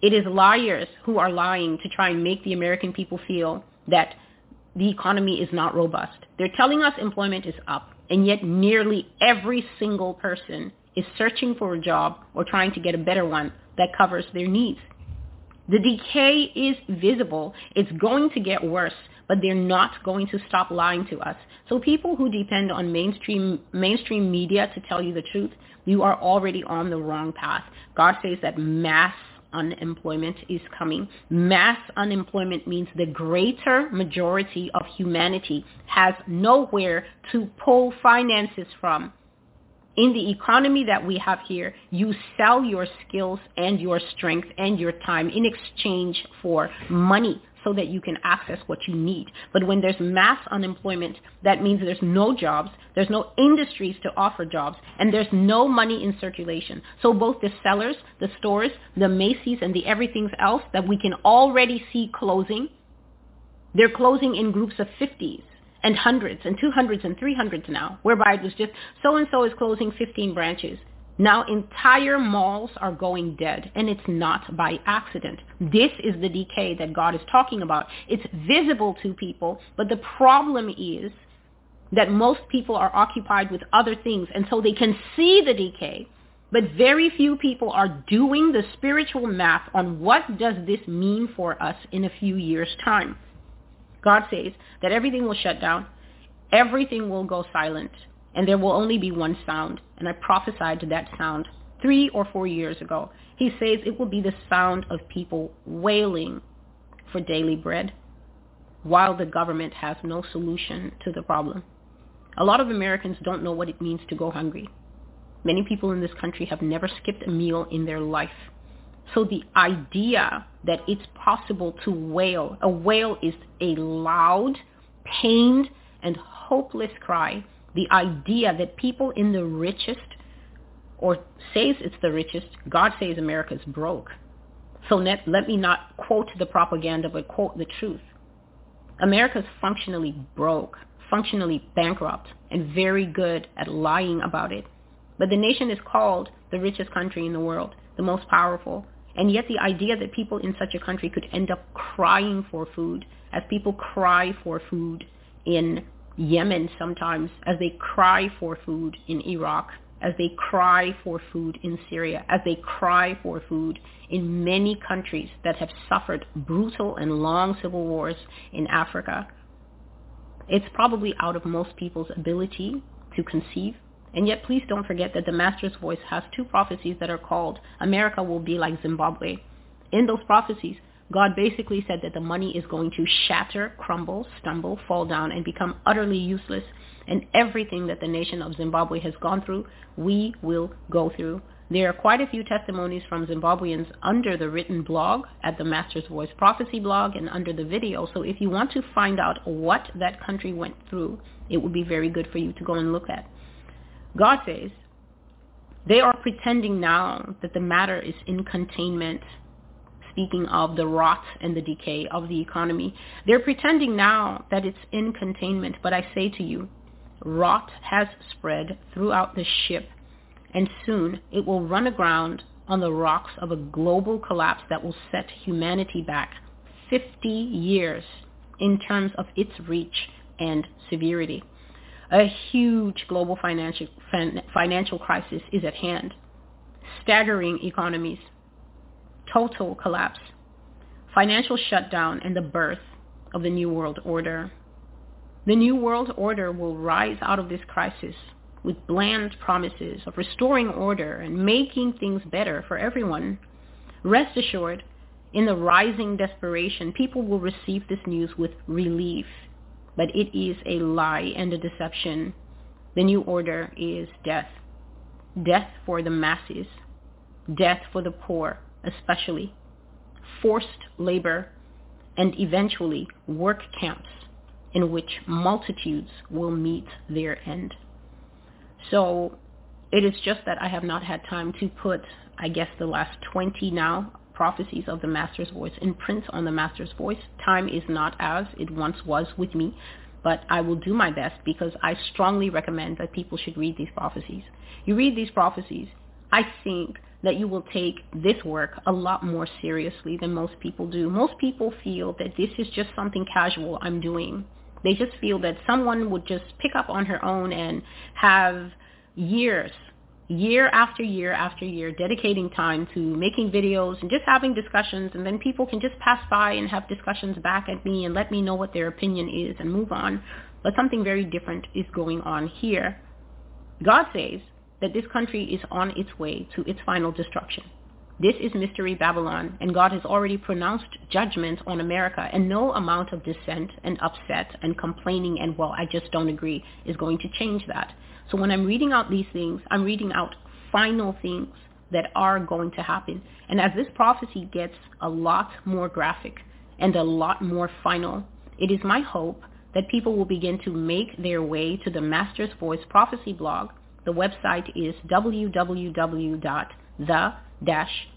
It is liars who are lying to try and make the American people feel that the economy is not robust. They're telling us employment is up, and yet nearly every single person is searching for a job or trying to get a better one that covers their needs. The decay is visible. It's going to get worse, but they're not going to stop lying to us. So people who depend on mainstream mainstream media to tell you the truth, you are already on the wrong path. God says that mass unemployment is coming. Mass unemployment means the greater majority of humanity has nowhere to pull finances from in the economy that we have here, you sell your skills and your strength and your time in exchange for money so that you can access what you need. But when there's mass unemployment, that means there's no jobs, there's no industries to offer jobs, and there's no money in circulation. So both the sellers, the stores, the Macy's, and the everything else that we can already see closing, they're closing in groups of 50s and hundreds and 200s and 300s now, whereby it was just so-and-so is closing 15 branches. Now entire malls are going dead, and it's not by accident. This is the decay that God is talking about. It's visible to people, but the problem is that most people are occupied with other things, and so they can see the decay, but very few people are doing the spiritual math on what does this mean for us in a few years' time. God says that everything will shut down, everything will go silent, and there will only be one sound. And I prophesied to that sound three or four years ago. He says it will be the sound of people wailing for daily bread while the government has no solution to the problem. A lot of Americans don't know what it means to go hungry. Many people in this country have never skipped a meal in their life. So the idea that it's possible to wail, a wail is a loud, pained, and hopeless cry. The idea that people in the richest, or says it's the richest, God says America's broke. So let, let me not quote the propaganda, but quote the truth. America's functionally broke, functionally bankrupt, and very good at lying about it. But the nation is called the richest country in the world, the most powerful, and yet the idea that people in such a country could end up crying for food, as people cry for food in Yemen sometimes, as they cry for food in Iraq, as they cry for food in Syria, as they cry for food in many countries that have suffered brutal and long civil wars in Africa. It's probably out of most people's ability to conceive and yet please don't forget that the Master's Voice has two prophecies that are called America will be like Zimbabwe. In those prophecies, God basically said that the money is going to shatter, crumble, stumble, fall down, and become utterly useless. And everything that the nation of Zimbabwe has gone through, we will go through. There are quite a few testimonies from Zimbabweans under the written blog at the Master's Voice Prophecy blog and under the video. So if you want to find out what that country went through, it would be very good for you to go and look at. God says, they are pretending now that the matter is in containment, speaking of the rot and the decay of the economy. They're pretending now that it's in containment, but I say to you, rot has spread throughout the ship, and soon it will run aground on the rocks of a global collapse that will set humanity back 50 years in terms of its reach and severity. A huge global financial, financial crisis is at hand. Staggering economies, total collapse, financial shutdown, and the birth of the New World Order. The New World Order will rise out of this crisis with bland promises of restoring order and making things better for everyone. Rest assured, in the rising desperation, people will receive this news with relief. But it is a lie and a deception. The new order is death. Death for the masses. Death for the poor, especially. Forced labor and eventually work camps in which multitudes will meet their end. So it is just that I have not had time to put, I guess, the last 20 now prophecies of the Master's Voice in print on the Master's Voice. Time is not as it once was with me, but I will do my best because I strongly recommend that people should read these prophecies. You read these prophecies, I think that you will take this work a lot more seriously than most people do. Most people feel that this is just something casual I'm doing. They just feel that someone would just pick up on her own and have years, year after year after year, dedicating time to making videos and just having discussions, and then people can just pass by and have discussions back at me and let me know what their opinion is and move on. But something very different is going on here. God says that this country is on its way to its final destruction. This is Mystery Babylon, and God has already pronounced judgment on America, and no amount of dissent and upset and complaining and, well, I just don't agree is going to change that. So when I'm reading out these things, I'm reading out final things that are going to happen. And as this prophecy gets a lot more graphic and a lot more final, it is my hope that people will begin to make their way to the Master's Voice Prophecy blog. The website is www.the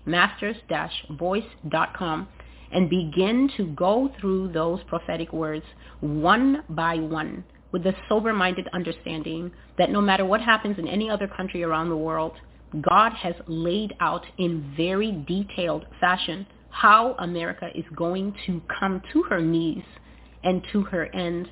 masters-voice.com and begin to go through those prophetic words one by one with the sober-minded understanding that no matter what happens in any other country around the world, God has laid out in very detailed fashion how America is going to come to her knees and to her end.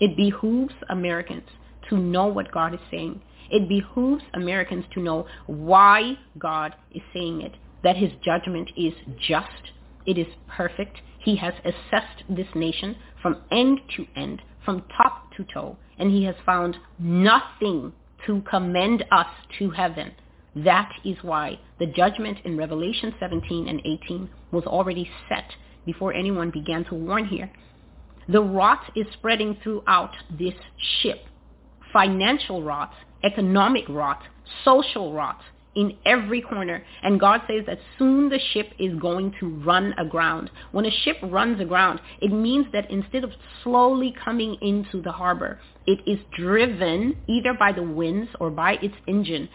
It behooves Americans to know what God is saying it behooves Americans to know why God is saying it, that his judgment is just, it is perfect. He has assessed this nation from end to end, from top to toe, and he has found nothing to commend us to heaven. That is why the judgment in Revelation 17 and 18 was already set before anyone began to warn here. The rot is spreading throughout this ship. Financial rot economic rot, social rot in every corner. And God says that soon the ship is going to run aground. When a ship runs aground, it means that instead of slowly coming into the harbor, it is driven either by the winds or by its engine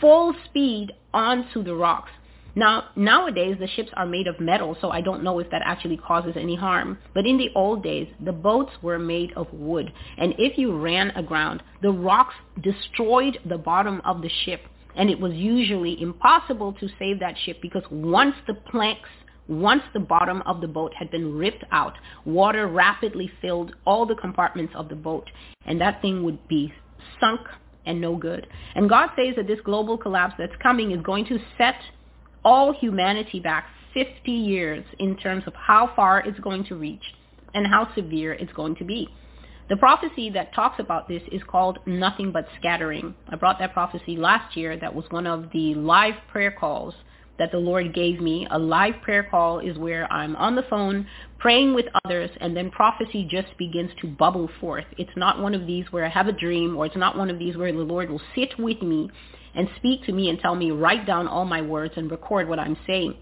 full speed onto the rocks. Now, nowadays the ships are made of metal, so I don't know if that actually causes any harm. But in the old days, the boats were made of wood. And if you ran aground, the rocks destroyed the bottom of the ship. And it was usually impossible to save that ship because once the planks once the bottom of the boat had been ripped out, water rapidly filled all the compartments of the boat, and that thing would be sunk and no good. And God says that this global collapse that's coming is going to set all humanity back 50 years in terms of how far it's going to reach and how severe it's going to be. The prophecy that talks about this is called Nothing But Scattering. I brought that prophecy last year. That was one of the live prayer calls that the Lord gave me. A live prayer call is where I'm on the phone praying with others and then prophecy just begins to bubble forth. It's not one of these where I have a dream or it's not one of these where the Lord will sit with me and speak to me and tell me, write down all my words and record what I'm saying.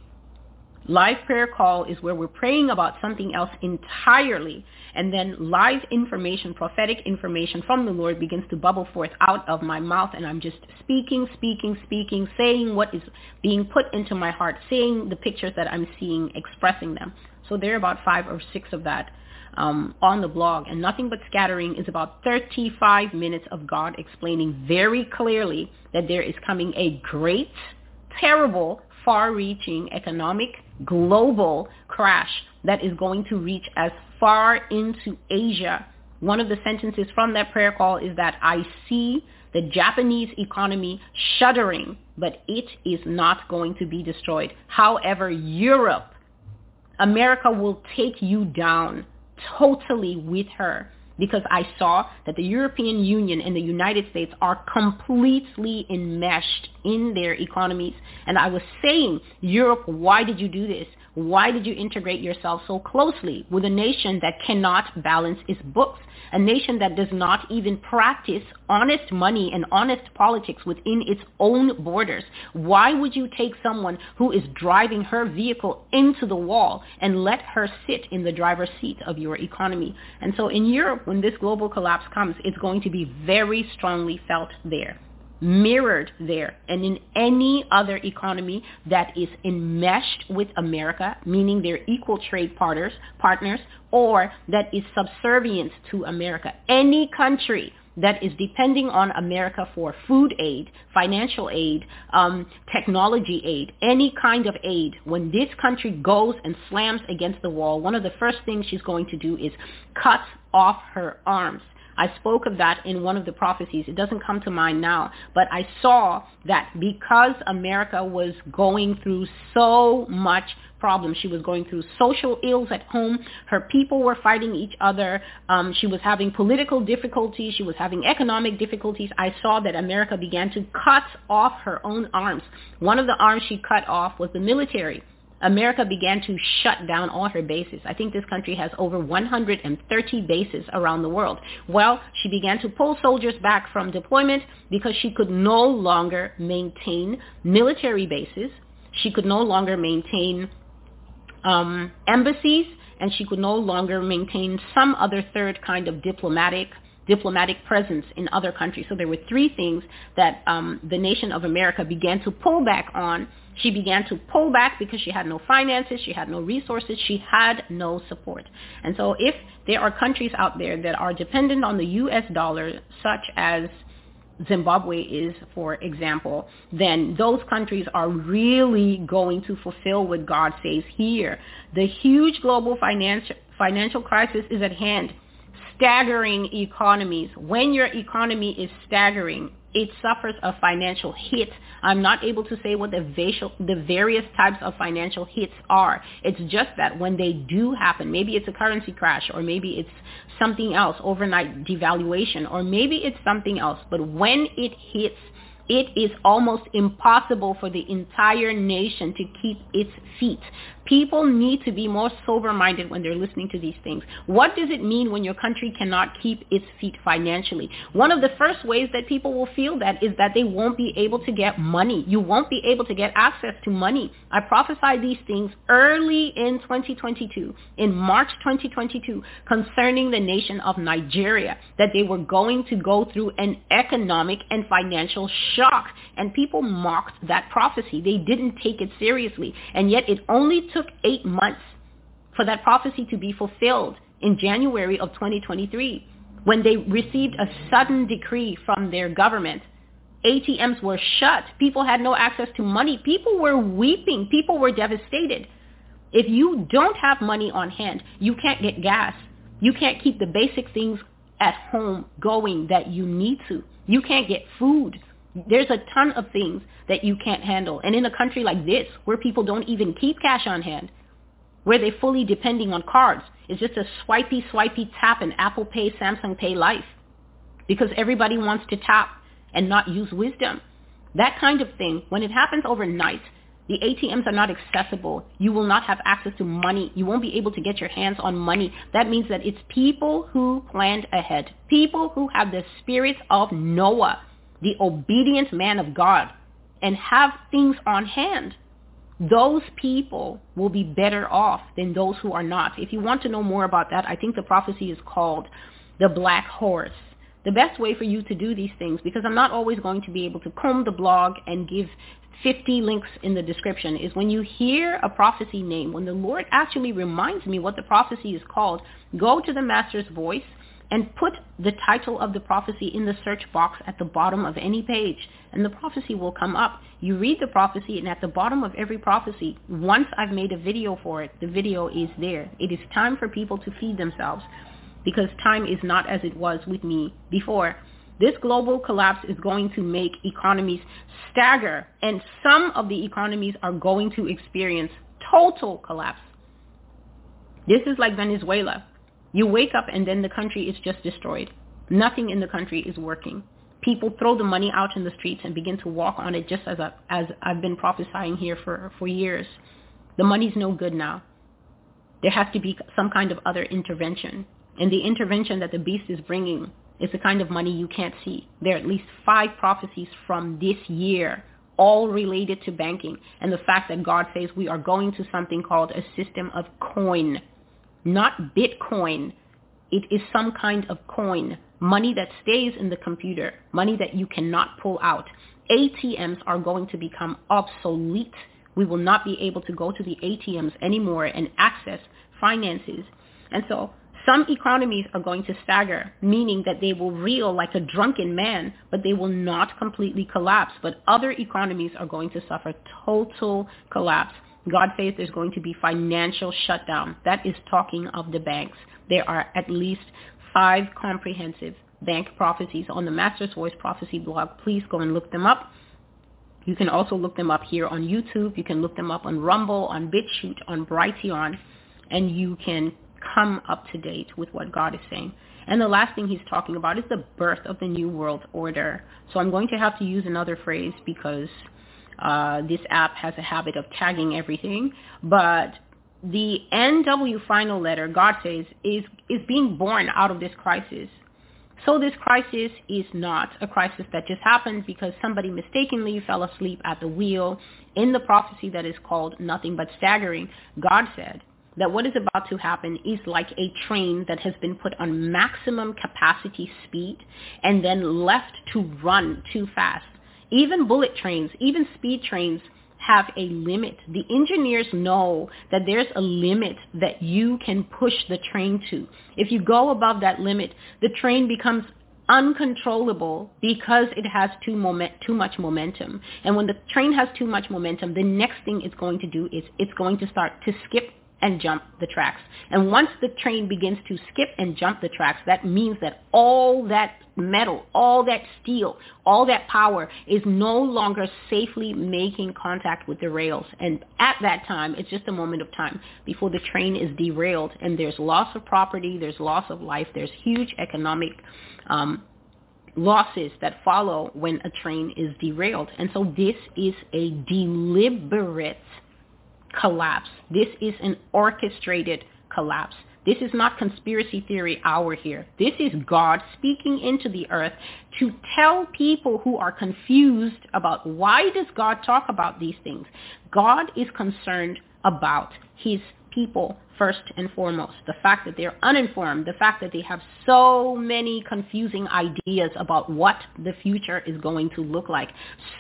Live prayer call is where we're praying about something else entirely, and then live information, prophetic information from the Lord begins to bubble forth out of my mouth, and I'm just speaking, speaking, speaking, saying what is being put into my heart, saying the pictures that I'm seeing, expressing them. So there are about five or six of that um, on the blog. And Nothing But Scattering is about 35 minutes of God explaining very clearly that there is coming a great, terrible, far-reaching economic global crash that is going to reach as far into Asia. One of the sentences from that prayer call is that I see the Japanese economy shuddering, but it is not going to be destroyed. However, Europe, America will take you down totally with her because I saw that the European Union and the United States are completely enmeshed in their economies. And I was saying, Europe, why did you do this? Why did you integrate yourself so closely with a nation that cannot balance its books? A nation that does not even practice honest money and honest politics within its own borders. Why would you take someone who is driving her vehicle into the wall and let her sit in the driver's seat of your economy? And so in Europe, when this global collapse comes, it's going to be very strongly felt there mirrored there and in any other economy that is enmeshed with America, meaning they're equal trade partners, partners, or that is subservient to America. Any country that is depending on America for food aid, financial aid, um, technology aid, any kind of aid, when this country goes and slams against the wall, one of the first things she's going to do is cut off her arms. I spoke of that in one of the prophecies. It doesn't come to mind now, but I saw that because America was going through so much problems, she was going through social ills at home, her people were fighting each other, um, she was having political difficulties, she was having economic difficulties. I saw that America began to cut off her own arms. One of the arms she cut off was the military. America began to shut down all her bases. I think this country has over 130 bases around the world. Well, she began to pull soldiers back from deployment because she could no longer maintain military bases. She could no longer maintain um, embassies, and she could no longer maintain some other third kind of diplomatic diplomatic presence in other countries. So there were three things that um, the nation of America began to pull back on. She began to pull back because she had no finances, she had no resources, she had no support. And so if there are countries out there that are dependent on the U.S. dollar, such as Zimbabwe is, for example, then those countries are really going to fulfill what God says here. The huge global financial financial crisis is at hand staggering economies. When your economy is staggering, it suffers a financial hit. I'm not able to say what the, vacial, the various types of financial hits are. It's just that when they do happen, maybe it's a currency crash or maybe it's something else, overnight devaluation, or maybe it's something else. But when it hits, it is almost impossible for the entire nation to keep its feet. People need to be more sober-minded when they're listening to these things. What does it mean when your country cannot keep its feet financially? One of the first ways that people will feel that is that they won't be able to get money. You won't be able to get access to money. I prophesied these things early in 2022, in March 2022, concerning the nation of Nigeria, that they were going to go through an economic and financial shock. And people mocked that prophecy. They didn't take it seriously. And yet it only took eight months for that prophecy to be fulfilled in January of 2023 when they received a sudden decree from their government. ATMs were shut. People had no access to money. People were weeping. People were devastated. If you don't have money on hand, you can't get gas. You can't keep the basic things at home going that you need to. You can't get food. There's a ton of things that you can't handle. And in a country like this, where people don't even keep cash on hand, where they're fully depending on cards, it's just a swipey, swipey tap in Apple Pay, Samsung Pay life. Because everybody wants to tap and not use wisdom. That kind of thing, when it happens overnight, the ATMs are not accessible. You will not have access to money. You won't be able to get your hands on money. That means that it's people who planned ahead. People who have the spirit of Noah the obedient man of God and have things on hand, those people will be better off than those who are not. If you want to know more about that, I think the prophecy is called the black horse. The best way for you to do these things, because I'm not always going to be able to comb the blog and give 50 links in the description, is when you hear a prophecy name, when the Lord actually reminds me what the prophecy is called, go to the Master's Voice and put the title of the prophecy in the search box at the bottom of any page and the prophecy will come up. You read the prophecy and at the bottom of every prophecy, once I've made a video for it, the video is there. It is time for people to feed themselves because time is not as it was with me before. This global collapse is going to make economies stagger and some of the economies are going to experience total collapse. This is like Venezuela. You wake up and then the country is just destroyed. Nothing in the country is working. People throw the money out in the streets and begin to walk on it just as, I, as I've been prophesying here for, for years. The money's no good now. There has to be some kind of other intervention. And the intervention that the beast is bringing is the kind of money you can't see. There are at least five prophecies from this year, all related to banking. And the fact that God says we are going to something called a system of coin, not Bitcoin. It is some kind of coin, money that stays in the computer, money that you cannot pull out. ATMs are going to become obsolete. We will not be able to go to the ATMs anymore and access finances. And so some economies are going to stagger, meaning that they will reel like a drunken man, but they will not completely collapse. But other economies are going to suffer total collapse. God says there's going to be financial shutdown. That is talking of the banks. There are at least five comprehensive bank prophecies on the Master's Voice Prophecy blog. Please go and look them up. You can also look them up here on YouTube. You can look them up on Rumble, on BitChute, on Brighteon, and you can come up to date with what God is saying. And the last thing he's talking about is the birth of the New World Order. So I'm going to have to use another phrase because uh, this app has a habit of tagging everything. But the NW final letter, God says, is, is being born out of this crisis. So this crisis is not a crisis that just happened because somebody mistakenly fell asleep at the wheel. In the prophecy that is called Nothing But Staggering, God said, that what is about to happen is like a train that has been put on maximum capacity speed and then left to run too fast. Even bullet trains, even speed trains have a limit. The engineers know that there's a limit that you can push the train to. If you go above that limit, the train becomes uncontrollable because it has too moment too much momentum. And when the train has too much momentum, the next thing it's going to do is it's going to start to skip and jump the tracks. And once the train begins to skip and jump the tracks, that means that all that metal, all that steel, all that power is no longer safely making contact with the rails. And at that time, it's just a moment of time before the train is derailed and there's loss of property, there's loss of life, there's huge economic um, losses that follow when a train is derailed. And so this is a deliberate collapse. This is an orchestrated collapse. This is not conspiracy theory hour here. This is God speaking into the earth to tell people who are confused about why does God talk about these things. God is concerned about his people first and foremost. The fact that they're uninformed, the fact that they have so many confusing ideas about what the future is going to look like,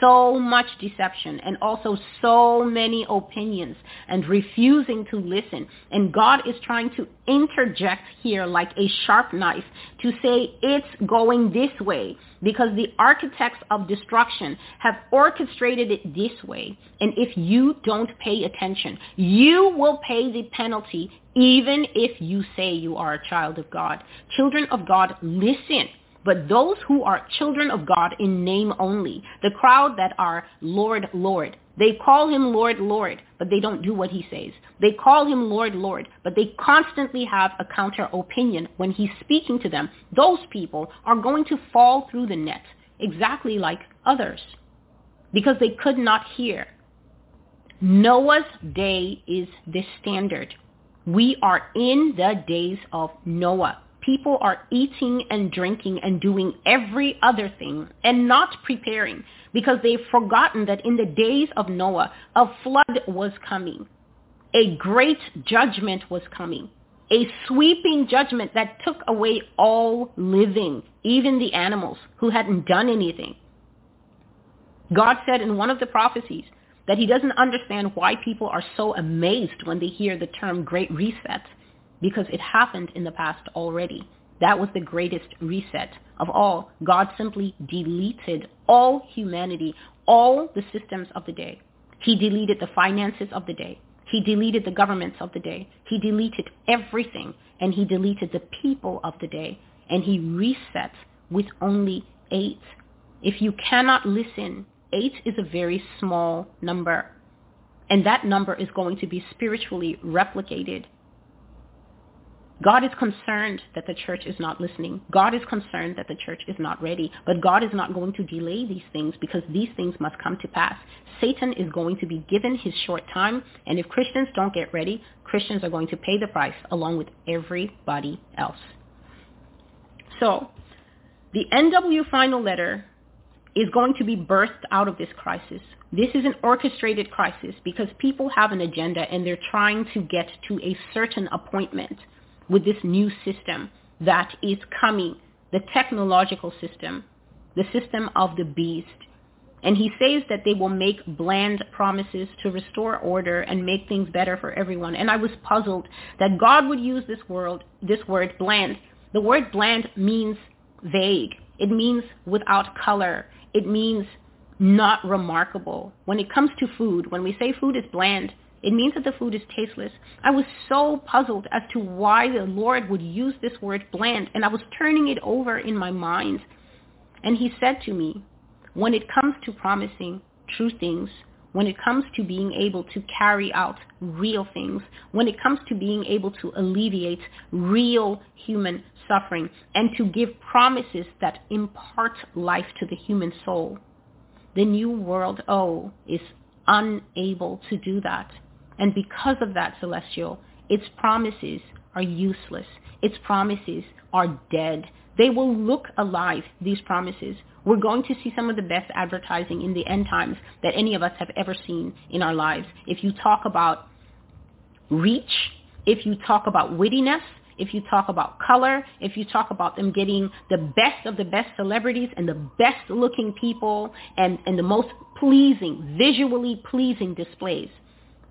so much deception, and also so many opinions, and refusing to listen. And God is trying to interject here like a sharp knife to say it's going this way because the architects of destruction have orchestrated it this way. And if you don't pay attention, you will pay the penalty even if you say you are a child of God. Children of God, listen. But those who are children of God in name only, the crowd that are Lord, Lord, they call him Lord, Lord, but they don't do what he says. They call him Lord, Lord, but they constantly have a counter opinion when he's speaking to them. Those people are going to fall through the net exactly like others because they could not hear. Noah's day is the standard. We are in the days of Noah. People are eating and drinking and doing every other thing and not preparing because they've forgotten that in the days of Noah, a flood was coming. A great judgment was coming. A sweeping judgment that took away all living, even the animals who hadn't done anything. God said in one of the prophecies, that he doesn't understand why people are so amazed when they hear the term Great Reset, because it happened in the past already. That was the greatest reset of all. God simply deleted all humanity, all the systems of the day. He deleted the finances of the day. He deleted the governments of the day. He deleted everything, and he deleted the people of the day. And he reset with only eight. If you cannot listen eight is a very small number. And that number is going to be spiritually replicated. God is concerned that the church is not listening. God is concerned that the church is not ready. But God is not going to delay these things because these things must come to pass. Satan is going to be given his short time. And if Christians don't get ready, Christians are going to pay the price along with everybody else. So the NW final letter is going to be burst out of this crisis. This is an orchestrated crisis because people have an agenda and they're trying to get to a certain appointment with this new system that is coming, the technological system, the system of the beast. And he says that they will make bland promises to restore order and make things better for everyone. And I was puzzled that God would use this word, this word bland. The word bland means vague. It means without color. It means not remarkable. When it comes to food, when we say food is bland, it means that the food is tasteless. I was so puzzled as to why the Lord would use this word bland, and I was turning it over in my mind. And he said to me, when it comes to promising true things, when it comes to being able to carry out real things, when it comes to being able to alleviate real human suffering, and to give promises that impart life to the human soul, the New World O is unable to do that. And because of that, Celestial, its promises are useless. Its promises are dead. They will look alive, these promises. We're going to see some of the best advertising in the end times that any of us have ever seen in our lives. If you talk about reach, if you talk about wittiness, if you talk about color, if you talk about them getting the best of the best celebrities and the best looking people and, and the most pleasing, visually pleasing displays,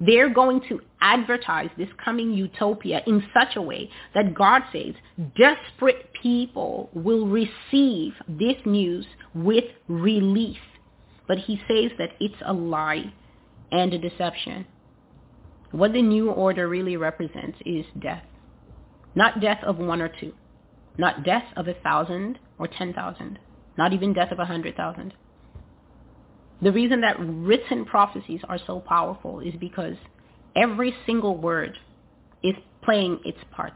they're going to advertise this coming utopia in such a way that God says desperate people will receive this news with relief. But he says that it's a lie and a deception. What the new order really represents is death. Not death of one or two. Not death of a thousand or ten thousand. Not even death of a hundred thousand. The reason that written prophecies are so powerful is because every single word is playing its part.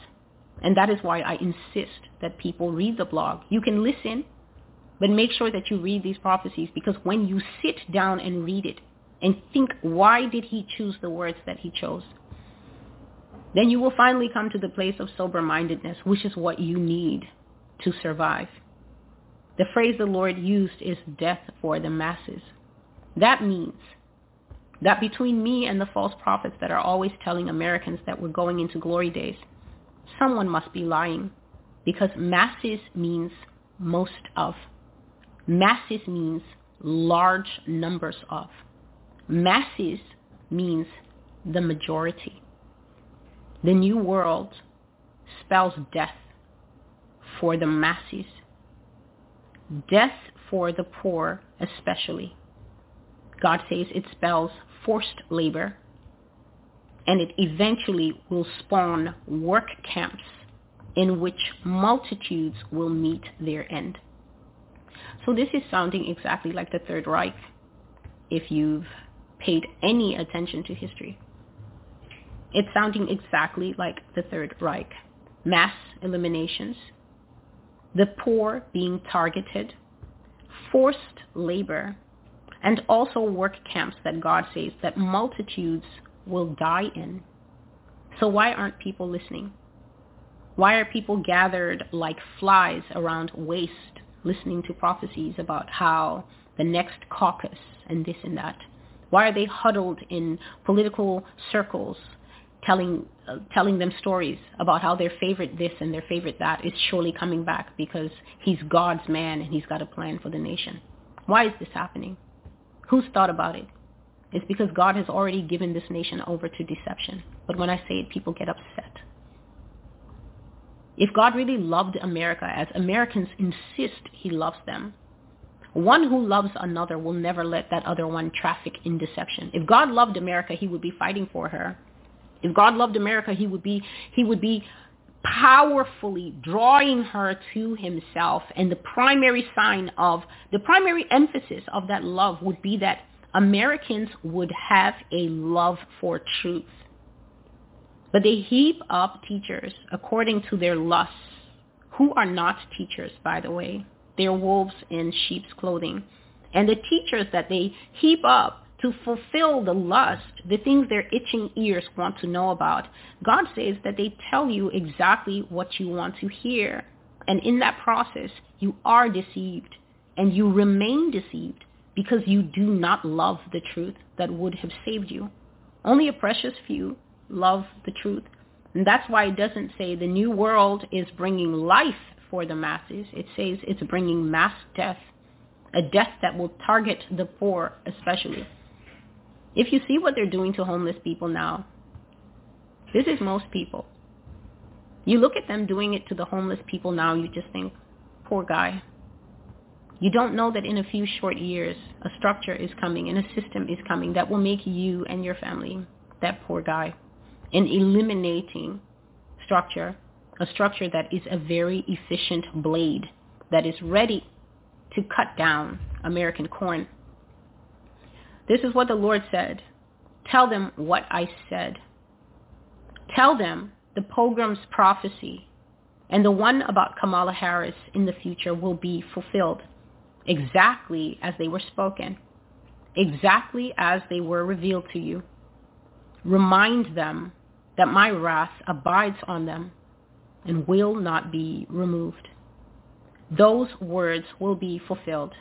And that is why I insist that people read the blog. You can listen, but make sure that you read these prophecies because when you sit down and read it and think, why did he choose the words that he chose? Then you will finally come to the place of sober-mindedness, which is what you need to survive. The phrase the Lord used is death for the masses. That means that between me and the false prophets that are always telling Americans that we're going into glory days, someone must be lying because masses means most of. Masses means large numbers of. Masses means the majority. The new world spells death for the masses. Death for the poor especially. God says it spells forced labor, and it eventually will spawn work camps in which multitudes will meet their end. So this is sounding exactly like the Third Reich if you've paid any attention to history. It's sounding exactly like the Third Reich. Mass eliminations, the poor being targeted, forced labor, and also work camps that God says that multitudes will die in. So why aren't people listening? Why are people gathered like flies around waste listening to prophecies about how the next caucus and this and that? Why are they huddled in political circles telling uh, telling them stories about how their favorite this and their favorite that is surely coming back because he's God's man and he's got a plan for the nation? Why is this happening? Who's thought about it? It's because God has already given this nation over to deception. But when I say it, people get upset. If God really loved America as Americans insist he loves them, one who loves another will never let that other one traffic in deception. If God loved America, he would be fighting for her. If God loved America, he would be he would be powerfully drawing her to himself. And the primary sign of, the primary emphasis of that love would be that Americans would have a love for truth. But they heap up teachers according to their lusts, who are not teachers, by the way. They're wolves in sheep's clothing. And the teachers that they heap up to fulfill the lust, the things their itching ears want to know about, God says that they tell you exactly what you want to hear. And in that process, you are deceived and you remain deceived because you do not love the truth that would have saved you. Only a precious few love the truth. And that's why it doesn't say the new world is bringing life for the masses. It says it's bringing mass death, a death that will target the poor especially. If you see what they're doing to homeless people now, this is most people. You look at them doing it to the homeless people now, you just think, poor guy. You don't know that in a few short years, a structure is coming and a system is coming that will make you and your family that poor guy. In eliminating structure, a structure that is a very efficient blade that is ready to cut down American corn. This is what the Lord said. Tell them what I said. Tell them the Pogrom's prophecy and the one about Kamala Harris in the future will be fulfilled exactly as they were spoken, exactly as they were revealed to you. Remind them that my wrath abides on them and will not be removed. Those words will be fulfilled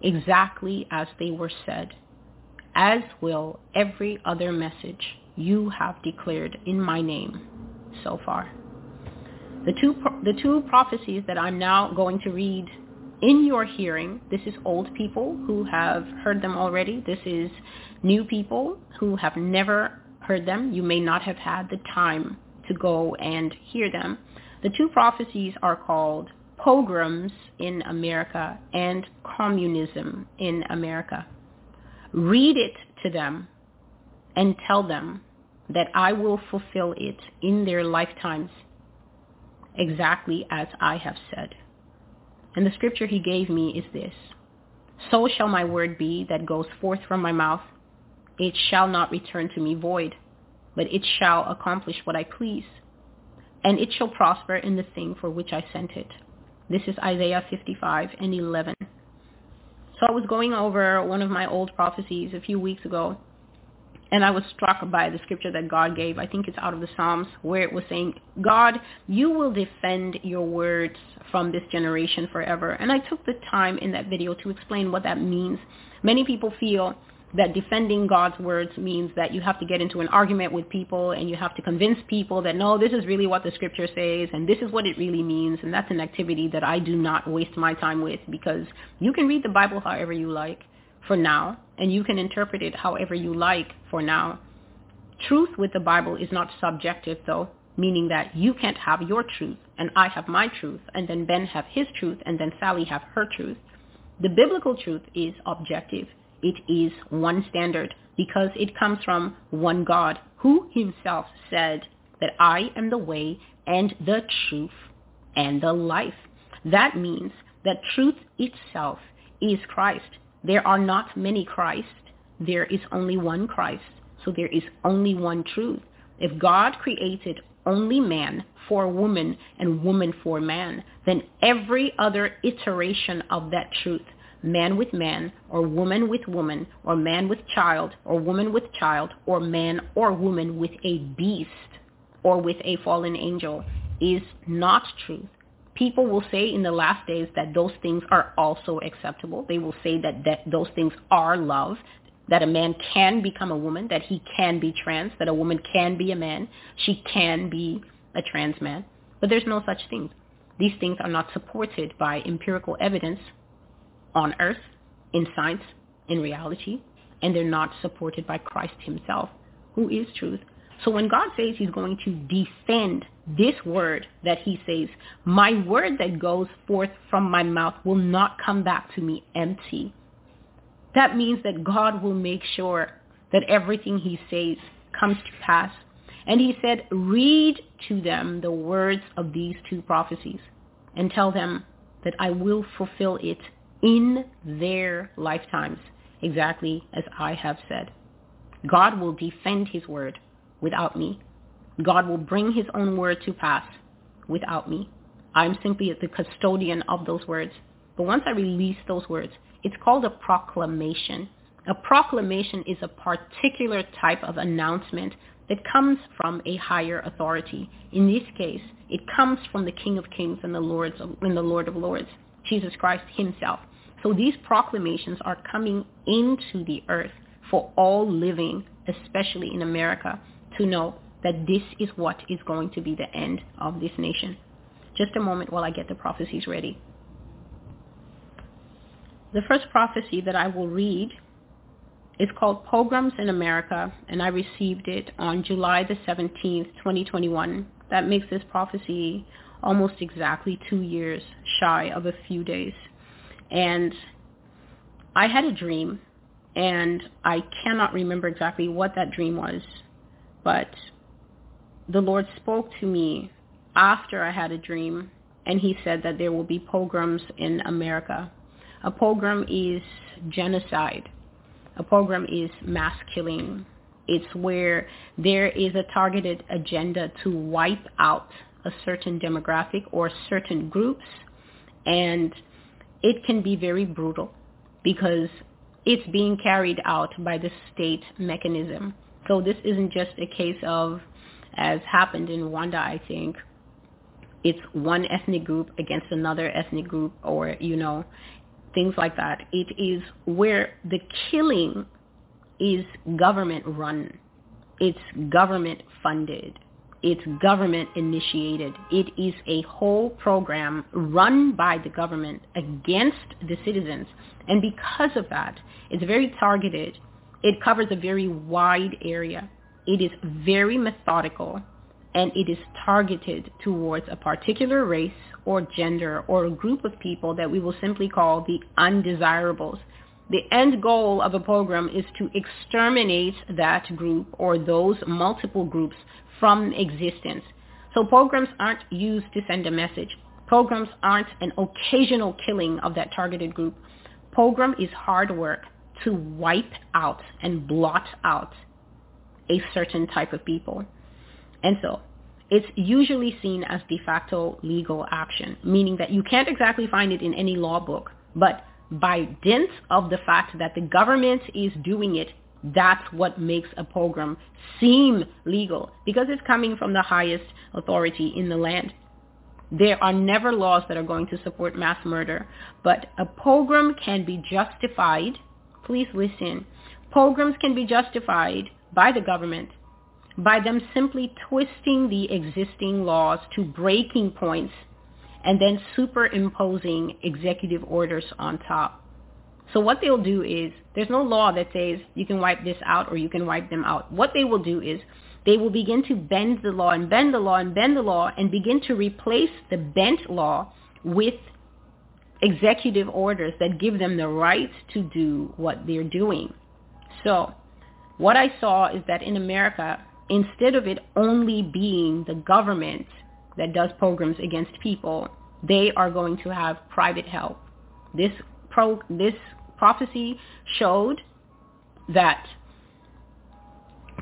exactly as they were said as will every other message you have declared in my name so far. The two, the two prophecies that I'm now going to read in your hearing, this is old people who have heard them already. This is new people who have never heard them. You may not have had the time to go and hear them. The two prophecies are called pogroms in America and communism in America. Read it to them and tell them that I will fulfill it in their lifetimes exactly as I have said. And the scripture he gave me is this. So shall my word be that goes forth from my mouth. It shall not return to me void, but it shall accomplish what I please. And it shall prosper in the thing for which I sent it. This is Isaiah 55 and 11. So I was going over one of my old prophecies a few weeks ago, and I was struck by the scripture that God gave. I think it's out of the Psalms, where it was saying, God, you will defend your words from this generation forever. And I took the time in that video to explain what that means. Many people feel that defending God's words means that you have to get into an argument with people and you have to convince people that no, this is really what the scripture says and this is what it really means. And that's an activity that I do not waste my time with because you can read the Bible however you like for now and you can interpret it however you like for now. Truth with the Bible is not subjective though, meaning that you can't have your truth and I have my truth and then Ben have his truth and then Sally have her truth. The biblical truth is objective it is one standard because it comes from one God who himself said that I am the way and the truth and the life. That means that truth itself is Christ. There are not many Christ. There is only one Christ. So there is only one truth. If God created only man for woman and woman for man, then every other iteration of that truth man with man, or woman with woman, or man with child, or woman with child, or man or woman with a beast, or with a fallen angel, is not truth. People will say in the last days that those things are also acceptable. They will say that, that those things are love, that a man can become a woman, that he can be trans, that a woman can be a man, she can be a trans man. But there's no such thing. These things are not supported by empirical evidence on earth, in science, in reality, and they're not supported by Christ himself, who is truth. So when God says he's going to defend this word that he says, my word that goes forth from my mouth will not come back to me empty. That means that God will make sure that everything he says comes to pass. And he said, read to them the words of these two prophecies and tell them that I will fulfill it in their lifetimes, exactly as I have said. God will defend his word without me. God will bring his own word to pass without me. I'm simply the custodian of those words. But once I release those words, it's called a proclamation. A proclamation is a particular type of announcement that comes from a higher authority. In this case, it comes from the King of Kings and the, Lords of, and the Lord of Lords, Jesus Christ himself. So these proclamations are coming into the earth for all living, especially in America, to know that this is what is going to be the end of this nation. Just a moment while I get the prophecies ready. The first prophecy that I will read is called Pogroms in America, and I received it on July the 17th, 2021. That makes this prophecy almost exactly two years shy of a few days. And I had a dream, and I cannot remember exactly what that dream was, but the Lord spoke to me after I had a dream, and he said that there will be pogroms in America. A pogrom is genocide. A pogrom is mass killing. It's where there is a targeted agenda to wipe out a certain demographic or certain groups, and it can be very brutal because it's being carried out by the state mechanism. So this isn't just a case of, as happened in Rwanda, I think, it's one ethnic group against another ethnic group or, you know, things like that. It is where the killing is government run. It's government funded. It's government initiated. It is a whole pogrom run by the government against the citizens. And because of that, it's very targeted. It covers a very wide area. It is very methodical and it is targeted towards a particular race or gender or a group of people that we will simply call the undesirables. The end goal of a program is to exterminate that group or those multiple groups from existence. So pogroms aren't used to send a message. Pogroms aren't an occasional killing of that targeted group. Pogrom is hard work to wipe out and blot out a certain type of people. And so it's usually seen as de facto legal action, meaning that you can't exactly find it in any law book, but by dint of the fact that the government is doing it, that's what makes a pogrom seem legal because it's coming from the highest authority in the land. There are never laws that are going to support mass murder, but a pogrom can be justified. Please listen. Pogroms can be justified by the government by them simply twisting the existing laws to breaking points and then superimposing executive orders on top. So what they'll do is, there's no law that says you can wipe this out or you can wipe them out. What they will do is, they will begin to bend the law and bend the law and bend the law and begin to replace the bent law with executive orders that give them the right to do what they're doing. So what I saw is that in America, instead of it only being the government that does pogroms against people, they are going to have private help. This pro, this prophecy showed that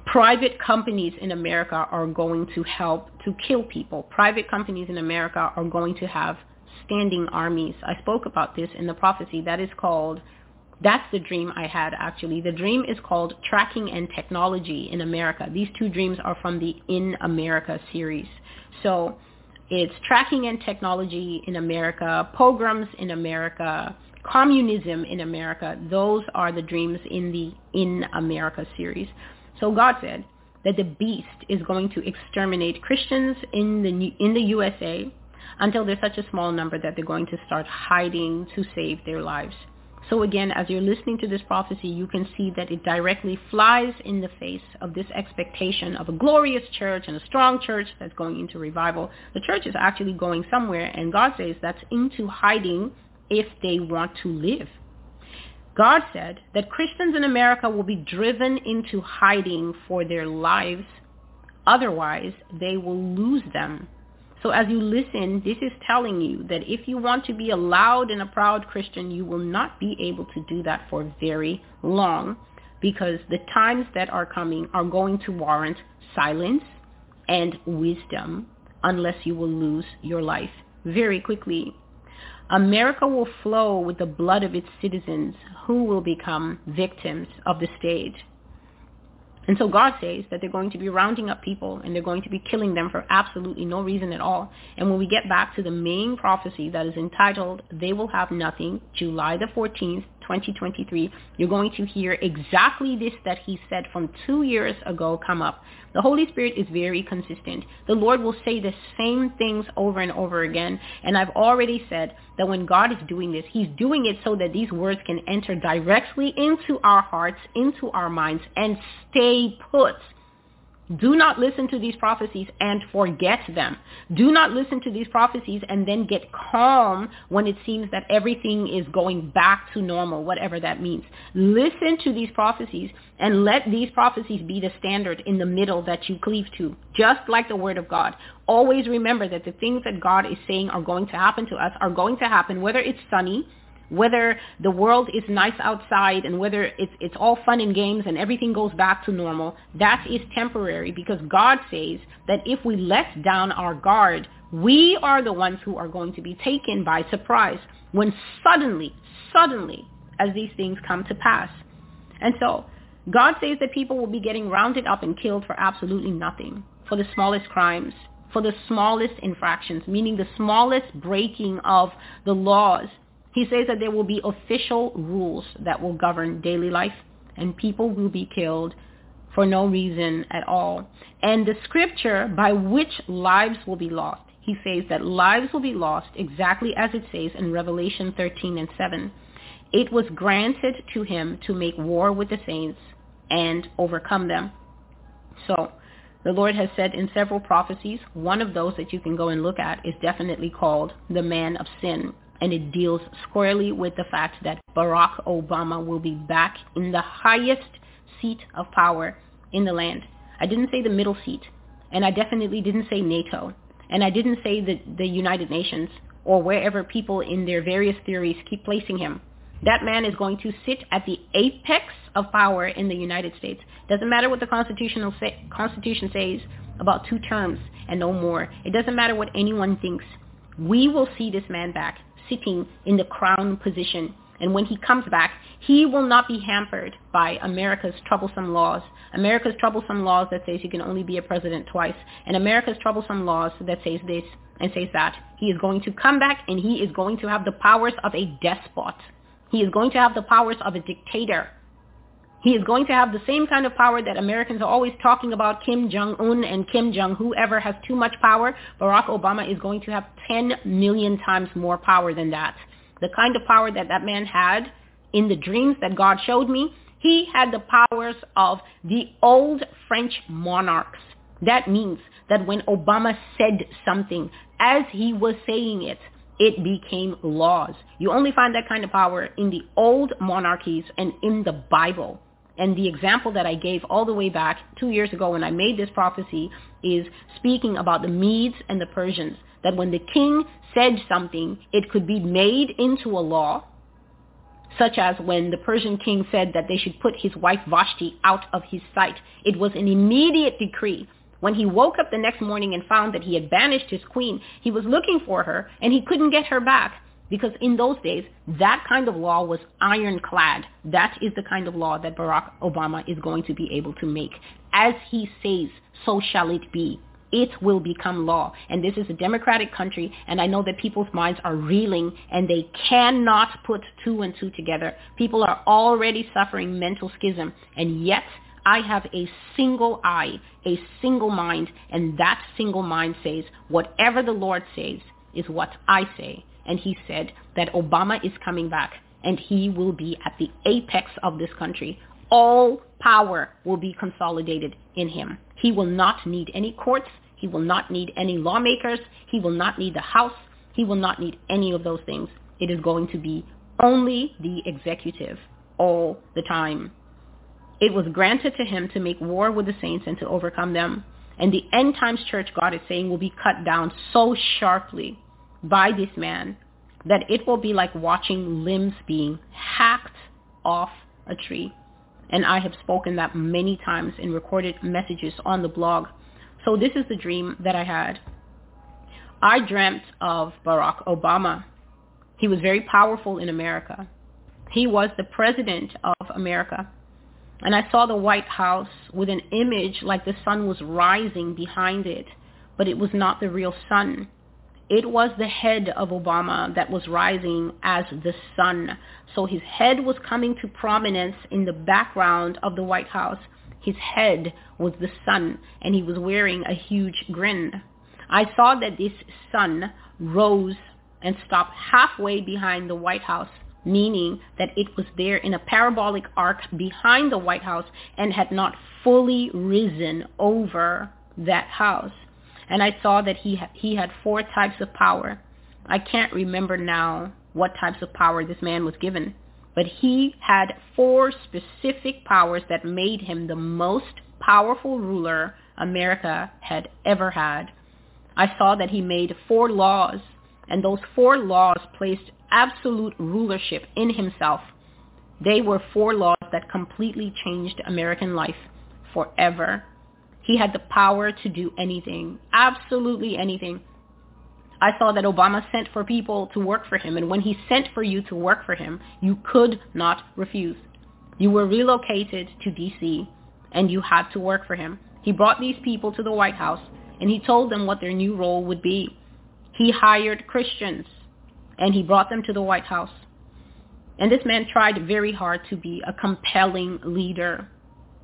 private companies in America are going to help to kill people. Private companies in America are going to have standing armies. I spoke about this in the prophecy that is called that's the dream I had actually. The dream is called Tracking and Technology in America. These two dreams are from the In America series. So it's Tracking and Technology in America, Pogroms in America, Communism in America. Those are the dreams in the In America series. So God said that the beast is going to exterminate Christians in the, in the USA until there's such a small number that they're going to start hiding to save their lives. So again, as you're listening to this prophecy, you can see that it directly flies in the face of this expectation of a glorious church and a strong church that's going into revival. The church is actually going somewhere, and God says that's into hiding if they want to live. God said that Christians in America will be driven into hiding for their lives. Otherwise, they will lose them so as you listen, this is telling you that if you want to be a loud and a proud Christian, you will not be able to do that for very long because the times that are coming are going to warrant silence, and wisdom unless you will lose your life very quickly. America will flow with the blood of its citizens who will become victims of the state. And so God says that they're going to be rounding up people and they're going to be killing them for absolutely no reason at all. And when we get back to the main prophecy that is entitled, They Will Have Nothing, July the 14th, 2023, you're going to hear exactly this that he said from two years ago come up. The Holy Spirit is very consistent. The Lord will say the same things over and over again. And I've already said that when God is doing this, he's doing it so that these words can enter directly into our hearts, into our minds, and stay put. Do not listen to these prophecies and forget them. Do not listen to these prophecies and then get calm when it seems that everything is going back to normal, whatever that means. Listen to these prophecies and let these prophecies be the standard in the middle that you cleave to, just like the word of God. Always remember that the things that God is saying are going to happen to us are going to happen, whether it's sunny, whether the world is nice outside and whether it's, it's all fun and games and everything goes back to normal, that is temporary because God says that if we let down our guard, we are the ones who are going to be taken by surprise when suddenly, suddenly, as these things come to pass. And so God says that people will be getting rounded up and killed for absolutely nothing, for the smallest crimes, for the smallest infractions, meaning the smallest breaking of the laws he says that there will be official rules that will govern daily life and people will be killed for no reason at all. And the scripture by which lives will be lost, he says that lives will be lost exactly as it says in Revelation 13 and 7. It was granted to him to make war with the saints and overcome them. So the Lord has said in several prophecies, one of those that you can go and look at is definitely called the man of sin and it deals squarely with the fact that Barack Obama will be back in the highest seat of power in the land. I didn't say the middle seat, and I definitely didn't say NATO, and I didn't say the, the United Nations or wherever people in their various theories keep placing him. That man is going to sit at the apex of power in the United States. Doesn't matter what the constitutional say, Constitution says about two terms and no more. It doesn't matter what anyone thinks. We will see this man back sitting in the crown position. And when he comes back, he will not be hampered by America's troublesome laws. America's troublesome laws that says you can only be a president twice. And America's troublesome laws that says this and says that. He is going to come back and he is going to have the powers of a despot. He is going to have the powers of a dictator. He is going to have the same kind of power that Americans are always talking about, Kim Jong-un and Kim Jong, whoever has too much power. Barack Obama is going to have 10 million times more power than that. The kind of power that that man had in the dreams that God showed me, he had the powers of the old French monarchs. That means that when Obama said something, as he was saying it, it became laws. You only find that kind of power in the old monarchies and in the Bible. And the example that I gave all the way back two years ago when I made this prophecy is speaking about the Medes and the Persians, that when the king said something, it could be made into a law, such as when the Persian king said that they should put his wife Vashti out of his sight. It was an immediate decree. When he woke up the next morning and found that he had banished his queen, he was looking for her and he couldn't get her back. Because in those days, that kind of law was ironclad. That is the kind of law that Barack Obama is going to be able to make. As he says, so shall it be. It will become law. And this is a democratic country, and I know that people's minds are reeling, and they cannot put two and two together. People are already suffering mental schism, and yet I have a single eye, a single mind, and that single mind says, whatever the Lord says is what I say and he said that Obama is coming back and he will be at the apex of this country. All power will be consolidated in him. He will not need any courts. He will not need any lawmakers. He will not need the House. He will not need any of those things. It is going to be only the executive all the time. It was granted to him to make war with the saints and to overcome them. And the end times church, God is saying, will be cut down so sharply by this man that it will be like watching limbs being hacked off a tree. And I have spoken that many times in recorded messages on the blog. So this is the dream that I had. I dreamt of Barack Obama. He was very powerful in America. He was the president of America. And I saw the White House with an image like the sun was rising behind it, but it was not the real sun. It was the head of Obama that was rising as the sun. So his head was coming to prominence in the background of the White House. His head was the sun, and he was wearing a huge grin. I saw that this sun rose and stopped halfway behind the White House meaning that it was there in a parabolic arc behind the White House and had not fully risen over that house. And I saw that he he had four types of power. I can't remember now what types of power this man was given, but he had four specific powers that made him the most powerful ruler America had ever had. I saw that he made four laws, and those four laws placed absolute rulership in himself. They were four laws that completely changed American life forever. He had the power to do anything, absolutely anything. I saw that Obama sent for people to work for him, and when he sent for you to work for him, you could not refuse. You were relocated to D.C., and you had to work for him. He brought these people to the White House, and he told them what their new role would be. He hired Christians and he brought them to the White House. And this man tried very hard to be a compelling leader.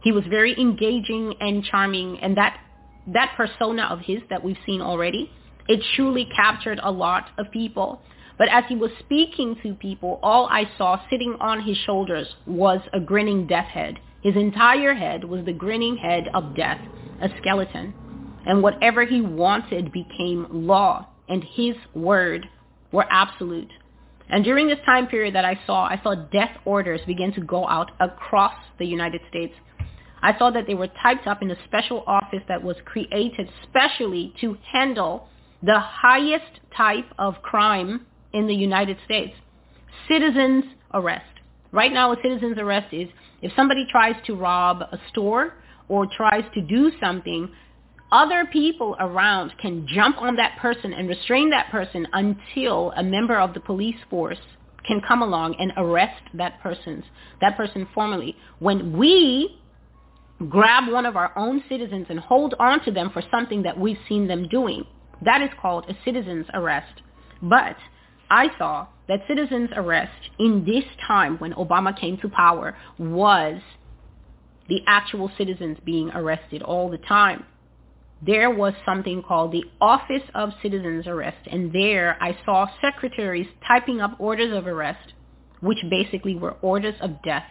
He was very engaging and charming, and that that persona of his that we've seen already, it truly captured a lot of people. But as he was speaking to people, all I saw sitting on his shoulders was a grinning death head. His entire head was the grinning head of death, a skeleton. And whatever he wanted became law, and his word were absolute. And during this time period that I saw, I saw death orders begin to go out across the United States. I saw that they were typed up in a special office that was created specially to handle the highest type of crime in the United States, citizens arrest. Right now, a citizen's arrest is if somebody tries to rob a store or tries to do something other people around can jump on that person and restrain that person until a member of the police force can come along and arrest that person's that person formally. When we grab one of our own citizens and hold on to them for something that we've seen them doing, that is called a citizen's arrest. But I saw that citizen's arrest in this time when Obama came to power was the actual citizens being arrested all the time there was something called the Office of Citizens Arrest, and there I saw secretaries typing up orders of arrest, which basically were orders of death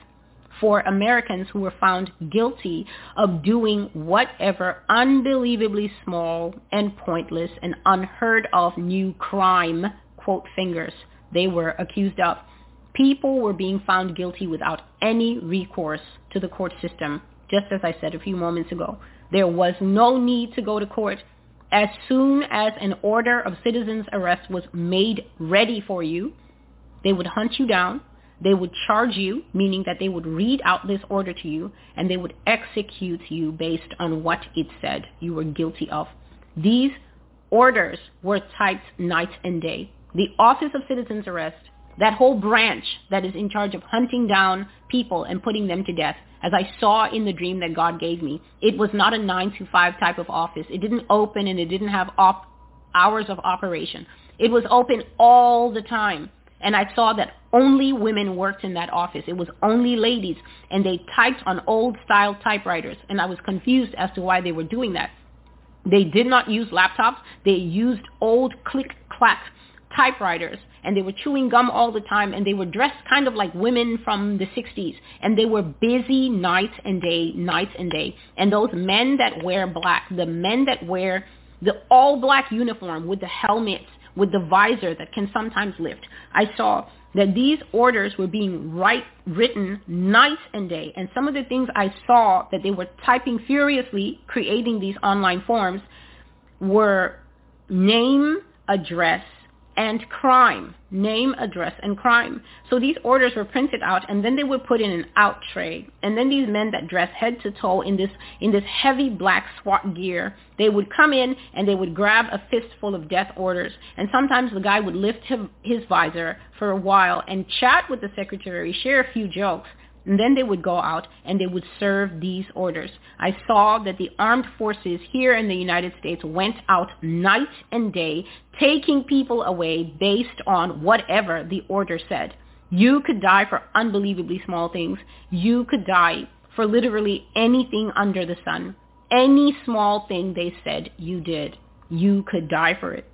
for Americans who were found guilty of doing whatever unbelievably small and pointless and unheard of new crime, quote fingers, they were accused of. People were being found guilty without any recourse to the court system, just as I said a few moments ago. There was no need to go to court. As soon as an order of citizen's arrest was made ready for you, they would hunt you down. They would charge you, meaning that they would read out this order to you, and they would execute you based on what it said you were guilty of. These orders were typed night and day. The Office of Citizen's Arrest, that whole branch that is in charge of hunting down people and putting them to death, as I saw in the dream that God gave me. It was not a 9 to 5 type of office. It didn't open and it didn't have op- hours of operation. It was open all the time. And I saw that only women worked in that office. It was only ladies. And they typed on old style typewriters. And I was confused as to why they were doing that. They did not use laptops. They used old click-clack typewriters and they were chewing gum all the time and they were dressed kind of like women from the 60s and they were busy night and day, night and day. And those men that wear black, the men that wear the all black uniform with the helmets, with the visor that can sometimes lift, I saw that these orders were being write, written night and day. And some of the things I saw that they were typing furiously, creating these online forms, were name, address, and crime. Name, address, and crime. So these orders were printed out and then they would put in an out tray. And then these men that dress head to toe in this, in this heavy black SWAT gear, they would come in and they would grab a fistful of death orders. And sometimes the guy would lift him, his visor for a while and chat with the secretary, share a few jokes. And then they would go out and they would serve these orders. I saw that the armed forces here in the United States went out night and day taking people away based on whatever the order said. You could die for unbelievably small things. You could die for literally anything under the sun. Any small thing they said you did, you could die for it.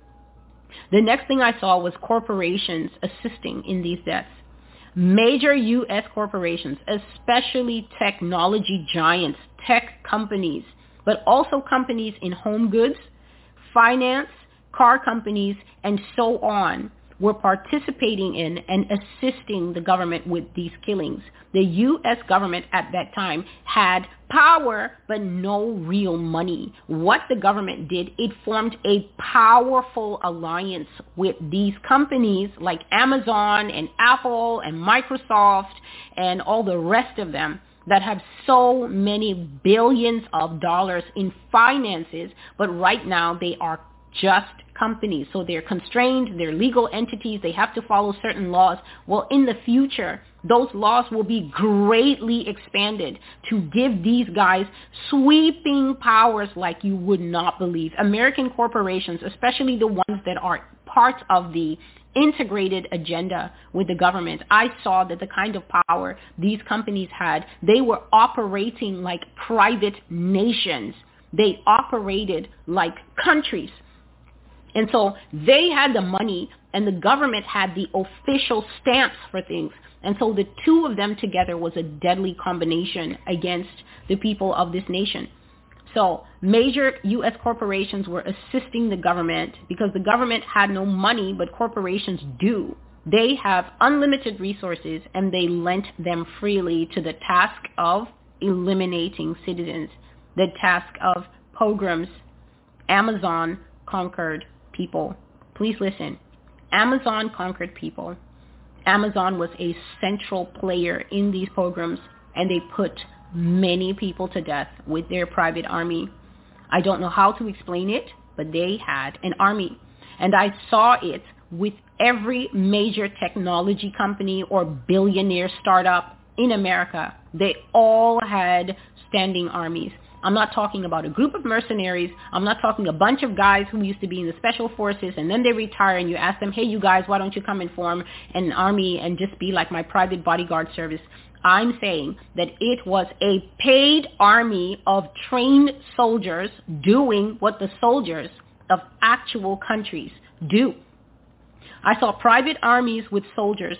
The next thing I saw was corporations assisting in these deaths. Major U.S. corporations, especially technology giants, tech companies, but also companies in home goods, finance, car companies, and so on, were participating in and assisting the government with these killings. The U.S. government at that time had power but no real money. What the government did, it formed a powerful alliance with these companies like Amazon and Apple and Microsoft and all the rest of them that have so many billions of dollars in finances, but right now they are just companies. So they're constrained, they're legal entities, they have to follow certain laws. Well, in the future, those laws will be greatly expanded to give these guys sweeping powers like you would not believe. American corporations, especially the ones that are part of the integrated agenda with the government. I saw that the kind of power these companies had, they were operating like private nations. They operated like countries. And so they had the money and the government had the official stamps for things. And so the two of them together was a deadly combination against the people of this nation. So major U.S. corporations were assisting the government because the government had no money, but corporations do. They have unlimited resources and they lent them freely to the task of eliminating citizens, the task of pogroms. Amazon conquered people. Please listen. Amazon conquered people. Amazon was a central player in these pogroms and they put many people to death with their private army. I don't know how to explain it, but they had an army. And I saw it with every major technology company or billionaire startup in America. They all had standing armies. I'm not talking about a group of mercenaries. I'm not talking a bunch of guys who used to be in the special forces and then they retire and you ask them, hey, you guys, why don't you come and form an army and just be like my private bodyguard service? I'm saying that it was a paid army of trained soldiers doing what the soldiers of actual countries do. I saw private armies with soldiers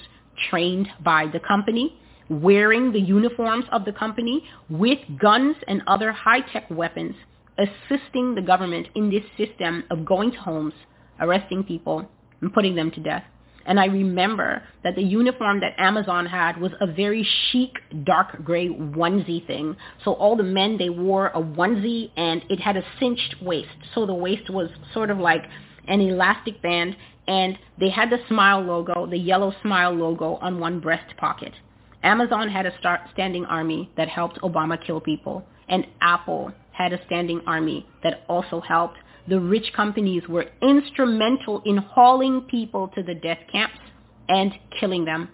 trained by the company wearing the uniforms of the company with guns and other high-tech weapons, assisting the government in this system of going to homes, arresting people, and putting them to death. And I remember that the uniform that Amazon had was a very chic dark gray onesie thing. So all the men, they wore a onesie and it had a cinched waist. So the waist was sort of like an elastic band and they had the smile logo, the yellow smile logo on one breast pocket. Amazon had a start standing army that helped Obama kill people, and Apple had a standing army that also helped. The rich companies were instrumental in hauling people to the death camps and killing them.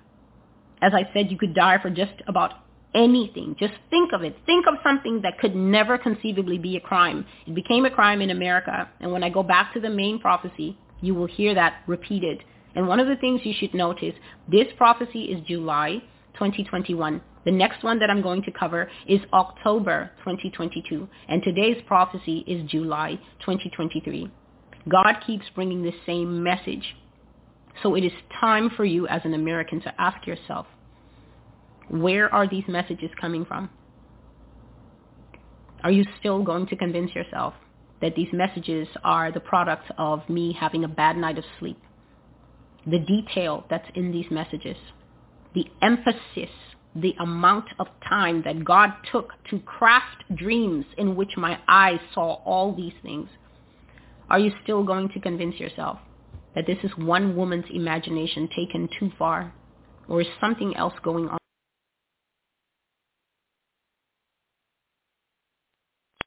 As I said, you could die for just about anything. Just think of it. Think of something that could never conceivably be a crime. It became a crime in America. And when I go back to the main prophecy, you will hear that repeated. And one of the things you should notice, this prophecy is July 2021. The next one that I'm going to cover is October 2022, and today's prophecy is July 2023. God keeps bringing the same message. So it is time for you as an American to ask yourself, where are these messages coming from? Are you still going to convince yourself that these messages are the product of me having a bad night of sleep? The detail that's in these messages the emphasis, the amount of time that God took to craft dreams in which my eyes saw all these things, are you still going to convince yourself that this is one woman's imagination taken too far? Or is something else going on?